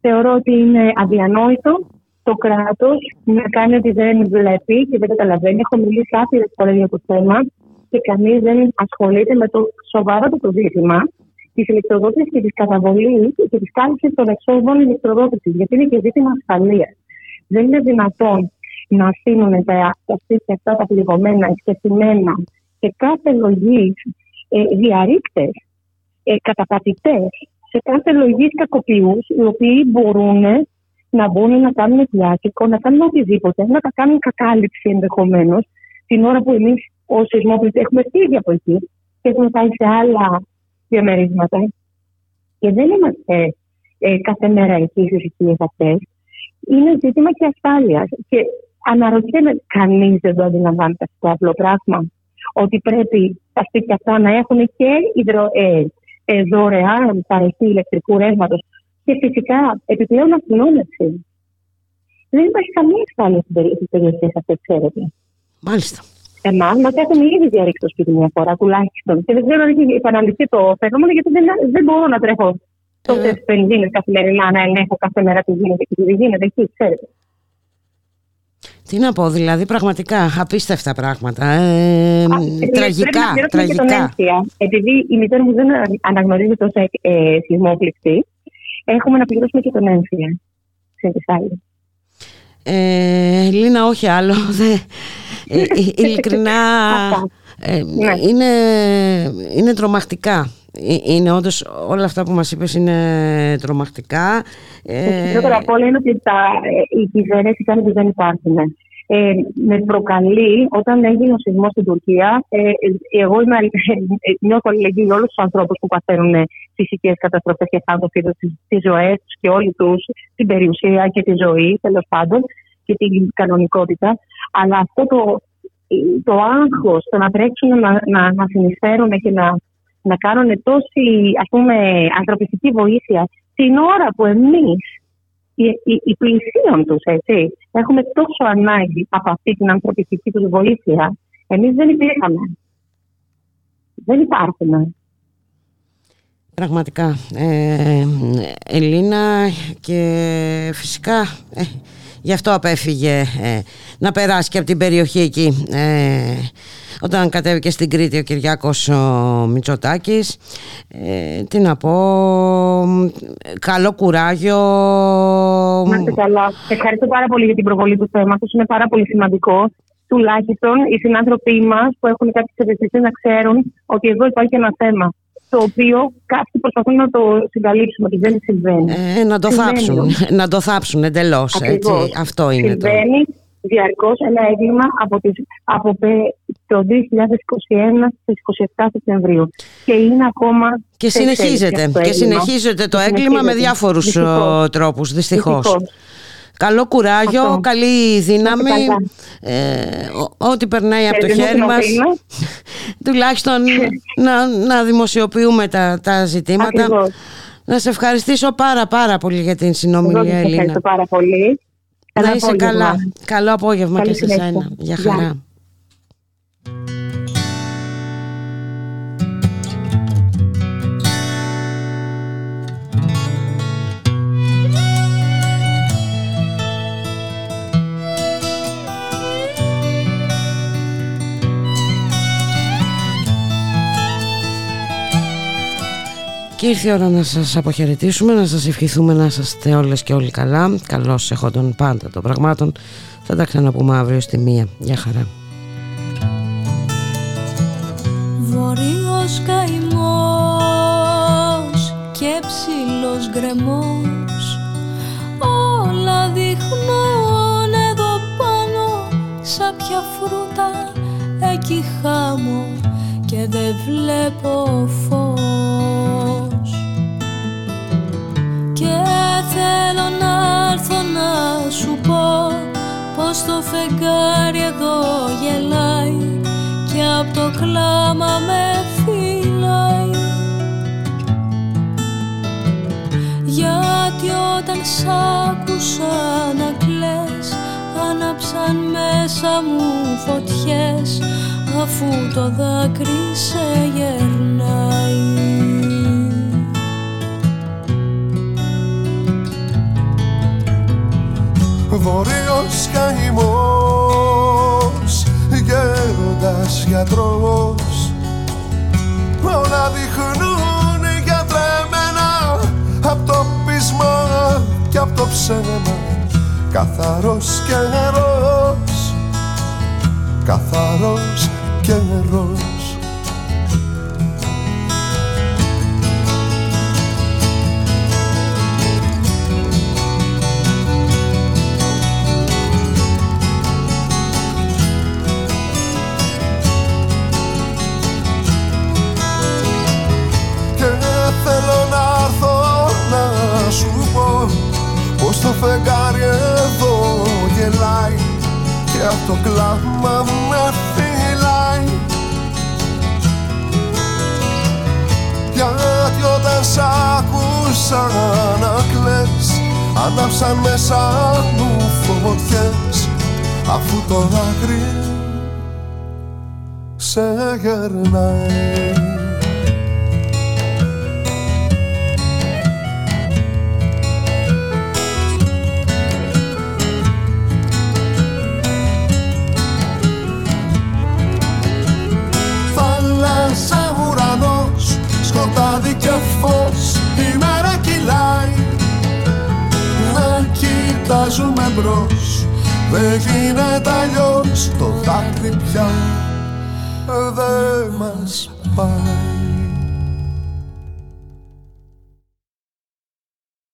θεωρώ ότι είναι αδιανόητο το κράτος να κάνει ότι δεν βλέπει και δεν καταλαβαίνει. Έχω μιλήσει άπειρε φορές για το θέμα και κανείς δεν ασχολείται με το σοβαρό το ζήτημα της ηλεκτροδότησης και της καταβολής και της κάλυψης των εξόδων ηλεκτροδότησης. Γιατί είναι και ζήτημα ασφαλείας. Δεν είναι δυνατόν να αφήνουν τα, τα σπίτια αυτά τα πληγωμένα, εκτεθειμένα σε κάθε λογή ε, διαρρήκτες, ε, καταπατητές, σε κάθε λογή κακοποιούς, οι οποίοι μπορούν να μπουν να κάνουν διάκριτο, να κάνουν οτιδήποτε, να τα κάνουν κακάλυψη ενδεχομένως, την ώρα που εμείς ω σεισμόπληκτοι έχουμε φύγει από εκεί και έχουμε πάει σε άλλα διαμερίσματα. Και δεν είμαστε ε, κάθε μέρα εκεί στι οικίε αυτέ. Είναι ζήτημα και ασφάλειας. Και αναρωτιέμαι, κανείς δεν το αντιλαμβάνεται αυτό το απλό πράγμα. Ότι πρέπει τα σπίτια αυτά να έχουν και υδρο, ε, ε, δωρεάν παροχή ηλεκτρικού ρεύματος και φυσικά επιπλέον αστυνόμευση. Δεν υπάρχει καμία ασφάλεια στι περιοχέ αυτέ, ξέρετε. Μάλιστα. Εμάς μας έχουν ήδη διαρρήξει το σπίτι μια φορά τουλάχιστον. Και δεν ξέρω αν έχει επαναληφθεί το φαινόμενο, γιατί δεν, δεν μπορώ να τρέχω τόσε Ε. πενζίνε καθημερινά να ελέγχω κάθε μέρα τι γίνεται και τι δεν γίνεται εκεί, ξέρετε. Τι να πω, δηλαδή πραγματικά απίστευτα πράγματα. Ε, Πρέπει τραγικά, να πληρώσουμε και τον τραγικά. έμφυα. Επειδή η μητέρα μου δεν αναγνωρίζει τόσο ε, σεισμόπληκτη, έχουμε να πληρώσουμε και τον έμφυα. Σε τις άλλες. Ε, Λίνα, όχι άλλο. Δε, ε, ε, ειλικρινά, ε, είναι, είναι τρομακτικά. Ε, Είναι όντως όλα αυτά που μας είπες είναι τρομακτικά. Το Ε, χειρότερο απ' όλα είναι ότι τα, ε, η κυβέρνηση κάνει ότι δεν υπάρχουν. Ε, με προκαλεί όταν έγινε ο σεισμός στην Τουρκία. Ε, ε, εγώ είμαι, ε, νιώθω αλληλεγγύη για όλους τους ανθρώπους που παθαίνουν φυσικές καταστροφές και χάνουν τις ζωές τους και όλοι τους, την περιουσία και τη ζωή, τέλος πάντων, και την κανονικότητα. Αλλά αυτό το, το άγχος, το να τρέξουν να, να, να συνεισφέρουν και να, να κάνουν τόση ας πούμε, ανθρωπιστική βοήθεια την ώρα που εμείς οι, οι, οι πλησίων τους, έτσι, έχουμε τόσο ανάγκη από αυτή την ανθρωπιστική τους βοήθεια, εμείς δεν υπήρχαμε. Δεν υπάρχουμε. Πραγματικά. Ε, Ελίνα και φυσικά ε, γι' αυτό απέφυγε ε, να περάσει και από την περιοχή εκεί ε, όταν κατέβηκε στην Κρήτη ο Κυριάκος ο Μητσοτάκης. Ε, τι να πω, καλό κουράγιο. Να είστε καλά. Ευχαριστώ πάρα πολύ για την προβολή του θέματος. Είναι πάρα πολύ σημαντικό. Τουλάχιστον οι συνάνθρωποι μας που έχουν κάποιες ευαισθησίες να ξέρουν ότι εδώ υπάρχει ένα θέμα το οποίο κάποιοι προσπαθούν να το συγκαλύψουν ότι δεν συμβαίνει. Ε, να το Συμβαίνει θάψουν, όμως. να το θάψουν εντελώς. Έτσι. Ακριβώς. Αυτό είναι το. Συμβαίνει διαρκώς ένα έγκλημα από, τις, από πε- το 2021 στις 27 Σεπτεμβρίου. Και είναι ακόμα Και σε εξέλιξη συνεχίζεται. αυτό το Και έγκλημα. συνεχίζεται το Και έγκλημα με συνεχίζεται. διάφορους Δυστυχώς. ε, τρόπους, δυστυχώς. Δυστυχώς. Καλό κουράγιο, Αυτό. καλή δύναμη, Να είστε ε, ο- ό,τι περνάει από το Χαιρετίζω χέρι την μας, Αθήνα. τουλάχιστον να, να δημοσιοποιούμε τα, τα ζητήματα. Ακριβώς. Να σε ευχαριστήσω πάρα πάρα πολύ για την Εγώ συνομιλία, σας Ελίνα. ευχαριστώ πάρα πολύ. Να Καλό είσαι απόγευμα. καλά. Καλό απόγευμα Καλή και σε συνέχεια. σένα. Για Γεια. χαρά. Και ήρθε η ώρα να σας αποχαιρετήσουμε, να σας ευχηθούμε να είστε όλες και όλοι καλά. Καλώς έχοντων πάντα των πραγμάτων. Θα τα ξαναπούμε αύριο στη μία. Γεια χαρά. Βορείος καημός και ψηλός γκρεμός Όλα δείχνουν εδώ πάνω Σάπια φρούτα εκεί χάμω Και δεν βλέπω φως Και θέλω να έρθω να σου πω Πως το φεγγάρι εδώ γελάει και απ' το κλάμα με φυλάει. Γιατί όταν σ' άκουσα να κλαις Άναψαν μέσα μου φωτιές Αφού το δάκρυ σε γερνάει Βορείος καημός Γέροντας γιατρός. Όλα δείχνουν γιατρεμένα Απ' το πείσμα και απ' το ψέμα. Καθαρός και νερός Καθαρός και το κλάμα με φυλάει Γιατί όταν σ' άκουσα να κλαις Άναψαν μέσα μου φωτιές Αφού το δάκρυ σε γερνάει κοιτάζουμε μπρος. Δεν γίνεται αλλιώς. Το δάκρυ πια δεν μας πάει